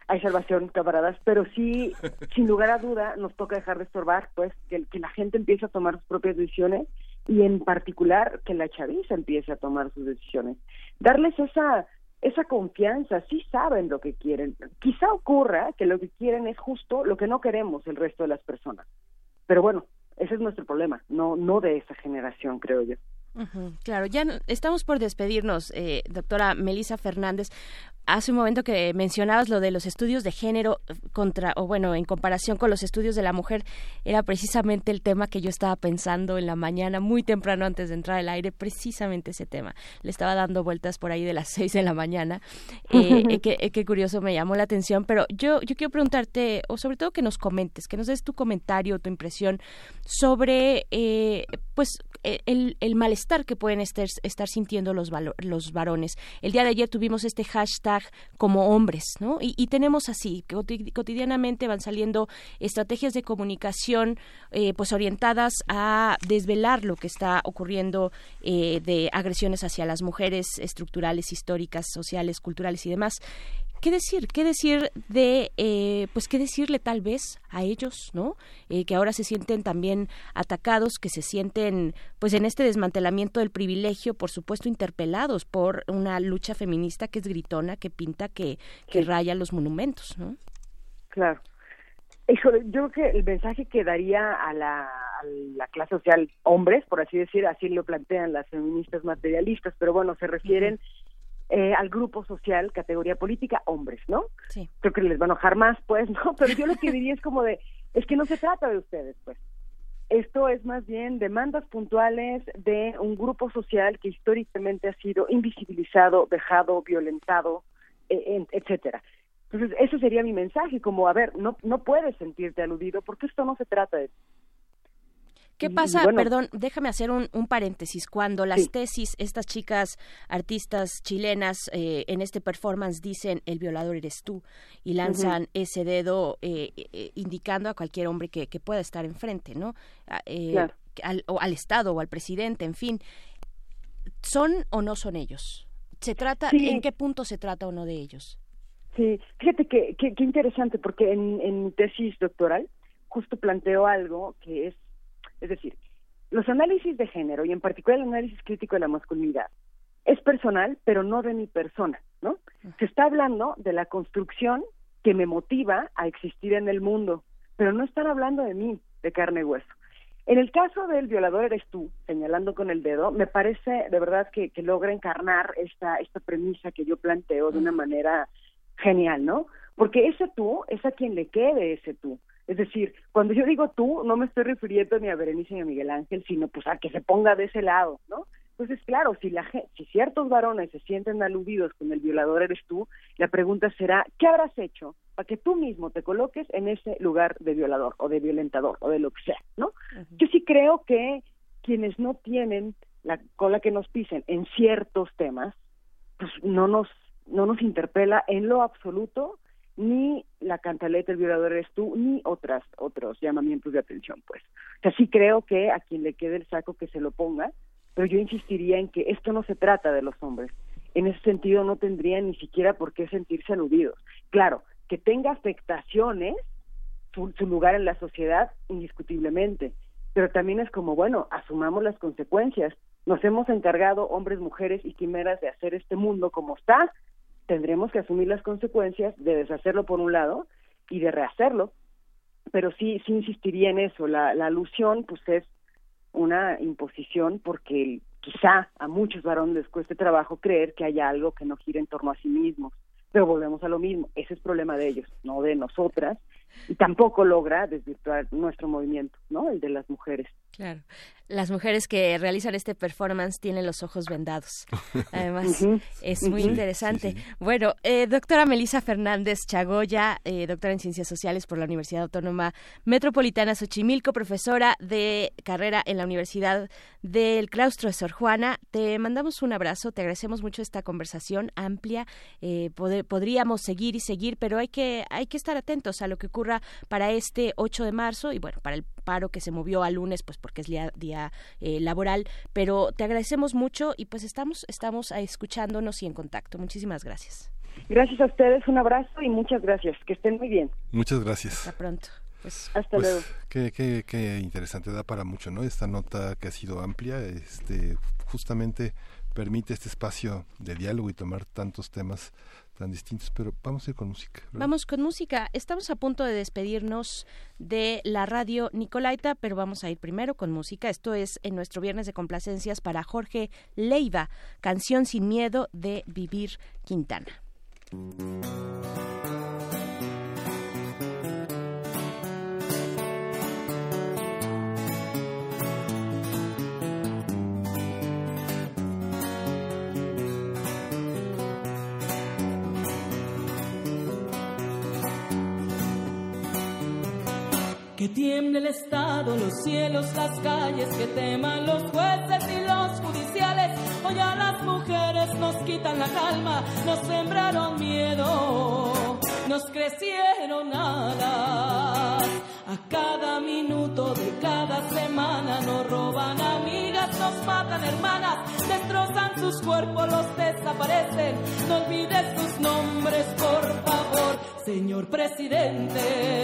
hay salvación, camaradas, pero sí, *laughs* sin lugar a duda, nos toca dejar de estorbar, pues, que, que la gente empiece a tomar sus propias decisiones y en particular que la chaviza empiece a tomar sus decisiones. Darles esa esa confianza, sí saben lo que quieren. Quizá ocurra que lo que quieren es justo lo que no queremos el resto de las personas. Pero bueno, ese es nuestro problema, no no de esa generación, creo yo. Claro, ya estamos por despedirnos, eh, doctora Melisa Fernández hace un momento que mencionabas lo de los estudios de género eh, contra, o bueno, en comparación con los estudios de la mujer, era precisamente el tema que yo estaba pensando en la mañana, muy temprano antes de entrar al aire, precisamente ese tema. Le estaba dando vueltas por ahí de las *laughs* seis de la mañana. Eh, eh, qué, curioso, me llamó la atención, pero yo, yo quiero preguntarte, o sobre todo que nos comentes, que nos des tu comentario, tu impresión sobre, pues, el, el, malestar que pueden estar, estar sintiendo los, los varones. El día de ayer tuvimos este hashtag como hombres, ¿no? Y, tenemos así, cotidianamente van saliendo estrategias de comunicación eh, pues orientadas a desvelar lo que está ocurriendo eh, de agresiones hacia las mujeres estructurales, históricas, sociales, culturales y demás. ¿Qué decir? ¿Qué decir de, eh, pues qué decirle tal vez a ellos, ¿no? Eh, que ahora se sienten también atacados, que se sienten, pues en este desmantelamiento del privilegio, por supuesto, interpelados por una lucha feminista que es gritona, que pinta, que, que raya los monumentos, ¿no? Claro. Yo creo que el mensaje que daría a la, a la clase social, hombres, por así decir, así lo plantean las feministas materialistas, pero bueno, se refieren eh, al grupo social, categoría política, hombres, ¿no? Sí. Creo que les va a enojar más, pues, *laughs* ¿no? Pero yo lo que diría es como de, es que no se trata de ustedes, pues. Esto es más bien demandas puntuales de un grupo social que históricamente ha sido invisibilizado, dejado, violentado, e, etcétera. Entonces, ese sería mi mensaje, como, a ver, no, no puedes sentirte aludido porque esto no se trata de ¿Qué pasa? Perdón, déjame hacer un, paréntesis. Cuando las tesis, estas chicas artistas chilenas en este performance dicen el violador eres tú y lanzan ese dedo indicando a cualquier hombre que, pueda estar enfrente, ¿no? al, o al Estado o al presidente, en fin. ¿Son o no son ellos? ¿Se trata, ¿En qué punto se trata o no de ellos? Sí, fíjate que, qué interesante, porque en, en mi tesis doctoral justo planteo algo que es es decir, los análisis de género y en particular el análisis crítico de la masculinidad es personal, pero no de mi persona, ¿no? Se está hablando de la construcción que me motiva a existir en el mundo, pero no están hablando de mí, de carne y hueso. En el caso del violador eres tú, señalando con el dedo, me parece de verdad que, que logra encarnar esta, esta premisa que yo planteo de una manera genial, ¿no? Porque ese tú es a quien le quede ese tú. Es decir, cuando yo digo tú, no me estoy refiriendo ni a Berenice ni a Miguel Ángel, sino pues a que se ponga de ese lado, ¿no? Entonces, claro, si, la, si ciertos varones se sienten aludidos con el violador eres tú, la pregunta será, ¿qué habrás hecho para que tú mismo te coloques en ese lugar de violador o de violentador o de lo que sea, ¿no? Yo sí creo que quienes no tienen la cola que nos pisen en ciertos temas, pues no nos, no nos interpela en lo absoluto ni la cantaleta El violador eres tú, ni otras, otros llamamientos de atención, pues. O sea, sí creo que a quien le quede el saco que se lo ponga, pero yo insistiría en que esto no se trata de los hombres. En ese sentido no tendría ni siquiera por qué sentirse aludidos. Claro, que tenga afectaciones su, su lugar en la sociedad, indiscutiblemente, pero también es como, bueno, asumamos las consecuencias. Nos hemos encargado, hombres, mujeres y quimeras, de hacer este mundo como está, tendremos que asumir las consecuencias de deshacerlo por un lado y de rehacerlo. Pero sí, sí insistiría en eso. La, la alusión, pues es una imposición porque quizá a muchos varones les cueste trabajo creer que haya algo que no gira en torno a sí mismos. Pero volvemos a lo mismo, ese es problema de ellos, no de nosotras, y tampoco logra desvirtuar nuestro movimiento, ¿no? El de las mujeres. Claro las mujeres que realizan este performance tienen los ojos vendados. *laughs* Además, es muy interesante. Bueno, eh, doctora Melisa Fernández Chagoya, eh, doctora en Ciencias Sociales por la Universidad Autónoma Metropolitana Xochimilco, profesora de carrera en la Universidad del Claustro de Sor Juana. Te mandamos un abrazo, te agradecemos mucho esta conversación amplia. Eh, podríamos seguir y seguir, pero hay que, hay que estar atentos a lo que ocurra para este 8 de marzo y bueno, para el paro que se movió a lunes, pues porque es día, día eh, laboral, pero te agradecemos mucho y pues estamos, estamos escuchándonos y en contacto. Muchísimas gracias. Gracias a ustedes, un abrazo y muchas gracias. Que estén muy bien. Muchas gracias. Hasta pronto. Pues, Hasta pues, luego. Qué, qué, qué interesante, da para mucho, ¿no? Esta nota que ha sido amplia, este, justamente permite este espacio de diálogo y tomar tantos temas tan distintos, pero vamos a ir con música. Vamos con música. Estamos a punto de despedirnos de la radio Nicolaita, pero vamos a ir primero con música. Esto es en nuestro viernes de complacencias para Jorge Leiva, canción sin miedo de Vivir Quintana. Que tiemble el Estado, los cielos, las calles, que teman los jueces y los judiciales. Hoy a las mujeres nos quitan la calma, nos sembraron miedo, nos crecieron alas. A cada minuto de cada semana nos roban amigas, nos matan hermanas, destrozan sus cuerpos, los desaparecen. No olvides sus nombres, por favor, señor presidente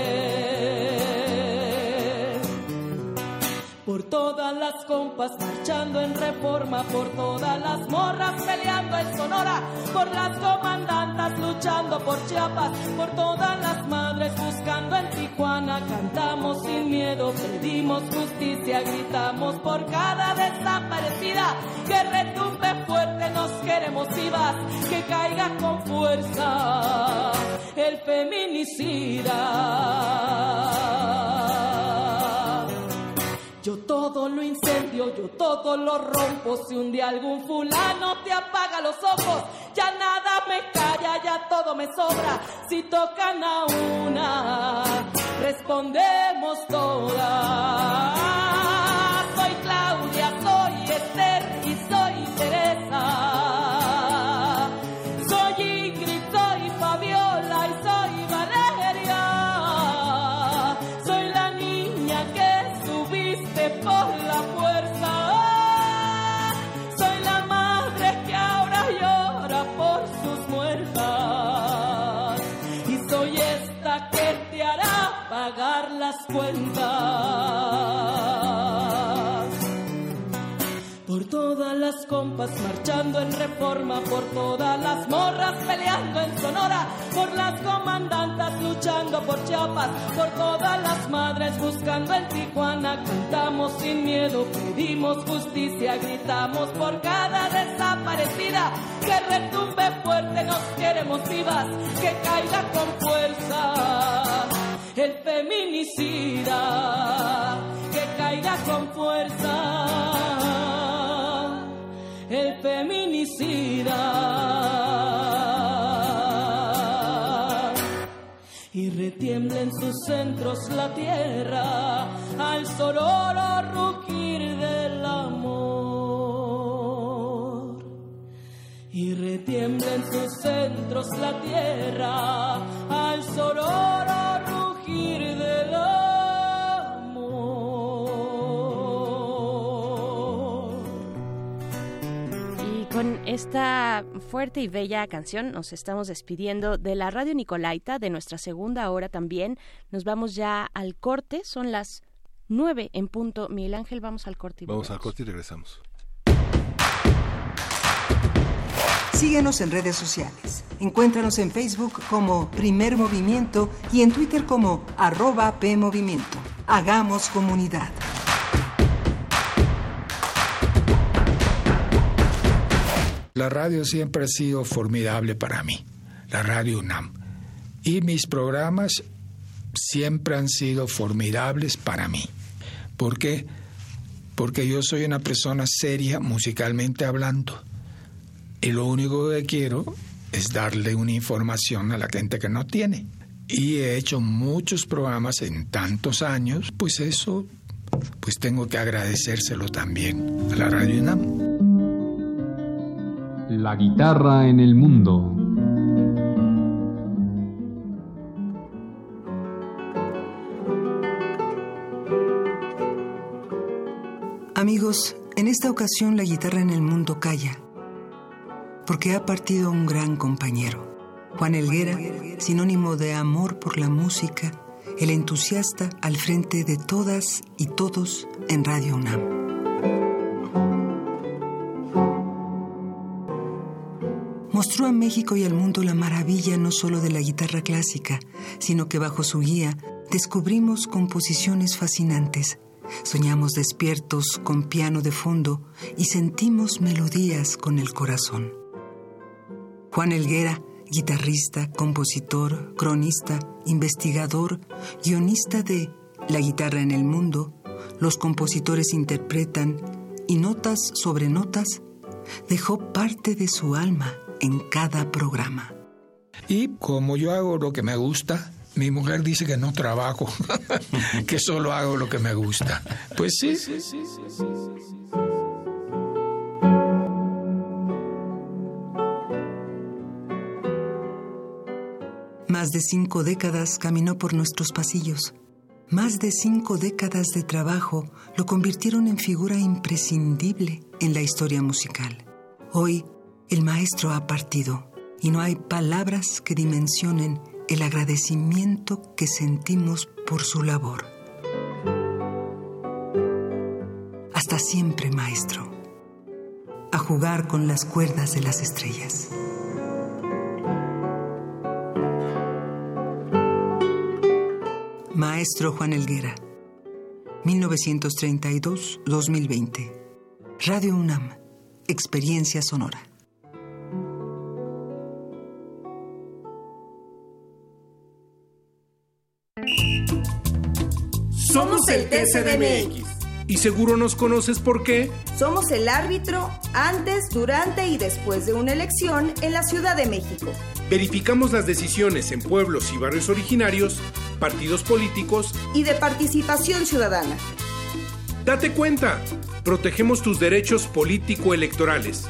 todas las compas marchando en reforma, por todas las morras peleando en Sonora, por las comandantas luchando por Chiapas, por todas las madres buscando en Tijuana, cantamos sin miedo, pedimos justicia, gritamos por cada desaparecida, que retumbe fuerte, nos queremos vivas, que caiga con fuerza el feminicida. Todo lo incendio, yo todo lo rompo. Si un día algún fulano te apaga los ojos, ya nada me calla, ya todo me sobra. Si tocan a una, respondemos todas. Por todas las compas marchando en reforma, por todas las morras peleando en Sonora, por las comandantas luchando por Chiapas, por todas las madres buscando en Tijuana, cantamos sin miedo, pedimos justicia, gritamos por cada desaparecida, que retumbe fuerte, nos queremos vivas, que caiga con fuerza el feminicida, que caiga con fuerza, el feminicida. Y retiembla en sus centros la tierra al sonoro rugir del amor. Y retiembla en sus centros la tierra al sonoro del con esta fuerte y bella canción nos estamos despidiendo de la Radio Nicolaita, de nuestra segunda hora también. Nos vamos ya al corte, son las nueve en punto. Miguel Ángel, vamos al corte. Y vamos al corte y regresamos. Síguenos en redes sociales. Encuéntranos en Facebook como Primer Movimiento y en Twitter como arroba PMovimiento. Hagamos comunidad. La radio siempre ha sido formidable para mí, la radio UNAM. Y mis programas siempre han sido formidables para mí, porque porque yo soy una persona seria musicalmente hablando. Y lo único que quiero es darle una información a la gente que no tiene. Y he hecho muchos programas en tantos años, pues eso, pues tengo que agradecérselo también a la Radio UNAM. La guitarra en el mundo. Amigos, en esta ocasión la guitarra en el mundo calla, porque ha partido un gran compañero. Juan Elguera, sinónimo de amor por la música, el entusiasta al frente de todas y todos en Radio UNAM. Mostró a México y al mundo la maravilla no solo de la guitarra clásica, sino que bajo su guía descubrimos composiciones fascinantes Soñamos despiertos con piano de fondo y sentimos melodías con el corazón. Juan Elguera, guitarrista, compositor, cronista, investigador, guionista de La guitarra en el mundo, los compositores interpretan y notas sobre notas, dejó parte de su alma en cada programa. Y como yo hago lo que me gusta, mi mujer dice que no trabajo, *laughs* que solo hago lo que me gusta. Pues sí. Más de cinco décadas caminó por nuestros pasillos. Más de cinco décadas de trabajo lo convirtieron en figura imprescindible en la historia musical. Hoy, el maestro ha partido y no hay palabras que dimensionen el agradecimiento que sentimos por su labor. Hasta siempre, maestro, a jugar con las cuerdas de las estrellas. Maestro Juan Elguera, 1932-2020. Radio UNAM, Experiencia Sonora. Somos el TCDMX. Y seguro nos conoces por qué. Somos el árbitro antes, durante y después de una elección en la Ciudad de México. Verificamos las decisiones en pueblos y barrios originarios, partidos políticos y de participación ciudadana. Date cuenta, protegemos tus derechos político-electorales.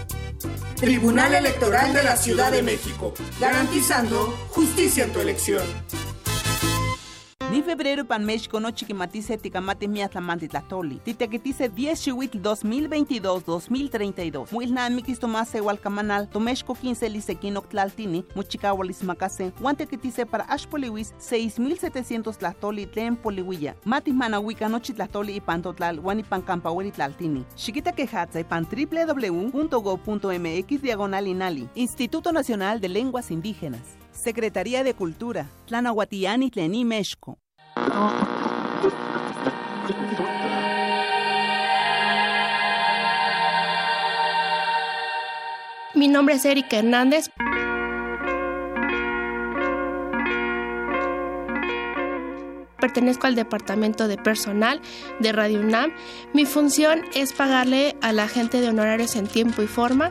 Tribunal Electoral de la Ciudad de México, garantizando justicia en tu elección. Ni febrero pan México no chiquimatice ticamate miatlamanti tlatoli. Titequitice 10 chihuitl 2022-2032. Muilna mikis tomase hualcamanal, tomexco 15 lisequino tlaltini, muchicahualis macase, guantequitice para ashpoliwis 6700 tlatoli tlen poliwilla. Mati manahuica nochi tlatoli y pantotlal, guanipan campahueli tlaltini. Chiquita quejatza y pan www.go.mx diagonal inali. Instituto Nacional de Lenguas Indígenas. Secretaría de Cultura, Tlanahuatiani Tlení, México. Mi nombre es Erika Hernández. Pertenezco al departamento de personal de Radio UNAM. Mi función es pagarle a la gente de honorarios en tiempo y forma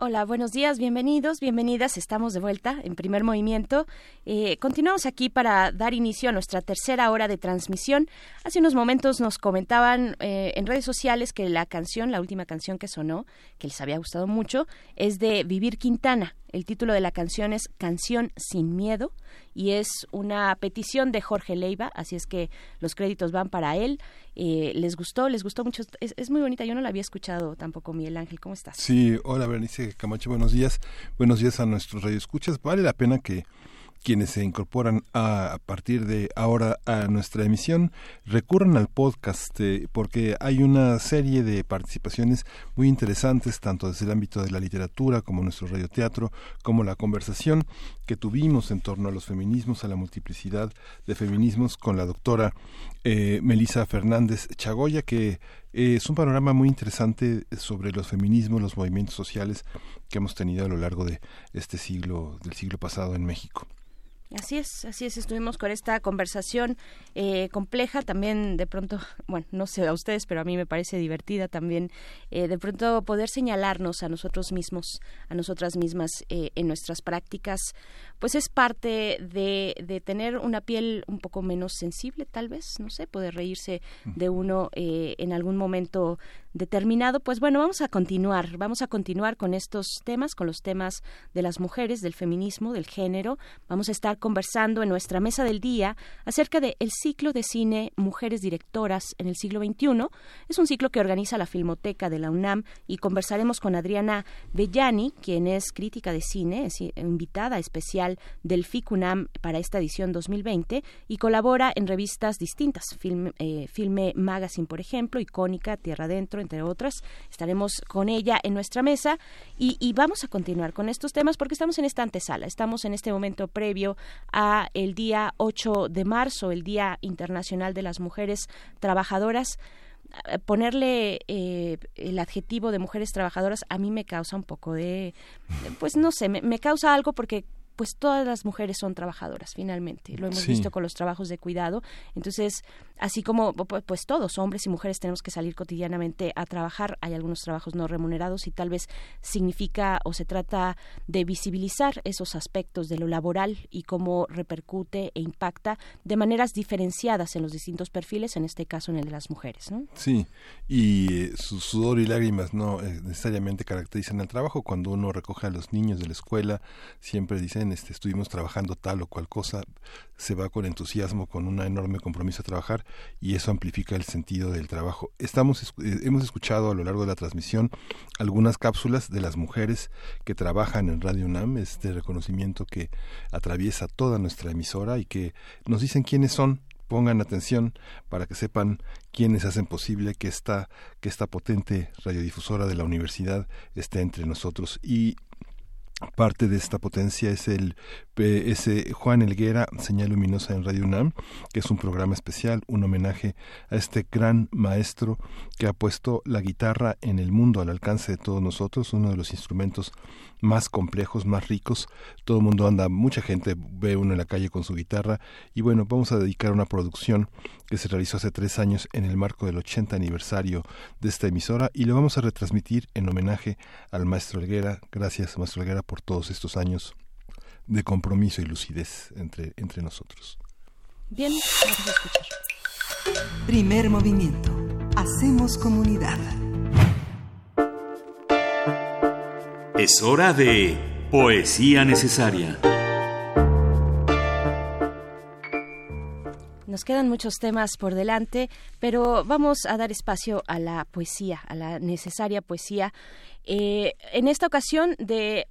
Hola, buenos días, bienvenidos, bienvenidas. Estamos de vuelta en primer movimiento. Eh, continuamos aquí para dar inicio a nuestra tercera hora de transmisión. Hace unos momentos nos comentaban eh, en redes sociales que la canción, la última canción que sonó, que les había gustado mucho, es de Vivir Quintana. El título de la canción es Canción sin Miedo y es una petición de Jorge Leiva, así es que los créditos van para él. Eh, les gustó, les gustó mucho, es, muy bonita, yo no la había escuchado tampoco, Miguel Ángel, ¿cómo estás? Sí, hola Bernice Camacho, buenos días, buenos días a nuestros radioescuchas, vale la pena que quienes se incorporan a, partir de ahora a nuestra emisión recurran al podcast eh, porque hay una serie de participaciones muy interesantes tanto desde el ámbito de la literatura como nuestro radioteatro como la conversación que tuvimos en torno a los feminismos a la multiplicidad de feminismos con la doctora eh, Melisa Fernández Chagoya que eh, es un panorama muy interesante sobre los feminismos, los movimientos sociales que hemos tenido a lo largo de este siglo, del siglo pasado en México. Así es, así es, estuvimos con esta conversación eh, compleja, también de pronto, *laughs* bueno, no sé a ustedes, pero a mí me parece divertida también, eh, de pronto poder señalarnos a nosotros mismos, a nosotras mismas eh, en nuestras prácticas, pues es parte de, de, tener una piel un poco menos sensible, tal vez, no sé, poder reírse de uno en algún momento determinado. Pues bueno, vamos a continuar, vamos a continuar con estos temas, con los temas de las mujeres, del feminismo, del género. Vamos a estar conversando en nuestra mesa del día acerca del el ciclo de cine Mujeres Directoras en el siglo XXI. Es un ciclo que organiza la Filmoteca de la UNAM y conversaremos con Adriana Bellani, quien es crítica de cine, es invitada especial del FICUNAM para esta edición 2020 y colabora en revistas distintas, Film, eh, Filme Magazine, por ejemplo, Icónica, Tierra Adentro, entre otras. Estaremos con ella en nuestra mesa y, vamos a continuar con estos temas porque estamos en esta antesala, estamos en este momento previo a el día 8 de marzo, el Día Internacional de las Mujeres Trabajadoras eh, ponerle eh, el adjetivo de mujeres trabajadoras a mí me causa un poco de pues no sé me causa algo porque pues todas las mujeres son trabajadoras finalmente. Lo hemos visto con los trabajos de cuidado. Entonces así como pues todos hombres y mujeres tenemos que salir cotidianamente a trabajar. Hay algunos trabajos no remunerados y tal vez significa o se trata de visibilizar esos aspectos de lo laboral y cómo repercute e impacta de maneras diferenciadas en los distintos perfiles en este caso en el de las mujeres ¿no? sí y eh, su sudor y lágrimas no eh, necesariamente caracterizan el trabajo. Cuando uno recoge a los niños de la escuela siempre dicen este, estuvimos trabajando tal o cual cosa, se va con entusiasmo, con un enorme compromiso a trabajar y eso amplifica el sentido del trabajo. Estamos, eh, hemos escuchado a lo largo de la transmisión algunas cápsulas de las mujeres que trabajan en Radio UNAM, este reconocimiento que atraviesa toda nuestra emisora y que nos dicen quiénes son, pongan atención para que sepan quiénes hacen posible que esta, que esta potente radiodifusora de la universidad esté entre nosotros. Y Parte de esta potencia es el ese Juan Elguera, Señal Luminosa en Radio UNAM, que es un programa especial, un homenaje a este gran maestro que ha puesto la guitarra en el mundo al alcance de todos nosotros, uno de los instrumentos más complejos, más ricos. Todo el mundo anda, mucha gente ve uno en la calle con su guitarra. Y bueno, vamos a dedicar una producción que se realizó hace tres años en el marco del 80 aniversario de esta emisora y lo vamos a retransmitir en homenaje al maestro Elguera. Gracias, maestro Elguera, por todos estos años de compromiso y lucidez entre, entre nosotros. Bien, vamos a escuchar. Primer movimiento. Hacemos comunidad. Es hora de Poesía Necesaria. Nos quedan muchos temas por delante, pero vamos a dar espacio a la poesía, a la necesaria poesía. Eh, en esta ocasión de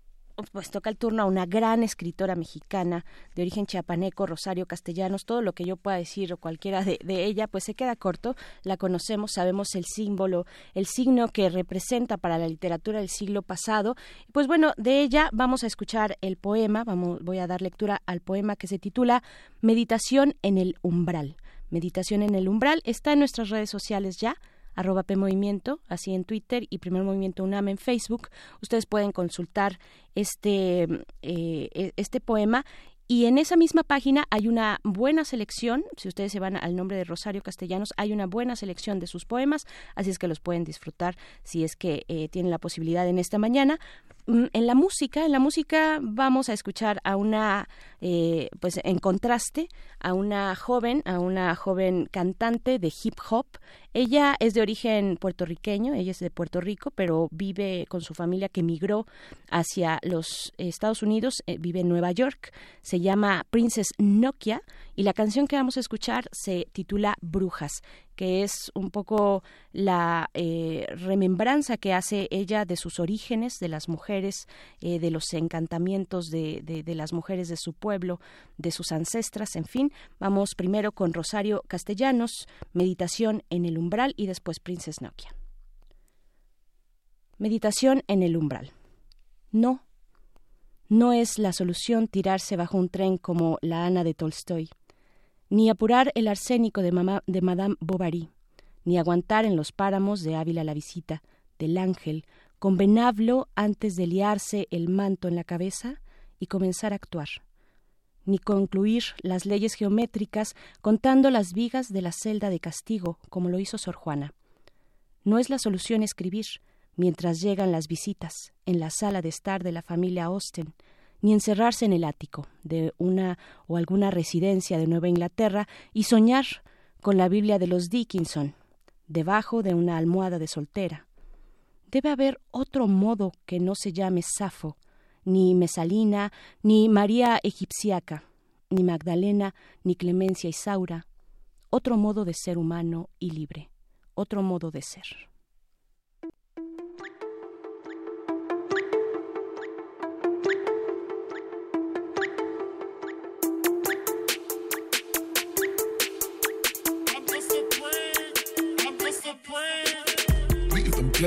pues toca el turno a una gran escritora mexicana de origen chiapaneco, Rosario Castellanos. Todo lo que yo pueda decir o cualquiera de, ella, pues se queda corto. La conocemos, sabemos el símbolo, el signo que representa para la literatura del siglo pasado. Pues bueno, de ella vamos a escuchar el poema. Vamos, voy a dar lectura al poema que se titula Meditación en el umbral. Meditación en el umbral está en nuestras redes sociales ya arroba PMovimiento, así en Twitter y Primer Movimiento UNAM en Facebook. Ustedes pueden consultar este, eh, e, este poema y en esa misma página hay una buena selección, si ustedes se van al nombre de Rosario Castellanos, hay una buena selección de sus poemas, así es que los pueden disfrutar si es que eh, tienen la posibilidad en esta mañana. Mm, en la música, en la música vamos a escuchar a una, eh, pues en contraste, a una joven, a una joven cantante de hip hop. Ella es de origen puertorriqueño, ella es de Puerto Rico, pero vive con su familia que migró hacia los Estados Unidos, eh, vive en Nueva York. Se llama Princess Nokia y la canción que vamos a escuchar se titula Brujas que es un poco la eh, remembranza que hace ella de sus orígenes, de las mujeres, eh, de los encantamientos de, las mujeres de su pueblo, de sus ancestras, en fin. Vamos primero con Rosario Castellanos, Meditación en el umbral y después Princess Nokia. Meditación en el umbral. No, no es la solución tirarse bajo un tren como la Ana de Tolstoy ni apurar el arsénico de, de Madame Bovary, ni aguantar en los páramos de Ávila la visita del ángel, con venablo antes de liarse el manto en la cabeza y comenzar a actuar, ni concluir las leyes geométricas contando las vigas de la celda de castigo, como lo hizo Sor Juana. No es la solución escribir, mientras llegan las visitas, en la sala de estar de la familia Austen, ni encerrarse en el ático de una o alguna residencia de Nueva Inglaterra y soñar con la Biblia de los Dickinson debajo de una almohada de soltera. Debe haber otro modo que no se llame Safo, ni Mesalina, ni María Egipciaca, ni Magdalena, ni Clemencia Isaura, otro modo de ser humano y libre, otro modo de ser.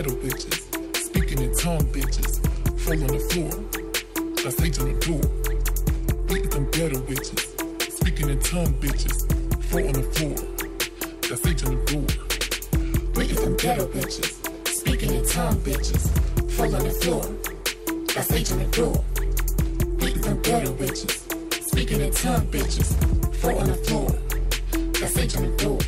Ghetto bitches, speaking in tongue bitches, fall on the floor. That's H on the door. Beat them ghetto bitches, speaking in tongue bitches, fall on the floor. That's H on the door. Beat them ghetto bitches, speaking in tongue bitches, fall on the floor. That's H on the door. Beat them ghetto bitches, speaking in tongue bitches, fall on the floor. That's H on the door.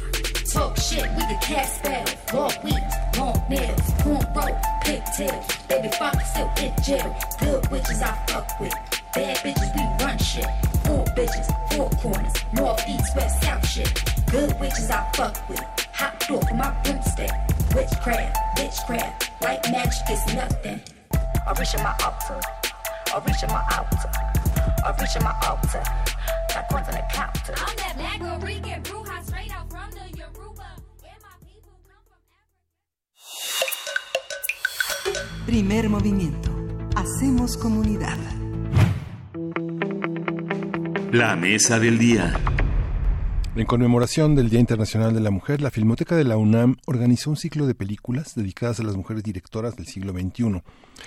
Talk shit, we the cat spell, walk weed long nails, cornrow, pigtails. Baby father still in jail. Good witches I fuck with. Bad bitches we run shit. Four bitches, four corners, north, east, west, south shit. Good witches I fuck with. Hot door for my broomstick. Witchcraft, bitchcraft, white magic is nothing. I reach in my altar. I reach in my altar. I reach in my altar. That coins on the counter. I'm that black Rican Primer movimiento. Hacemos comunidad. La mesa del día. En conmemoración del Día Internacional de la Mujer, la Filmoteca de la UNAM organizó un ciclo de películas dedicadas a las mujeres directoras del siglo XXI.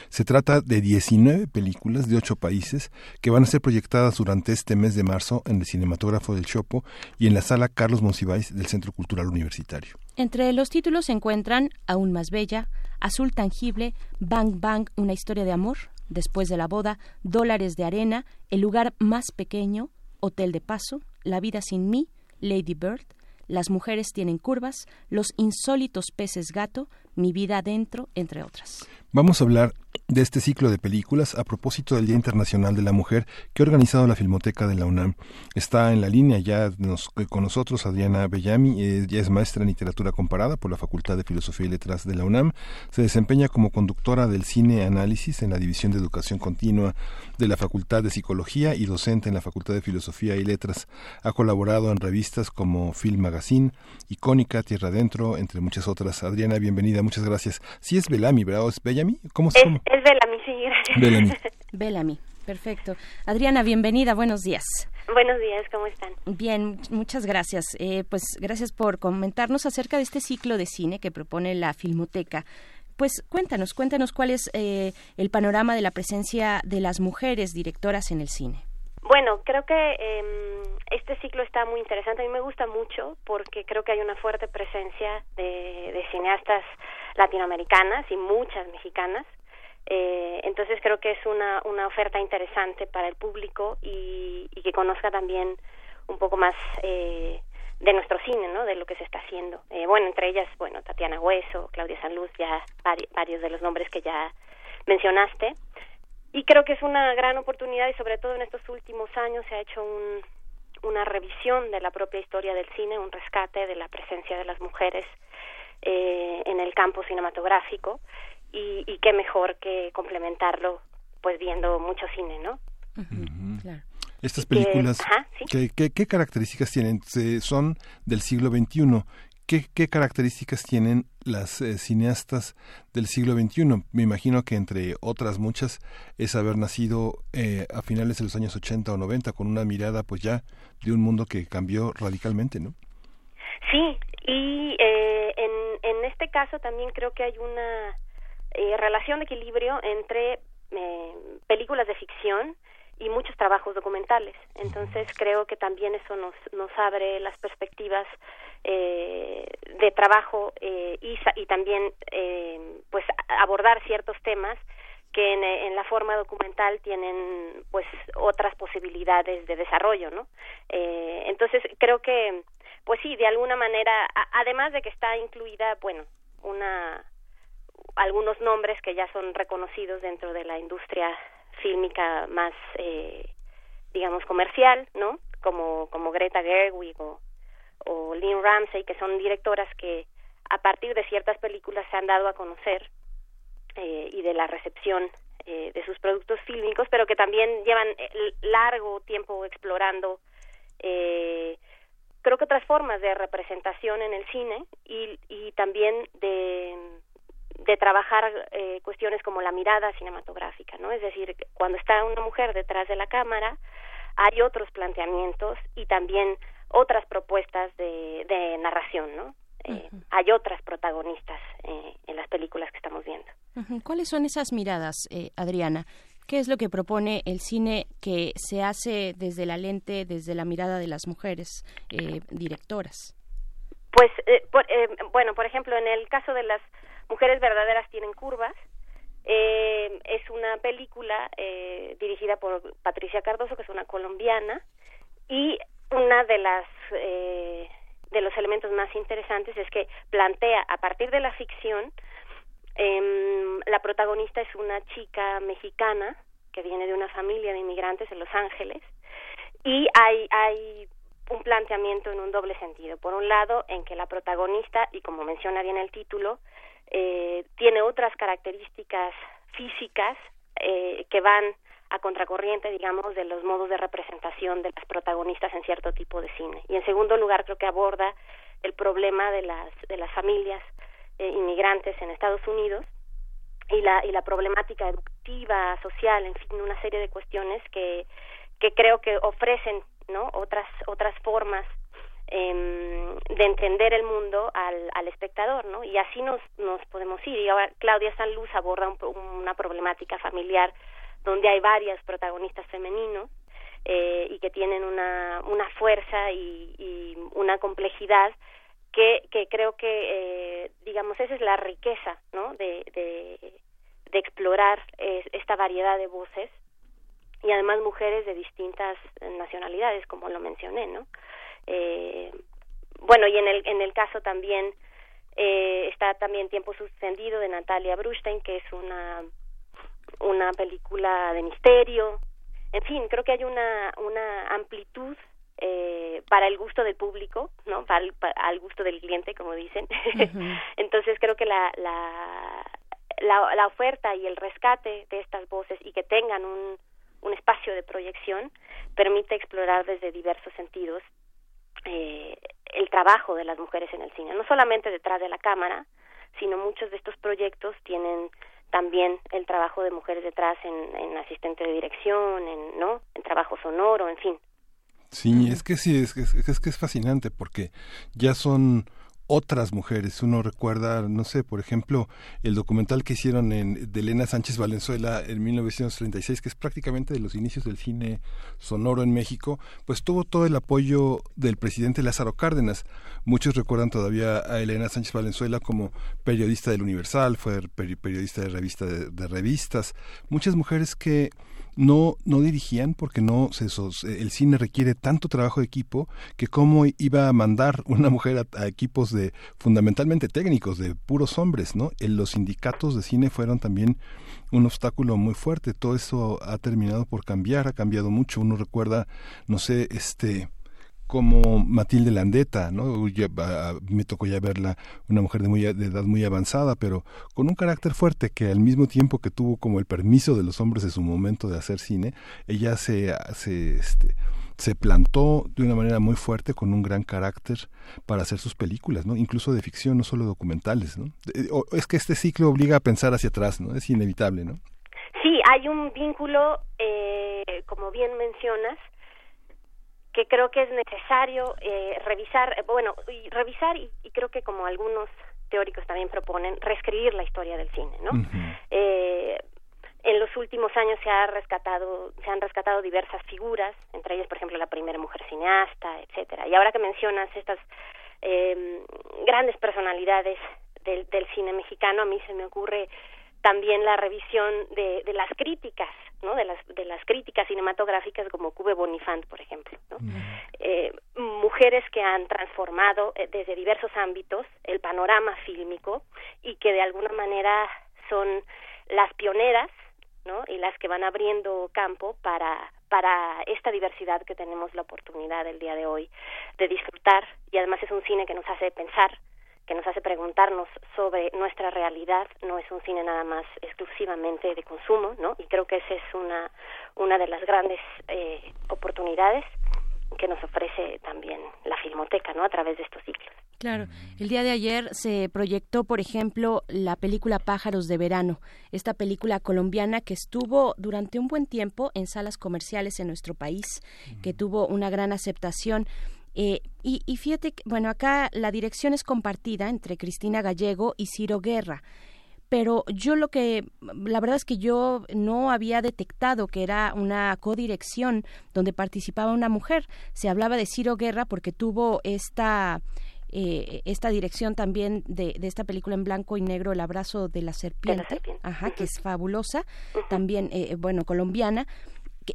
Se trata de 19 películas de 8 países que van a ser proyectadas durante este mes de marzo en el Cinematógrafo del Chopo y en la Sala Carlos Monsiváis del Centro Cultural Universitario. Entre los títulos se encuentran Aún más bella, Azul tangible, Bang Bang, una historia de amor, Después de la boda, Dólares de arena, El lugar más pequeño, Hotel de paso, La vida sin mí, Lady Bird, Las mujeres tienen curvas, Los insólitos peces gato, Mi vida adentro, entre otras. Vamos a hablar de este ciclo de películas a propósito del Día Internacional de la Mujer que ha organizado la Filmoteca de la UNAM. Está en la línea ya con nosotros Adriana Bellami, ella es maestra en literatura comparada por la Facultad de Filosofía y Letras de la UNAM. Se desempeña como conductora del cine análisis en la División de Educación Continua de la Facultad de Psicología y docente en la Facultad de Filosofía y Letras. Ha colaborado en revistas como Film Magazine, Icónica, Tierra Adentro, entre muchas otras. Adriana, bienvenida, muchas gracias. Sí es Bellamy, ¿verdad? ¿Es Bellamy? ¿Cómo se llama? Es, Bellamy, sí, gracias. Bellamy. *laughs* Bellamy, perfecto. Adriana, bienvenida, buenos días. Buenos días, ¿cómo están? Bien, muchas gracias. Eh, pues gracias por comentarnos acerca de este ciclo de cine que propone la Filmoteca. Pues cuéntanos, cuéntanos cuál es eh, el panorama de la presencia de las mujeres directoras en el cine. Bueno, creo que eh, este ciclo está muy interesante. A mí me gusta mucho porque creo que hay una fuerte presencia de, de cineastas latinoamericanas y muchas mexicanas. Eh, entonces creo que es una, una oferta interesante para el público y, y que conozca también un poco más eh, de nuestro cine, ¿no? De lo que se está haciendo. Eh, bueno, entre ellas, bueno, Tatiana Hueso, Claudia Sanluz, ya varios de los nombres que ya mencionaste. Y creo que es una gran oportunidad y sobre todo en estos últimos años se ha hecho un, una revisión de la propia historia del cine, un rescate de la presencia de las mujeres eh, en el campo cinematográfico y, y qué mejor que complementarlo pues viendo mucho cine, ¿no? Estas películas, ¿qué, qué, características tienen? son del siglo XXI. ¿Qué, características tienen las eh, cineastas del siglo XXI? Me imagino que entre otras muchas es haber nacido eh, a finales de los años 80 o 90 con una mirada pues ya de un mundo que cambió radicalmente, ¿no? Sí, y eh, en, en este caso también creo que hay una relación de equilibrio entre películas de ficción y muchos trabajos documentales. Entonces creo que también eso nos, nos abre las perspectivas eh, de trabajo eh, y, y también eh, pues abordar ciertos temas que en, la forma documental tienen pues otras posibilidades de desarrollo, ¿no? Eh, entonces creo que pues sí, de alguna manera, además de que está incluida, bueno, una algunos nombres que ya son reconocidos dentro de la industria fílmica más, eh, digamos, comercial, ¿no? Como, como Greta Gerwig o, o Lynn Ramsey, que son directoras que a partir de ciertas películas se han dado a conocer eh, y de la recepción eh, de sus productos fílmicos, pero que también llevan eh, largo tiempo explorando eh, creo que otras formas de representación en el cine y, y también de de trabajar eh, cuestiones como la mirada cinematográfica, ¿no? Es decir, cuando está una mujer detrás de la cámara, hay otros planteamientos y también otras propuestas de, de narración, ¿no? Eh, hay otras protagonistas eh, en las películas que estamos viendo. ¿Cuáles son esas miradas, Adriana? ¿Qué es lo que propone el cine que se hace desde la lente, desde la mirada de las mujeres directoras? Pues, bueno, por ejemplo, en el caso de las Mujeres Verdaderas tienen curvas. Eh, es una película eh, dirigida por Patricia Cardoso, que es una colombiana, y una de las eh, de los elementos más interesantes es que plantea a partir de la ficción eh, la protagonista es una chica mexicana que viene de una familia de inmigrantes en Los Ángeles y hay hay un planteamiento en un doble sentido. Por un lado, en que la protagonista, y como menciona bien el título, eh, tiene otras características físicas eh, que van a contracorriente, digamos, de los modos de representación de las protagonistas en cierto tipo de cine. Y en segundo lugar, creo que aborda el problema de las, de las familias eh, inmigrantes en Estados Unidos y la, y la problemática educativa, social, en fin, una serie de cuestiones que, que creo que ofrecen ¿no? otras, otras formas eh, de entender el mundo al, al espectador, ¿no? Y así nos, nos podemos ir. Y ahora Claudia Sanluz aborda una problemática familiar donde hay varias protagonistas femeninos eh, y que tienen una, una fuerza y, y una complejidad que, que creo que, eh, digamos, esa es la riqueza, ¿no? De, de, de explorar esta variedad de voces y además mujeres de distintas nacionalidades, como lo mencioné, ¿no? Eh, bueno, y en el, en el caso también eh, está también Tiempo Suspendido de Natalia Brustein, que es una, una película de misterio. En fin, creo que hay una, una amplitud eh, para el gusto del público, ¿no? Para, al gusto del cliente, como dicen. *laughs* Entonces creo que la, la, la, la oferta y el rescate de estas voces y que tengan un, un espacio de proyección permite explorar desde diversos sentidos eh, el trabajo de las mujeres en el cine, no solamente detrás de la cámara, sino muchos de estos proyectos tienen también el trabajo de mujeres detrás en, en asistente de dirección, en no, en trabajo sonoro, en fin. Sí, es que sí, es, es, es que es fascinante porque ya son otras mujeres. Uno recuerda, no sé, por ejemplo, el documental que hicieron en, de Elena Sánchez Valenzuela en 1936, que es prácticamente de los inicios del cine sonoro en México, pues tuvo todo el apoyo del presidente Lázaro Cárdenas. Muchos recuerdan todavía a Elena Sánchez Valenzuela como periodista del Universal, fue periodista de revista de revistas. Muchas mujeres que no, no dirigían porque no se, el cine requiere tanto trabajo de equipo que cómo iba a mandar *laughs* una mujer a, equipos de fundamentalmente técnicos, de puros hombres, ¿no? En los sindicatos de cine fueron también un obstáculo muy fuerte. Todo eso ha terminado por cambiar, ha cambiado mucho. Uno recuerda, no sé, este como Matilde Landeta, ¿no? me tocó ya verla, una mujer de, muy, de edad muy avanzada, pero con un carácter fuerte que al mismo tiempo que tuvo como el permiso de los hombres en su momento de hacer cine, ella se, se, este, se plantó de una manera muy fuerte con un gran carácter para hacer sus películas, ¿no? Incluso de ficción, no solo documentales, ¿no? Es que este ciclo obliga a pensar hacia atrás, ¿no? Es inevitable, ¿no? Sí, hay un vínculo, eh, como bien mencionas, que creo que es necesario eh, revisar, eh, bueno, y revisar y, creo que como algunos teóricos también proponen, reescribir la historia del cine, ¿no? eh, en los últimos años se ha rescatado, se han rescatado diversas figuras, entre ellas, por ejemplo, la primera mujer cineasta, etcétera. Y ahora que mencionas estas eh, grandes personalidades del, del cine mexicano, a mí se me ocurre también la revisión de, de las críticas, ¿no? De las, de las críticas cinematográficas como Cube Bonifant, por ejemplo, ¿no? eh, mujeres que han transformado eh, desde diversos ámbitos el panorama fílmico y que de alguna manera son las pioneras, ¿no? Y las que van abriendo campo para para esta diversidad que tenemos la oportunidad el día de hoy de disfrutar y además es un cine que nos hace pensar que nos hace preguntarnos sobre nuestra realidad, no es un cine nada más exclusivamente de consumo, ¿no? Y creo que esa es una, una de las grandes eh, oportunidades que nos ofrece también la filmoteca, ¿no? A través de estos ciclos. Claro, el día de ayer se proyectó, por ejemplo, la película Pájaros de Verano, esta película colombiana que estuvo durante un buen tiempo en salas comerciales en nuestro país, que tuvo una gran aceptación. Eh, y, y, fíjate, bueno, acá la dirección es compartida entre Cristina Gallego y Ciro Guerra. Pero yo lo que, la verdad es que yo no había detectado que era una codirección donde participaba una mujer. Se hablaba de Ciro Guerra porque tuvo esta, eh, esta dirección también de, de, esta película en blanco y negro, El abrazo de la serpiente, Ajá, que es fabulosa, también, eh, bueno, colombiana.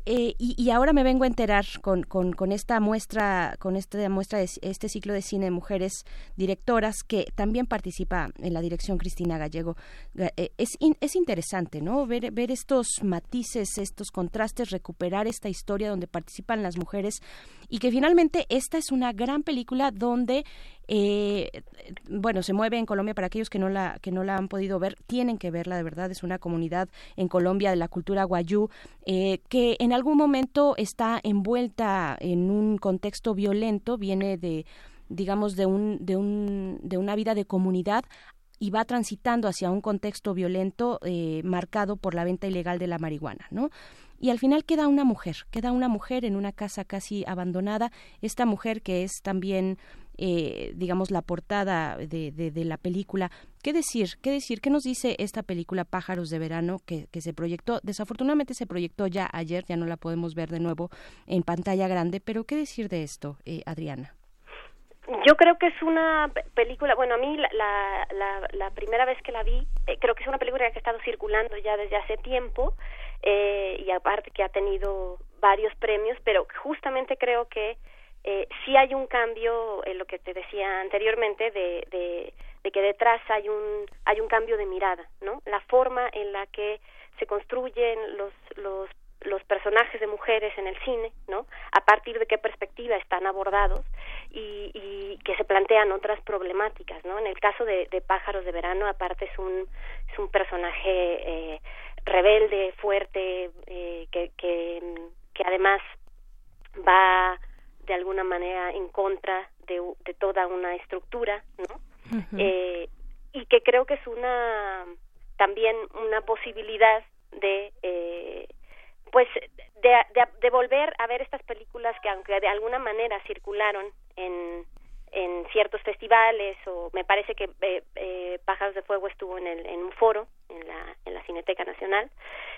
Eh, y, ahora me vengo a enterar con, esta muestra, con esta muestra de este ciclo de cine de mujeres directoras que también participa en la dirección Cristina Gallego. Eh, es, es interesante, ¿no? Ver estos matices, estos contrastes, recuperar esta historia donde participan las mujeres y que finalmente esta es una gran película donde eh, bueno, se mueve en Colombia para aquellos que no la que no la han podido ver, tienen que verla de verdad. Es una comunidad en Colombia de la cultura guayú eh, que en algún momento está envuelta en un contexto violento, viene de digamos de un de un de una vida de comunidad y va transitando hacia un contexto violento eh, marcado por la venta ilegal de la marihuana, ¿no? y al final queda una mujer, queda una mujer en una casa casi abandonada, esta mujer que es también eh, digamos, la portada de, de, la película. ¿Qué decir? ¿Qué decir? ¿Qué nos dice esta película Pájaros de Verano que, que se proyectó? Desafortunadamente se proyectó ya ayer, ya no la podemos ver de nuevo en pantalla grande, pero ¿qué decir de esto, eh, Adriana? Yo creo que es una película, bueno, a mí la, la, la, primera vez que la vi, eh, creo que es una película que ha estado circulando ya desde hace tiempo eh, y aparte que ha tenido varios premios, pero justamente creo que eh, sí hay un cambio en lo que te decía anteriormente de, de, que detrás hay un hay un cambio de mirada no la forma en la que se construyen los los los personajes de mujeres en el cine, ¿no? A partir de qué perspectiva están abordados y, y que se plantean otras problemáticas, ¿no? En el caso de, de Pájaros de Verano, aparte es un es un personaje eh, rebelde, fuerte, eh, que, que que además va de alguna manera en contra de, de toda una estructura, ¿no? eh, y que creo que es una también una posibilidad de eh, pues de, de, de, volver a ver estas películas que aunque de alguna manera circularon en en ciertos festivales o me parece que eh, eh, Pájaros de Fuego estuvo en, el, en un foro en la, en la Cineteca Nacional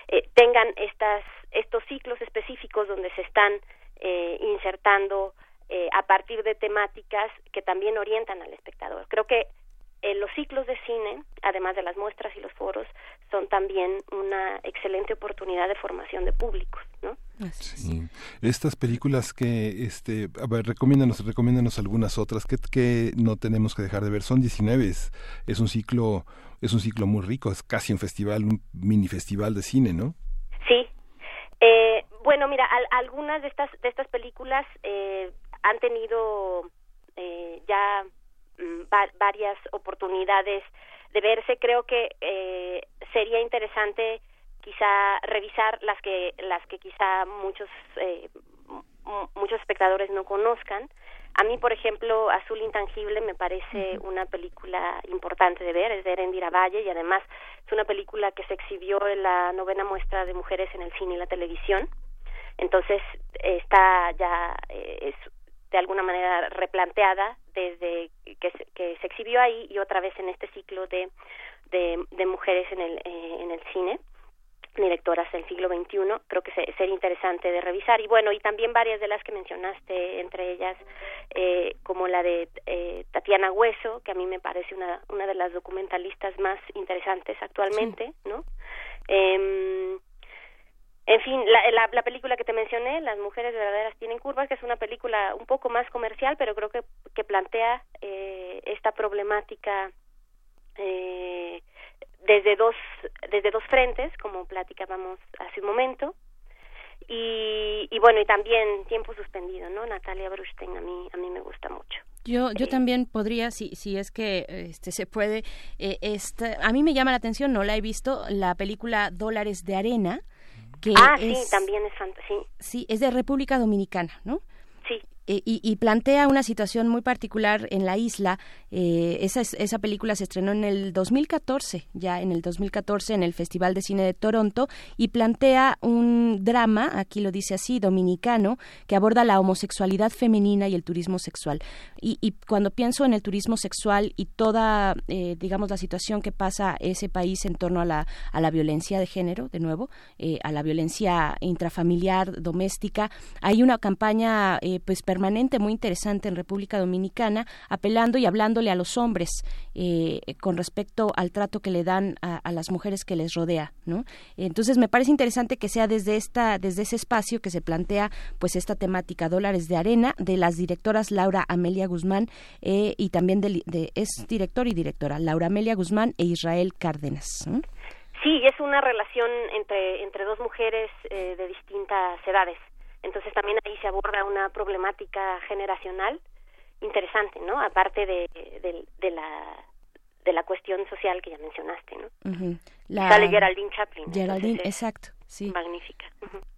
eh, tengan estas estos ciclos específicos donde se están eh, insertando eh, a partir de temáticas que también orientan al espectador. Creo que eh, los ciclos de cine, además de las muestras y los foros, son también una excelente oportunidad de formación de públicos, ¿no? Sí. Estas películas que, este, a ver, recomiéndanos, recomiéndanos algunas otras que, que no tenemos que dejar de ver. Son 19, es, es un ciclo, es un ciclo muy rico, es casi un festival, un mini festival de cine, ¿no? Sí. Eh, bueno, mira, algunas de estas de estas películas eh, han tenido eh, ya mm, varias oportunidades de verse. Creo que eh, sería interesante quizá revisar las que las que quizá muchos eh, muchos espectadores no conozcan. A mí, por ejemplo, Azul Intangible me parece una película importante de ver, es de Erendira Valle y además es una película que se exhibió en la novena muestra de mujeres en el cine y la televisión. Entonces está ya eh, es de alguna manera replanteada desde que se, que se exhibió ahí y otra vez en este ciclo de, de, mujeres en el, eh, en el cine directoras del siglo XXI, creo que sería interesante de revisar. Y bueno, y también varias de las que mencionaste, entre ellas eh, como la de eh, Tatiana Hueso, que a mí me parece una, una de las documentalistas más interesantes actualmente, ¿no? Eh, en fin, la, la, película que te mencioné, Las mujeres verdaderas tienen curvas, que es una película un poco más comercial, pero creo que, que plantea eh, esta problemática eh, desde dos desde dos frentes, como platicábamos hace un momento. Y, y bueno, y también Tiempo suspendido, ¿no? Natalia Brustein a mí a mí me gusta mucho. Yo, yo también podría, si, si es que este, se puede, eh, esta, a mí me llama la atención, no la he visto, la película Dólares de Arena, ah, sí, también es fantasía. Sí, es de República Dominicana, ¿no? Eh, y, plantea una situación muy particular en la isla. Eh, esa, esa película se estrenó en el 2014, ya en el 2014 en el Festival de Cine de Toronto, y plantea un drama, aquí lo dice así, dominicano, que aborda la homosexualidad femenina y el turismo sexual. Y, y cuando pienso en el turismo sexual y toda, eh, digamos, la situación que pasa ese país en torno a la, a la violencia de género, de nuevo, a la violencia intrafamiliar, doméstica, hay una campaña, pues, permanente muy interesante en República Dominicana, apelando y hablándole a los hombres eh, con respecto al trato que le dan a, las mujeres que les rodea, ¿no? Entonces me parece interesante que sea desde esta, desde ese espacio que se plantea, pues esta temática dólares de arena de las directoras Laura Amelia Guzmán eh, y también de, es director y directora Laura Amelia Guzmán e Israel Cárdenas. Sí, es una relación entre, entre dos mujeres eh, de distintas edades. Entonces también ahí se aborda una problemática generacional interesante, ¿no? Aparte de, de, la de la cuestión social que ya mencionaste, ¿no? Sale Geraldine Chaplin. Geraldine, exacto, sí. Magnífica.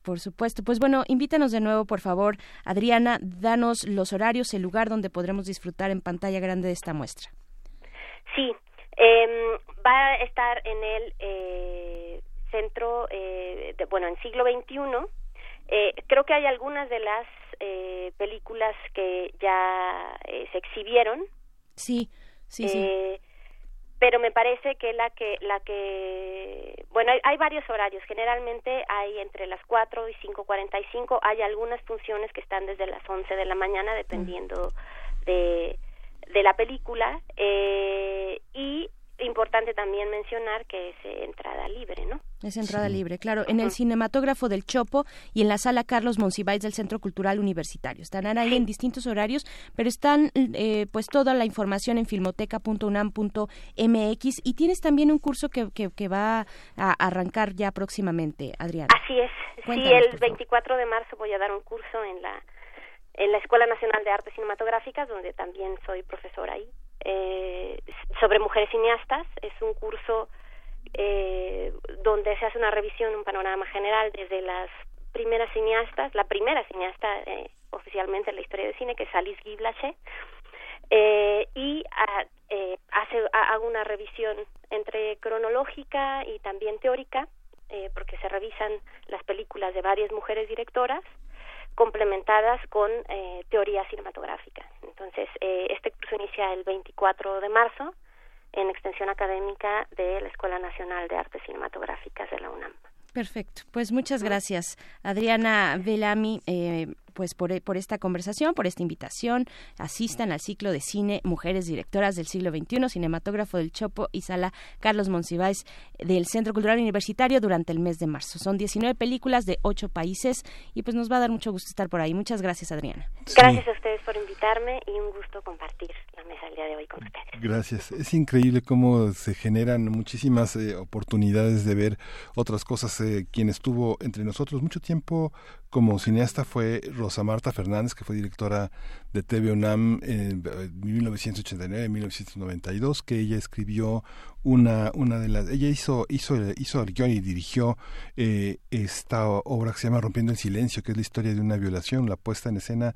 Por supuesto. Pues bueno, invítanos de nuevo, por favor, Adriana, danos los horarios, el lugar donde podremos disfrutar en pantalla grande de esta muestra. Sí, eh, va a estar en el eh, centro, eh, de, bueno, en siglo XXI, eh, creo que hay algunas de las eh, películas que ya eh, se exhibieron. Sí, sí, sí. Eh, pero me parece que la que la que bueno hay, hay, varios horarios generalmente hay entre las 4 y 5.45 hay algunas funciones que están desde las 11 de la mañana dependiendo de de la película eh, y importante también mencionar que es entrada libre, ¿no? Es entrada libre, claro. En el cinematógrafo del Chopo y en la sala Carlos Monsiváis del Centro Cultural Universitario. Estarán ahí en distintos horarios, pero están eh, pues toda la información en filmoteca.unam.mx y tienes también un curso que, que, va a arrancar ya próximamente, Adriana. Así es. sí, el 24 de marzo voy a dar un curso en la en la Escuela Nacional de Artes Cinematográficas, donde también soy profesora ahí eh, sobre mujeres cineastas. Es un curso eh, donde se hace una revisión, un panorama general desde las primeras cineastas, la primera cineasta eh, oficialmente en la historia del cine, que es Alice Guy Blaché, eh, y eh, hace, hago una revisión entre cronológica y también teórica, eh, porque se revisan las películas de varias mujeres directoras, complementadas con eh, teoría cinematográfica. Entonces, eh, este curso inicia el 24 de marzo en extensión académica de la Escuela Nacional de Artes Cinematográficas de la UNAM. Perfecto. Pues muchas gracias, Adriana Velami. Eh, pues por, por esta conversación, por esta invitación. Asistan al ciclo de cine Mujeres Directoras del siglo XXI, cinematógrafo del Chopo y sala Carlos Monsiváis del Centro Cultural Universitario durante el mes de marzo. Son 19 películas de 8 países y pues nos va a dar mucho gusto estar por ahí. Muchas gracias, Adriana. Gracias a ustedes por invitarme y un gusto compartir la mesa el día de hoy con ustedes. Gracias. Es increíble cómo se generan muchísimas eh, oportunidades de ver otras cosas. Eh, quien estuvo entre nosotros mucho tiempo como cineasta fue Rosa Marta Fernández, que fue directora de TV UNAM en 1989-1992, que ella escribió una, una de las... Ella hizo, hizo, hizo el guion y dirigió eh, esta obra que se llama Rompiendo el Silencio, que es la historia de una violación, la puesta en escena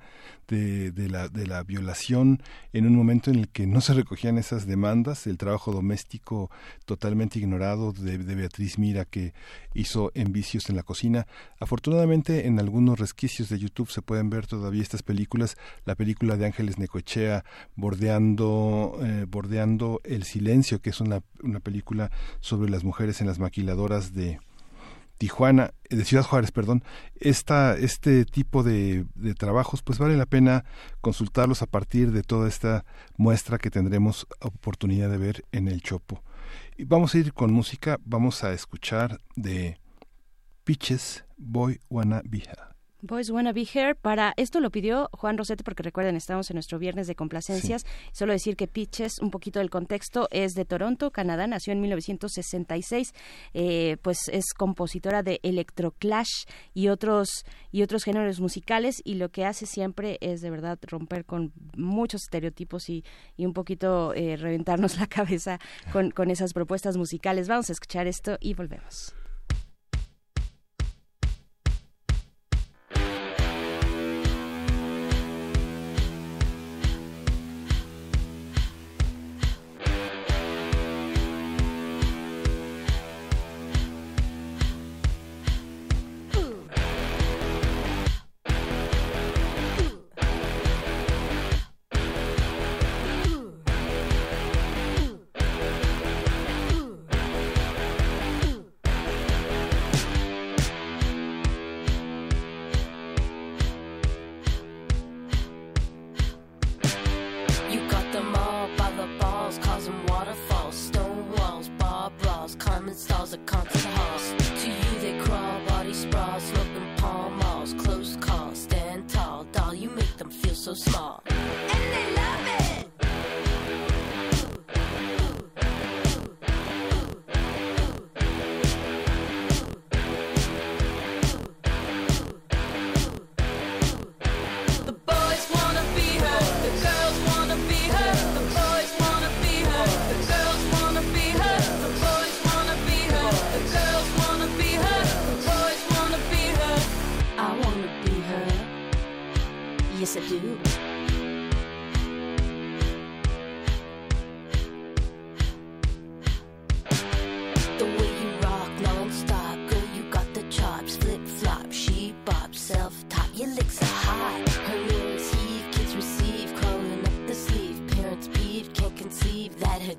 de, de, la, de la violación en un momento en el que no se recogían esas demandas, el trabajo doméstico totalmente ignorado de, de Beatriz Mira, que hizo en Vicios en la Cocina. Afortunadamente, en algunos resquicios de YouTube se pueden ver todavía estas películas. La de Ángeles Necochea, Bordeando, eh, Bordeando el Silencio, que es una, una película sobre las mujeres en las maquiladoras de, Tijuana, eh, de Ciudad Juárez, perdón, esta, este tipo de, trabajos, pues vale la pena consultarlos a partir de toda esta muestra que tendremos oportunidad de ver en el Chopo. Y vamos a ir con música, vamos a escuchar de Pitches Boy Wanna Boys Wanna Be Here. Para esto lo pidió Juan Rosete porque recuerden, estamos en nuestro viernes de complacencias. Solo decir que Pitches, un poquito del contexto, es de Toronto, Canadá, nació en 1966, eh, pues es compositora de electroclash y otros y otros géneros musicales y lo que hace siempre es de verdad romper con muchos estereotipos y, y un poquito eh, reventarnos *laughs* la cabeza con, con esas propuestas musicales. Vamos a escuchar esto y volvemos.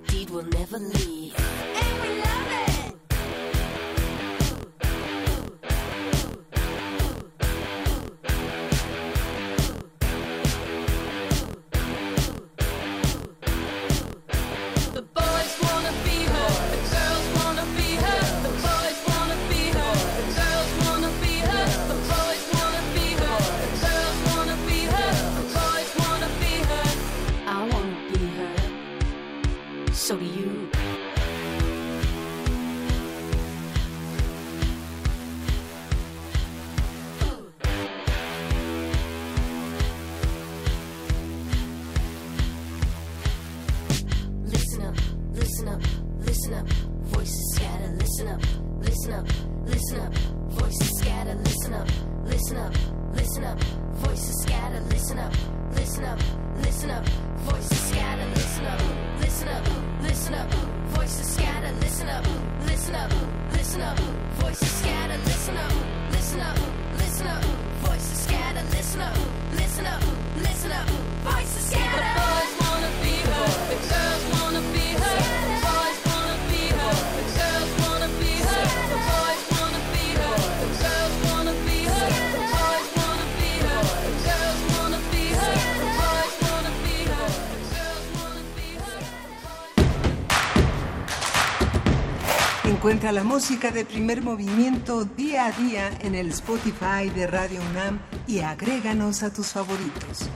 Deed will never leave. La música de primer movimiento día a día en el Spotify de Radio UNAM y agréganos a tus favoritos.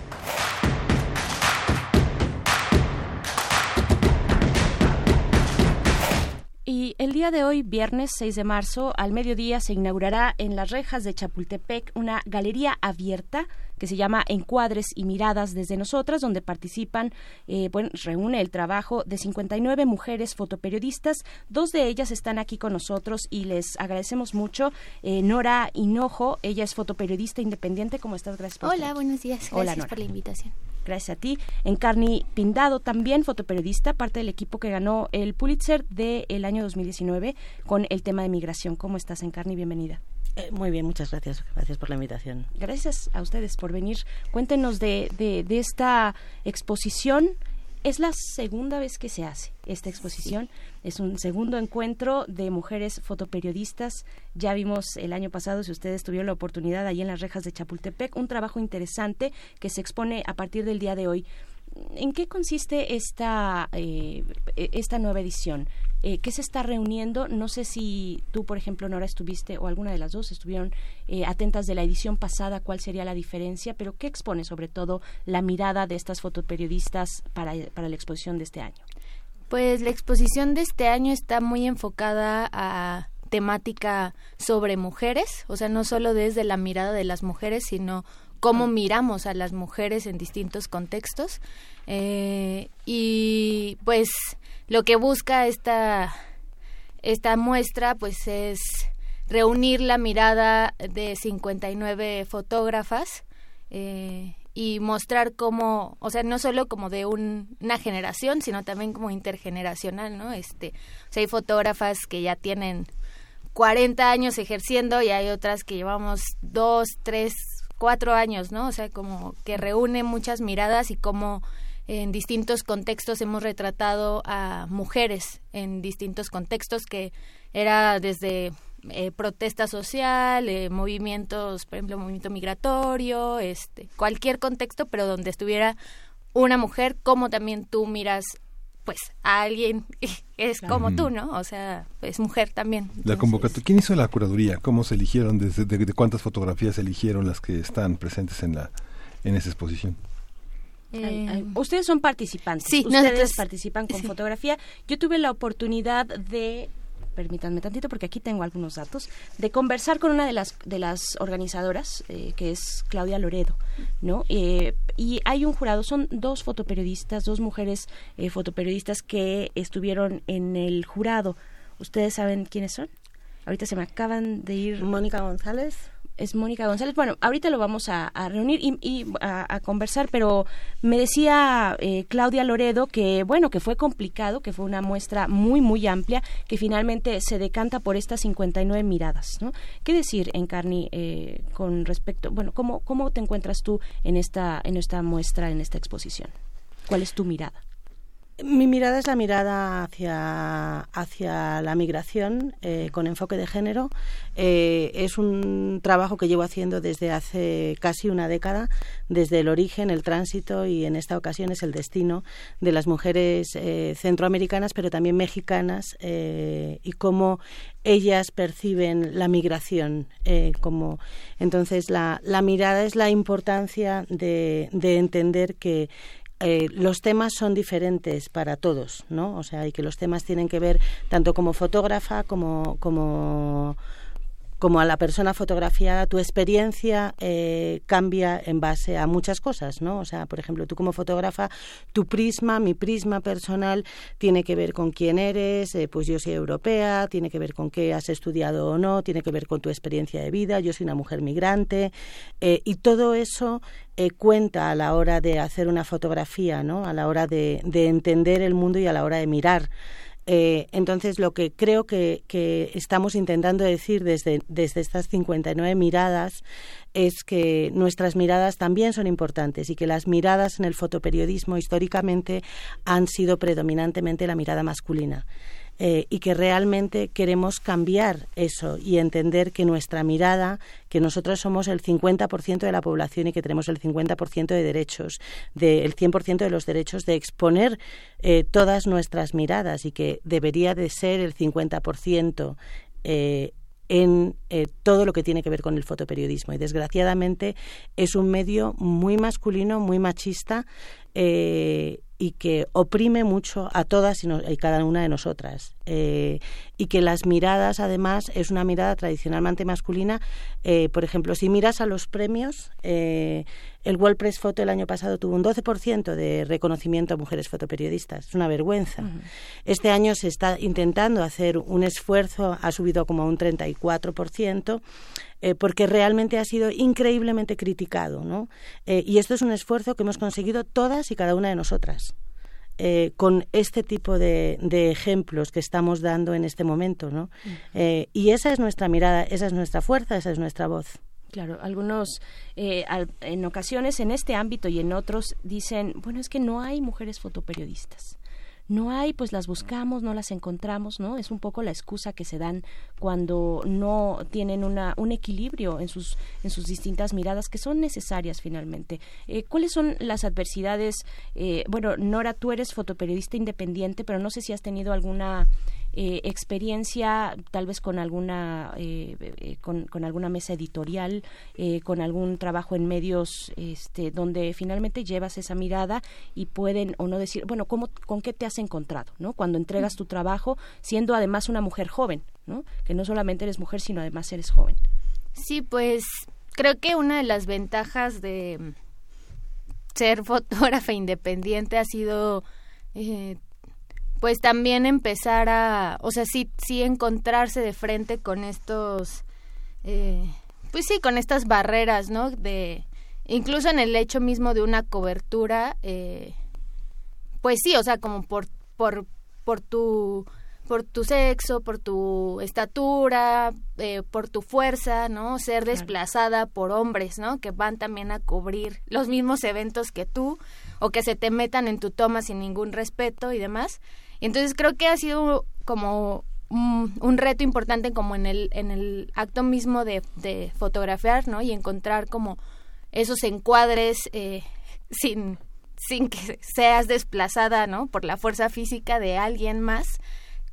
Y el día de hoy, viernes 6 de marzo, al mediodía se inaugurará en las rejas de Chapultepec una galería abierta que se llama Encuadres y Miradas desde Nosotras, donde participan, eh, bueno, reúne el trabajo de 59 mujeres fotoperiodistas. Dos de ellas están aquí con nosotros y les agradecemos mucho. Eh, Nora Hinojo, ella es fotoperiodista independiente. ¿Cómo estás? Gracias por Hola, buenos días. Hola, Gracias Nora. por la invitación. Gracias a ti. Encarni Pindado, también fotoperiodista, parte del equipo que ganó el Pulitzer del año 2019 con el tema de migración. ¿Cómo estás, Encarni? Bienvenida. Eh, muy bien, muchas gracias. Gracias por la invitación. Gracias a ustedes por venir. Cuéntenos de, de, de esta exposición. Es la segunda vez que se hace esta exposición. Es un segundo encuentro de mujeres fotoperiodistas. Ya vimos el año pasado, si ustedes tuvieron la oportunidad, ahí en las rejas de Chapultepec, un trabajo interesante que se expone a partir del día de hoy. ¿En qué consiste esta, eh, esta nueva edición? Eh, ¿Qué se está reuniendo? No sé si tú, por ejemplo, Nora, estuviste, o alguna de las dos estuvieron eh, atentas de la edición pasada, cuál sería la diferencia, pero ¿qué expone sobre todo la mirada de estas fotoperiodistas para, para la exposición de este año? Pues la exposición de este año está muy enfocada a temática sobre mujeres, o sea, no solo desde la mirada de las mujeres, sino cómo miramos a las mujeres en distintos contextos. Eh, y pues lo que busca esta, esta muestra pues es reunir la mirada de 59 fotógrafas eh, y mostrar cómo, o sea, no solo como de un, una generación, sino también como intergeneracional, ¿no? Este, o sea, hay fotógrafas que ya tienen 40 años ejerciendo y hay otras que llevamos dos, tres, cuatro años, ¿no? O sea, como que reúne muchas miradas y cómo en distintos contextos hemos retratado a mujeres en distintos contextos que era desde eh, protesta social, eh, movimientos, por ejemplo, movimiento migratorio, este, cualquier contexto, pero donde estuviera una mujer, como también tú miras pues a alguien *laughs* es como tú, ¿no? O sea, es mujer también. La convocatoria, ¿quién hizo la curaduría? ¿Cómo se eligieron? Desde, de, de, cuántas fotografías se eligieron las que están presentes en la en esa exposición? Eh, ay, ay. Ustedes son participantes. Sí, ustedes nosotros, participan con sí. fotografía. Yo tuve la oportunidad de permítanme tantito porque aquí tengo algunos datos, de conversar con una de las, de las organizadoras, eh, que es Claudia Loredo, ¿no? Eh, y hay un jurado, son dos fotoperiodistas, dos mujeres eh, fotoperiodistas que estuvieron en el jurado. ¿Ustedes saben quiénes son? Ahorita se me acaban de ir. Mónica González es Mónica González. Bueno, ahorita lo vamos a, reunir y, y a, a, conversar, pero me decía eh, Claudia Loredo que, bueno, que fue complicado, que fue una muestra muy, muy amplia, que finalmente se decanta por estas 59 miradas, ¿no? ¿Qué decir, Encarni, eh, con respecto, bueno, ¿cómo, cómo te encuentras tú en esta, en esta muestra, en esta exposición? ¿Cuál es tu mirada? Mi mirada es la mirada hacia, hacia la migración eh, con enfoque de género. Eh, es un trabajo que llevo haciendo desde hace casi una década, desde el origen, el tránsito y en esta ocasión es el destino de las mujeres eh, centroamericanas, pero también mexicanas eh, y cómo ellas perciben la migración. como entonces la, la mirada es la importancia de, de entender que eh, los temas son diferentes para todos, ¿no? O sea, y que los temas tienen que ver tanto como fotógrafa como como como a la persona fotografiada, tu experiencia eh, cambia en base a muchas cosas, ¿no? O sea, por ejemplo, tú como fotógrafa, tu prisma, mi prisma personal, tiene que ver con quién eres, eh, pues yo soy europea, tiene que ver con qué has estudiado o no, tiene que ver con tu experiencia de vida, yo soy una mujer migrante, eh, y todo eso eh, cuenta a la hora de hacer una fotografía, ¿no? A la hora de, de entender el mundo y a la hora de mirar. Eh, entonces, lo que creo que, estamos intentando decir desde, desde estas 59 miradas es que nuestras miradas también son importantes y que las miradas en el fotoperiodismo históricamente han sido predominantemente la mirada masculina. Eh, y que realmente queremos cambiar eso y entender que nuestra mirada, que nosotros somos el 50% de la población y que tenemos el 50% de derechos, del 100% de los derechos de exponer eh, todas nuestras miradas y que debería de ser el 50% eh, en eh, todo lo que tiene que ver con el fotoperiodismo. Y desgraciadamente es un medio muy masculino, muy machista eh, y que oprime mucho a todas y, cada una de nosotras. Eh, y que las miradas, además, es una mirada tradicionalmente masculina. Eh, por ejemplo, si miras a los premios, eh, el World Press Photo el año pasado tuvo un 12% de reconocimiento a mujeres fotoperiodistas. Es una vergüenza. Este año se está intentando hacer un esfuerzo, ha subido como a un 34%, eh, porque realmente ha sido increíblemente criticado. ¿no? Eh, y esto es un esfuerzo que hemos conseguido todas y cada una de nosotras. Eh, con este tipo de, ejemplos que estamos dando en este momento, ¿no? y esa es nuestra mirada, esa es nuestra fuerza, esa es nuestra voz. Claro, algunos en ocasiones en este ámbito y en otros dicen, bueno, es que no hay mujeres fotoperiodistas no hay, pues las buscamos, no las encontramos, ¿no? Es un poco la excusa que se dan cuando no tienen una, un equilibrio en sus, en sus distintas miradas que son necesarias finalmente. Eh, ¿Cuáles son las adversidades? Eh, bueno, Nora, tú eres fotoperiodista independiente, pero no sé si has tenido alguna eh, experiencia tal vez con alguna eh, eh, con, alguna mesa editorial con algún trabajo en medios este donde finalmente llevas esa mirada y pueden o no decir bueno cómo con qué te has encontrado no cuando entregas tu trabajo siendo además una mujer joven no que no solamente eres mujer sino además eres joven. Sí pues creo que una de las ventajas de ser fotógrafa independiente ha sido eh, pues también empezar a, o sea, sí, sí encontrarse de frente con estos, eh, pues sí, con estas barreras, ¿no? De, incluso en el hecho mismo de una cobertura, eh, pues sí, o sea, como por, por, por tu por tu sexo, por tu estatura, eh, por tu fuerza, ¿no? Ser desplazada por hombres, ¿no? Que van también a cubrir los mismos eventos que tú o que se te metan en tu toma sin ningún respeto y demás. Entonces creo que ha sido como un, reto importante como en el, en el acto mismo de, fotografiar, ¿no? Y encontrar como esos encuadres eh, sin, sin que seas desplazada, ¿no? Por la fuerza física de alguien más,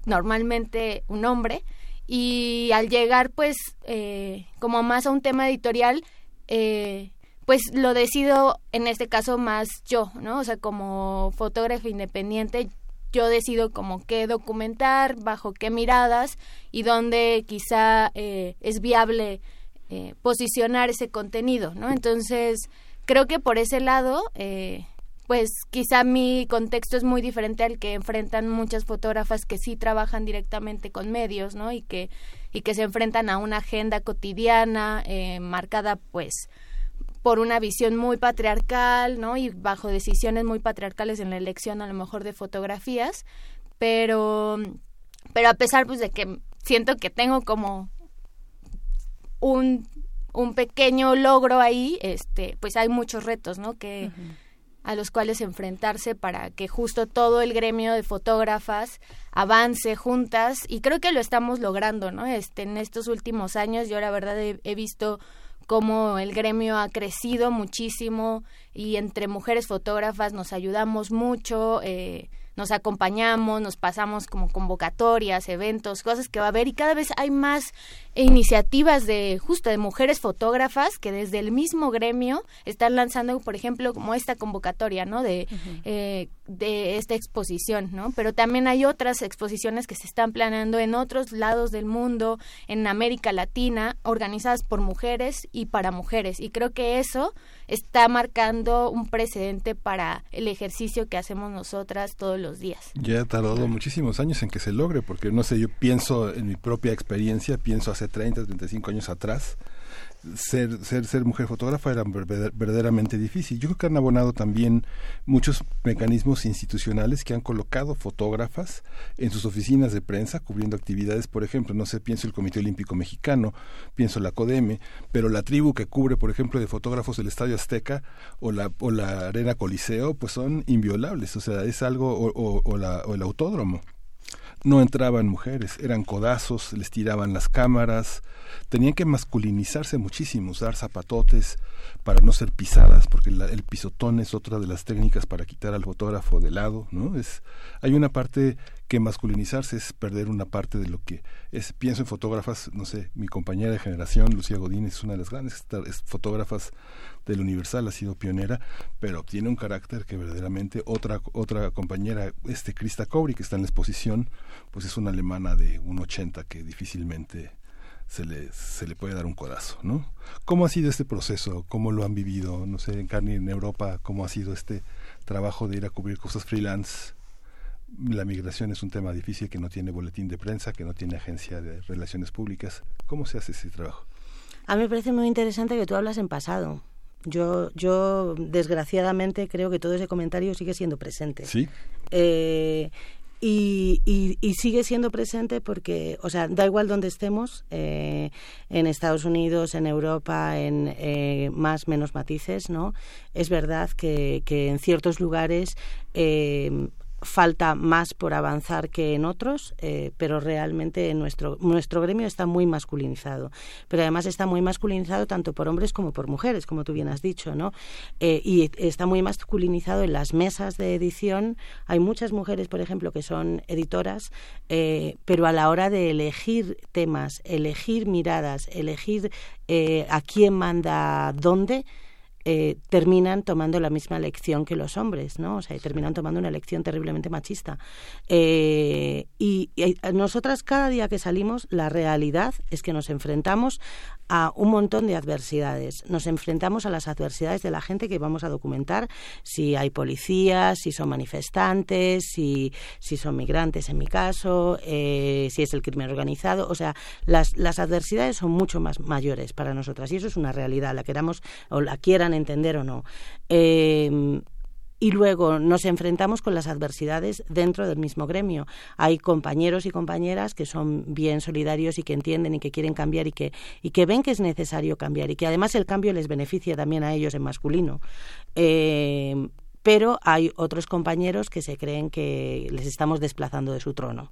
normalmente un hombre. Y al llegar, pues, eh, como más a un tema editorial, eh, pues lo decido en este caso más yo, ¿no? O sea, como fotógrafo independiente, yo decido como qué documentar, bajo qué miradas y dónde quizá eh, es viable eh, posicionar ese contenido, ¿no? Entonces, creo que por ese lado, eh, pues quizá mi contexto es muy diferente al que enfrentan muchas fotógrafas que sí trabajan directamente con medios, ¿no? Y que, y que se enfrentan a una agenda cotidiana marcada, pues, por una visión muy patriarcal, ¿no? Y bajo decisiones muy patriarcales en la elección a lo mejor de fotografías, pero pero a pesar pues de que siento que tengo como un, un pequeño logro ahí, este, pues hay muchos retos, ¿no? Que a los cuales enfrentarse para que justo todo el gremio de fotógrafas avance juntas y creo que lo estamos logrando, ¿no? Este en estos últimos años yo la verdad he visto cómo el gremio ha crecido muchísimo y entre mujeres fotógrafas nos ayudamos mucho. Eh, nos acompañamos, nos pasamos como convocatorias, eventos, cosas que va a haber y cada vez hay más iniciativas de justo de mujeres fotógrafas que desde el mismo gremio están lanzando, por ejemplo, como esta convocatoria, ¿no? De, eh, de esta exposición, ¿no? Pero también hay otras exposiciones que se están planeando en otros lados del mundo, en América Latina, organizadas por mujeres y para mujeres. Y creo que eso está marcando un precedente para el ejercicio que hacemos nosotras todos los días. Ya ha tardado muchísimos años en que se logre, porque no sé, yo pienso en mi propia experiencia, pienso hace 30, 35 años atrás, ser, ser, ser mujer fotógrafa era verdaderamente difícil. Yo creo que han abonado también muchos mecanismos institucionales que han colocado fotógrafas en sus oficinas de prensa cubriendo actividades, por ejemplo, no sé, pienso el Comité Olímpico Mexicano, pienso la CODEME, pero la tribu que cubre, por ejemplo, de fotógrafos del Estadio Azteca o la, o la Arena Coliseo, pues son inviolables, o sea, es algo, o, o, la, o el autódromo no entraban mujeres, eran codazos, les tiraban las cámaras, tenían que masculinizarse muchísimo, usar zapatotes para no ser pisadas, porque el pisotón es otra de las técnicas para quitar al fotógrafo de lado, ¿no? Es, hay una parte que masculinizarse es perder una parte de lo que es. Pienso en fotógrafas, no sé, mi compañera de generación, Lucía Godín, es una de las grandes fotógrafas del Universal, ha sido pionera, pero tiene un carácter que verdaderamente otra otra compañera, este Krista Cobri, que está en la exposición, pues es una alemana de un 80 que difícilmente se le, se le puede dar un codazo, ¿no? ¿Cómo ha sido este proceso? ¿Cómo lo han vivido? No sé, en carne en Europa, ¿cómo ha sido este trabajo de ir a cubrir cosas freelance? La migración es un tema difícil que no tiene boletín de prensa, que no tiene agencia de relaciones públicas. ¿Cómo se hace ese trabajo? A mí me parece muy interesante que tú hablas en pasado. Yo, yo desgraciadamente creo que todo ese comentario sigue siendo presente. Sí. Eh, y, y, sigue siendo presente porque, o sea, da igual donde estemos, eh, en Estados Unidos, en Europa, en eh, más, menos matices, ¿no? Es verdad que, que en ciertos lugares eh, falta más por avanzar que en otros, eh, pero realmente nuestro, nuestro gremio está muy masculinizado. Pero además está muy masculinizado tanto por hombres como por mujeres, como tú bien has dicho, ¿no? Eh, y está muy masculinizado en las mesas de edición. Hay muchas mujeres, por ejemplo, que son editoras, eh, pero a la hora de elegir temas, elegir miradas, elegir a quién manda dónde, eh, terminan tomando la misma lección que los hombres, ¿no? O sea, terminan tomando una lección terriblemente machista. Eh, y, y, nosotras cada día que salimos, la realidad es que nos enfrentamos a un montón de adversidades. Nos enfrentamos a las adversidades de la gente que vamos a documentar, si hay policías, si son manifestantes, si, si son migrantes en mi caso, eh, si es el crimen organizado. O sea, las, las adversidades son mucho más mayores para nosotras y eso es una realidad, la queramos o la quieran entender o no. Eh, y luego nos enfrentamos con las adversidades dentro del mismo gremio. Hay compañeros y compañeras que son bien solidarios y que entienden y que quieren cambiar y que, y que ven que es necesario cambiar y que además el cambio les beneficia también a ellos en masculino. Eh, pero hay otros compañeros que se creen que les estamos desplazando de su trono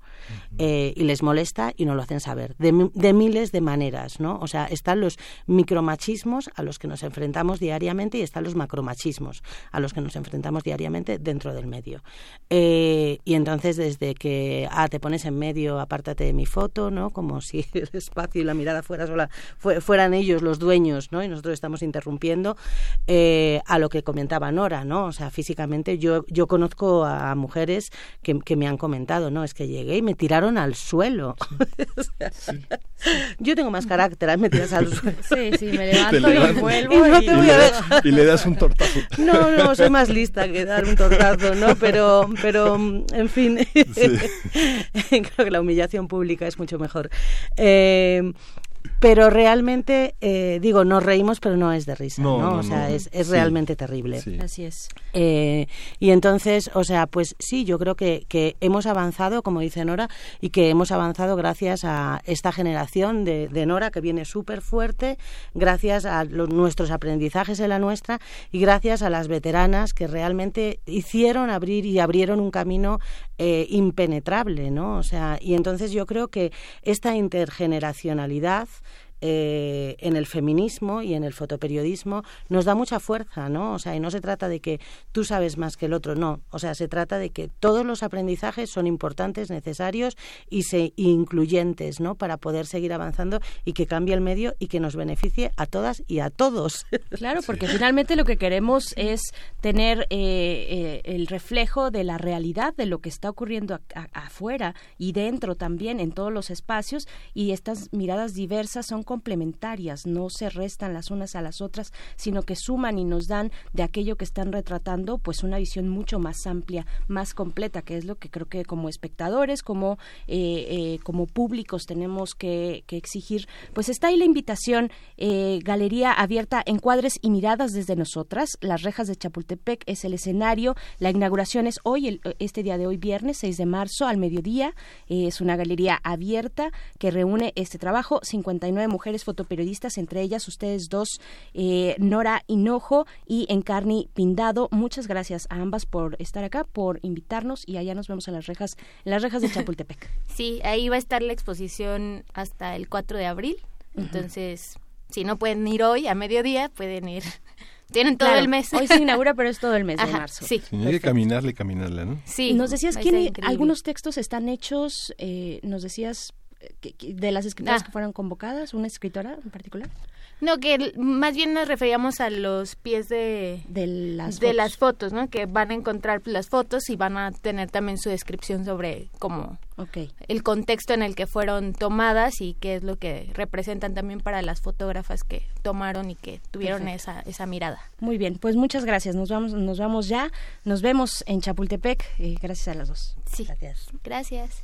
eh, y les molesta y no lo hacen saber de, de, miles de maneras no o sea están los micromachismos a los que nos enfrentamos diariamente y están los macromachismos a los que nos enfrentamos diariamente dentro del medio. Eh, y entonces desde que ah te pones en medio apártate de mi foto no como si *laughs* el espacio y la mirada fuera sola fueran ellos los dueños no y nosotros estamos interrumpiendo eh, a lo que comentaba Nora no o sea físicamente. Yo, yo conozco a mujeres que, que me han comentado, ¿no? Es que llegué y me tiraron al suelo. *laughs* Yo tengo más carácter, me tiras al suelo. Sí, sí, me *laughs* levanto y vuelvo y, le das un tortazo. *laughs* No, no, soy más lista que dar un tortazo, ¿no? Pero, pero en fin, creo que la humillación pública es mucho mejor. Eh, pero realmente eh, digo nos reímos pero no es de risa no, o sea es, es realmente terrible. Así es. Eh, y entonces o sea pues sí yo creo que, que hemos avanzado como dice Nora y que hemos avanzado gracias a esta generación de, de Nora que viene súper fuerte gracias a nuestros aprendizajes en la nuestra y gracias a las veteranas que realmente hicieron abrir y abrieron un camino eh, impenetrable no o sea y entonces yo creo que esta intergeneracionalidad eh, en el feminismo y en el fotoperiodismo nos da mucha fuerza, ¿no? O sea, y no se trata de que tú sabes más que el otro, no. O sea, se trata de que todos los aprendizajes son importantes, necesarios y se, incluyentes, ¿no? Para poder seguir avanzando y que cambie el medio y que nos beneficie a todas y a todos. *laughs* Claro, porque finalmente lo que queremos es tener eh, eh, el reflejo de la realidad de lo que está ocurriendo afuera y dentro también en todos los espacios y estas miradas diversas son complementarias, no se restan las unas a las otras, sino que suman y nos dan de aquello que están retratando, pues una visión mucho más amplia, más completa, que es lo que creo que como espectadores, como, eh, eh, como públicos tenemos que, exigir. Pues está ahí la invitación, eh, Galería Abierta, Encuadres y Miradas desde nosotras. Las Rejas de Chapultepec es el escenario. La inauguración es hoy, este día de hoy, viernes 6 de marzo, al mediodía. es una galería abierta que reúne este trabajo, 59 mujeres mujeres fotoperiodistas, entre ellas ustedes dos, eh, Nora Hinojo y Encarni Pindado. Muchas gracias a ambas por estar acá, por invitarnos y allá nos vemos en las rejas, en las rejas de Chapultepec. *laughs* Sí, ahí va a estar la exposición hasta el 4 de abril. Entonces, si no pueden ir hoy a mediodía, pueden ir. *laughs* Tienen todo Claro, el mes. Hoy se *laughs* inaugura, pero es todo el mes de Ajá, marzo. Sí. Sí, hay que caminarle, caminarle, ¿no? Sí. Nos decías que algunos textos están hechos, eh, nos decías que- que de las escritoras Ah. que fueron convocadas, una escritora en particular. No, que más bien nos referíamos a los pies de, de las de fotos. las fotos, ¿no? Que van a encontrar las fotos y van a tener también su descripción sobre como Ok. el contexto en el que fueron tomadas y qué es lo que representan también para las fotógrafas que tomaron y que tuvieron esa, esa mirada. Muy bien, pues muchas gracias. Nos vamos, nos vamos ya. Nos vemos en Chapultepec. eh, gracias a las dos. Sí. Gracias. Gracias.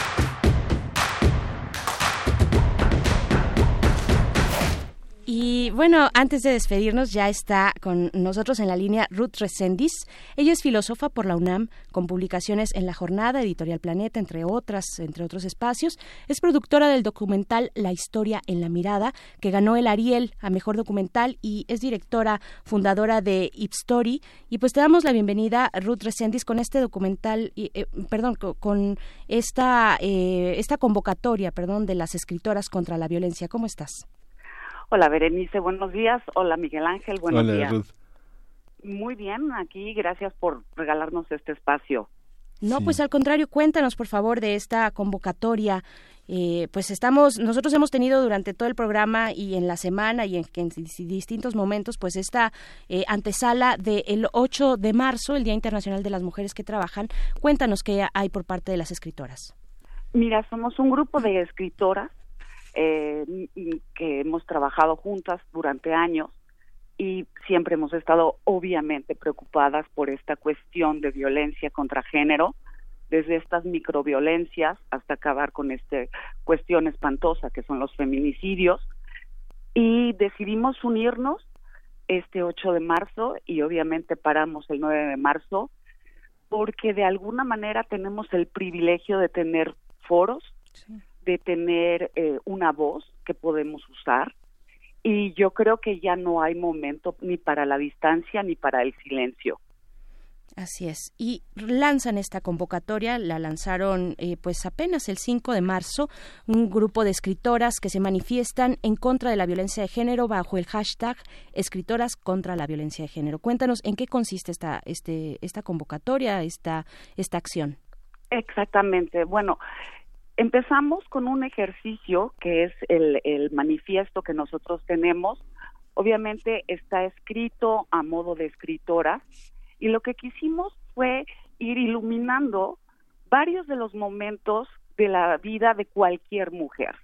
Y bueno, antes de despedirnos, ya está con nosotros en la línea Ruth Resendiz. Ella es filósofa por la UNAM, con publicaciones en La Jornada, Editorial Planeta, entre otras, entre otros espacios. Es productora del documental La Historia en la Mirada, que ganó el Ariel a Mejor Documental y es directora fundadora de Ipstory. Y pues te damos la bienvenida, Ruth Resendiz, con este documental, eh, perdón, co- con esta, eh, esta convocatoria, perdón, de las escritoras contra la violencia. ¿Cómo estás? Hola Berenice, buenos días. Hola Miguel Ángel, buenos Hola, días. Ruth. Muy bien, aquí gracias por regalarnos este espacio. No, pues al contrario, cuéntanos por favor de esta convocatoria. Eh, pues estamos, nosotros hemos tenido durante todo el programa y en la semana y en, en dis- distintos momentos, pues esta eh, antesala del 8 de marzo, el Día Internacional de las Mujeres que Trabajan. Cuéntanos qué hay por parte de las escritoras. Mira, somos un grupo de escritoras eh, que hemos trabajado juntas durante años y siempre hemos estado obviamente preocupadas por esta cuestión de violencia contra género, desde estas microviolencias hasta acabar con esta cuestión espantosa que son los feminicidios. Y decidimos unirnos este 8 de marzo y obviamente paramos el 9 de marzo porque de alguna manera tenemos el privilegio de tener foros, de tener eh, una voz que podemos usar y yo creo que ya no hay momento ni para la distancia ni para el silencio. Así es. Y lanzan esta convocatoria, la lanzaron eh, pues apenas el 5 de marzo, un grupo de escritoras que se manifiestan en contra de la violencia de género bajo el hashtag Escritoras contra la violencia de género. Cuéntanos en qué consiste esta, este, esta convocatoria, esta, esta acción. Exactamente. Bueno, empezamos con un ejercicio que es el, manifiesto que nosotros tenemos. Obviamente está escrito a modo de escritora y lo que quisimos fue ir iluminando varios de los momentos de la vida de cualquier mujer,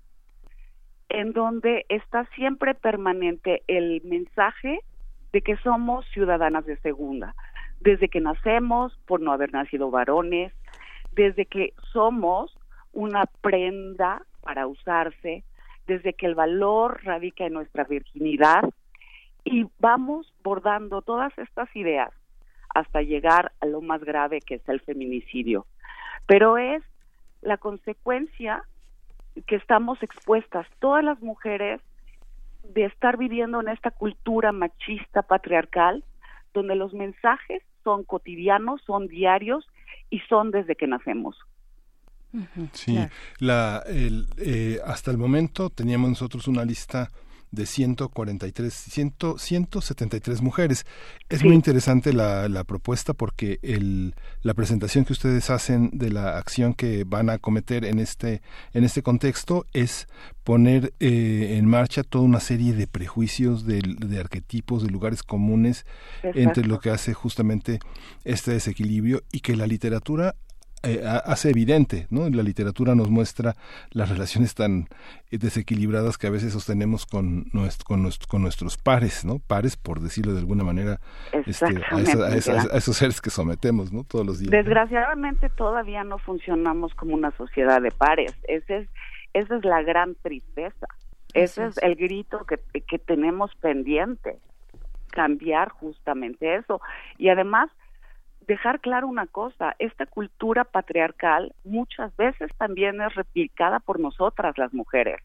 en donde está siempre permanente el mensaje de que somos ciudadanas de segunda, desde que nacemos por no haber nacido varones, desde que somos una prenda para usarse, desde que el valor radica en nuestra virginidad y vamos bordando todas estas ideas hasta llegar a lo más grave que es el feminicidio. Pero es la consecuencia que estamos expuestas todas las mujeres de estar viviendo en esta cultura machista patriarcal donde los mensajes son cotidianos, son diarios y son desde que nacemos. Sí, la, el, eh, hasta el momento teníamos nosotros una lista de 143, 100, 173 mujeres. Es muy interesante la, la propuesta porque el, la presentación que ustedes hacen de la acción que van a cometer en este, en este contexto es poner eh, en marcha toda una serie de prejuicios, de, de arquetipos, de lugares comunes Exacto. entre lo que hace justamente este desequilibrio y que la literatura eh, hace evidente, ¿no? La literatura nos muestra las relaciones tan eh, desequilibradas que a veces sostenemos con, nuestro, con, nuestro, con nuestros pares, ¿no? Pares, por decirlo de alguna manera, este, a, esa, a, esa, a, esos seres que sometemos, ¿no? Todos los días. Desgraciadamente todavía no funcionamos como una sociedad de pares. Ese es, esa es la gran tristeza. Ese es el grito que, que tenemos pendiente, cambiar justamente eso. Y además, dejar claro una cosa, esta cultura patriarcal muchas veces también es replicada por nosotras las mujeres.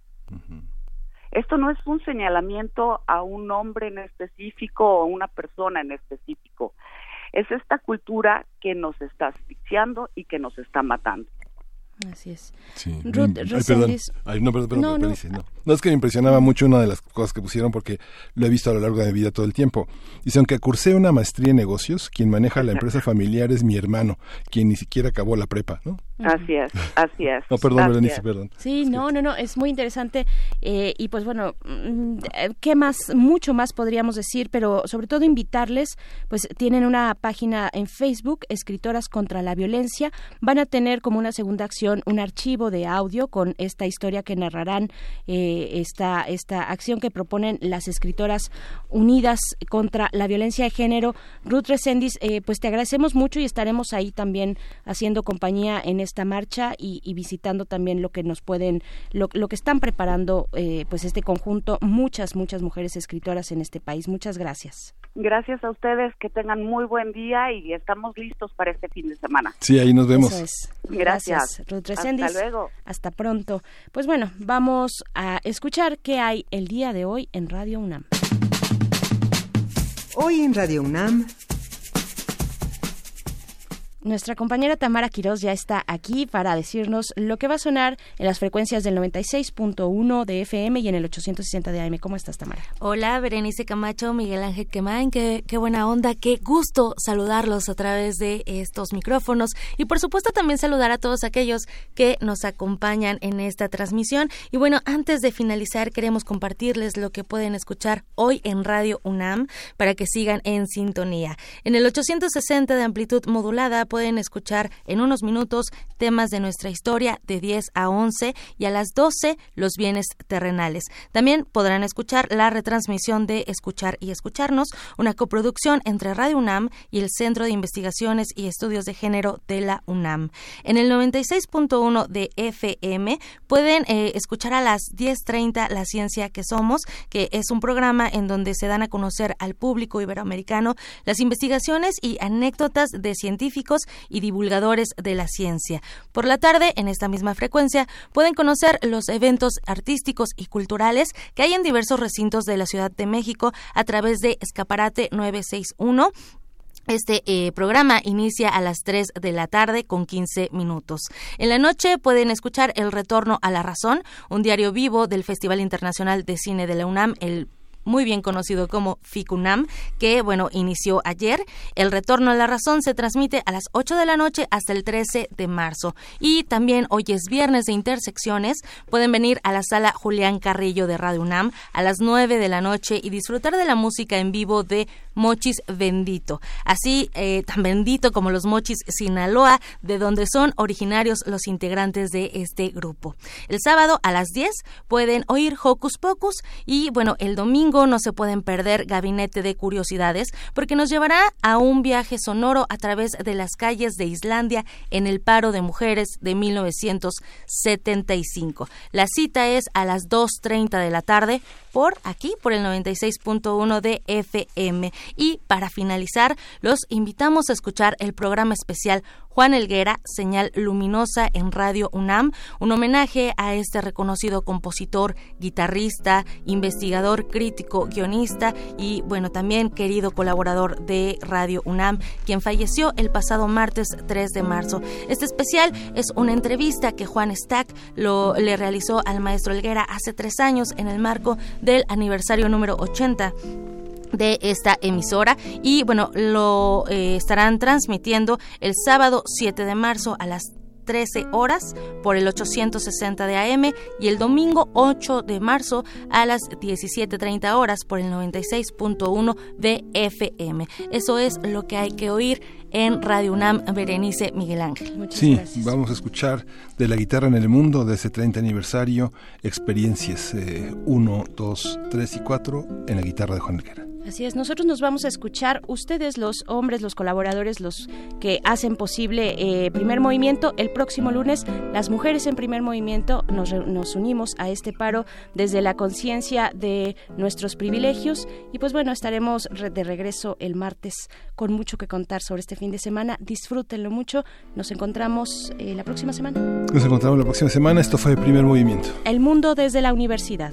Esto no es un señalamiento a un hombre en específico o a una persona en específico. Es esta cultura que nos está asfixiando y que nos está matando. Así es. Sí. Ruth Ay, perdón. Ay, no, perdón, perdón, No, perdón, no. dice, no. No, es que me impresionaba mucho una de las cosas que pusieron porque lo he visto a lo largo de mi vida todo el tiempo. Dice, aunque cursé una maestría en negocios, quien maneja la empresa familiar es mi hermano, quien ni siquiera acabó la prepa, ¿no? Así es, así es. No, perdón, Berenice, perdón. Sí, no, no, no, es muy interesante eh, y pues bueno, mm, ¿qué más? Mucho más podríamos decir, pero sobre todo invitarles, pues tienen una página en Facebook, Escritoras contra la Violencia, van a tener como una segunda acción un archivo de audio con esta historia que narrarán eh, esta, esta acción que proponen las escritoras unidas contra la violencia de género. Ruth Resendiz, eh, pues te agradecemos mucho y estaremos ahí también haciendo compañía en esta marcha y, y visitando también lo que nos pueden, lo, lo que están preparando eh, pues este conjunto, muchas, muchas mujeres escritoras en este país. Muchas gracias. Gracias a ustedes, que tengan muy buen día y estamos listos para este fin de semana. Sí, ahí nos vemos. Eso es. Gracias. Ruth Hasta luego. Hasta pronto. Pues bueno, vamos a escuchar qué hay el día de hoy en Radio UNAM. Hoy en Radio UNAM, Nuestra compañera Tamara Quiroz ya está aquí para decirnos lo que va a sonar en las frecuencias del 96.1 de FM y en el 860 de AM. ¿Cómo estás, Tamara? Hola, Berenice Camacho, Miguel Ángel Quemain, qué, qué buena onda, qué gusto saludarlos a través de estos micrófonos y por supuesto también saludar a todos aquellos que nos acompañan en esta transmisión. Y bueno, antes de finalizar queremos compartirles lo que pueden escuchar hoy en Radio UNAM para que sigan en sintonía. En el 860 de amplitud modulada pueden escuchar en unos minutos temas de nuestra historia de 10 a 11 y a las 12 los bienes terrenales. También podrán escuchar la retransmisión de Escuchar y Escucharnos, una coproducción entre Radio UNAM y el Centro de Investigaciones y Estudios de Género de la UNAM. En el 96.1 de FM pueden eh, escuchar a las 10.30 La Ciencia que Somos, que es un programa en donde se dan a conocer al público iberoamericano las investigaciones y anécdotas de científicos y divulgadores de la ciencia. Por la tarde, en esta misma frecuencia, pueden conocer los eventos artísticos y culturales que hay en diversos recintos de la Ciudad de México a través de Escaparate 961 este eh, programa inicia a las 3 de la tarde con 15 minutos. En la noche pueden escuchar El Retorno a la Razón, un diario vivo del Festival Internacional de Cine de la UNAM, el muy bien conocido como FICUNAM, que bueno, inició ayer. El retorno a la razón se transmite a las 8 de la noche hasta el 13 de marzo. Y también hoy es viernes de intersecciones. Pueden venir a la sala Julián Carrillo de Radio UNAM a las 9 de la noche y disfrutar de la música en vivo de Mochis Bendito. Así eh, tan bendito como los Mochis Sinaloa, de donde son originarios los integrantes de este grupo. El sábado a las 10 pueden oír Hocus Pocus y bueno, el domingo no se pueden perder Gabinete de Curiosidades porque nos llevará a un viaje sonoro a través de las calles de Islandia en el paro de mujeres de 1975. La cita es a las 2.30 de la tarde por aquí, por el 96.1 de FM. Y para finalizar, los invitamos a escuchar el programa especial Juan Elguera, Señal Luminosa en Radio UNAM, un homenaje a este reconocido compositor, guitarrista, investigador, crítico, guionista y, bueno, también querido colaborador de Radio UNAM, quien falleció el pasado martes 3 de marzo. Este especial es una entrevista que Juan Stack lo, le realizó al maestro Elguera hace tres años en el marco del aniversario número 80 de esta emisora y bueno lo eh, estarán transmitiendo el sábado 7 de marzo a las 13 horas por el 860 de AM y el domingo 8 de marzo a las 17.30 horas por el 96.1 de FM. Eso es lo que hay que oír en Radio UNAM, Berenice Miguel Ángel. sí, vamos a escuchar de la guitarra en el mundo de ese 30 aniversario, experiencias 1, 2, 3 y 4 en la guitarra de Juan Helguera. Así es, nosotros nos vamos a escuchar, ustedes los hombres, los colaboradores, los que hacen posible eh, primer movimiento. El próximo lunes, las mujeres en primer movimiento nos, nos unimos a este paro desde la conciencia de nuestros privilegios y pues bueno, estaremos de regreso el martes con mucho que contar sobre este fin de semana. Disfrútenlo mucho, nos encontramos eh, la próxima semana. Nos encontramos la próxima semana, esto fue el primer movimiento. El mundo desde la universidad.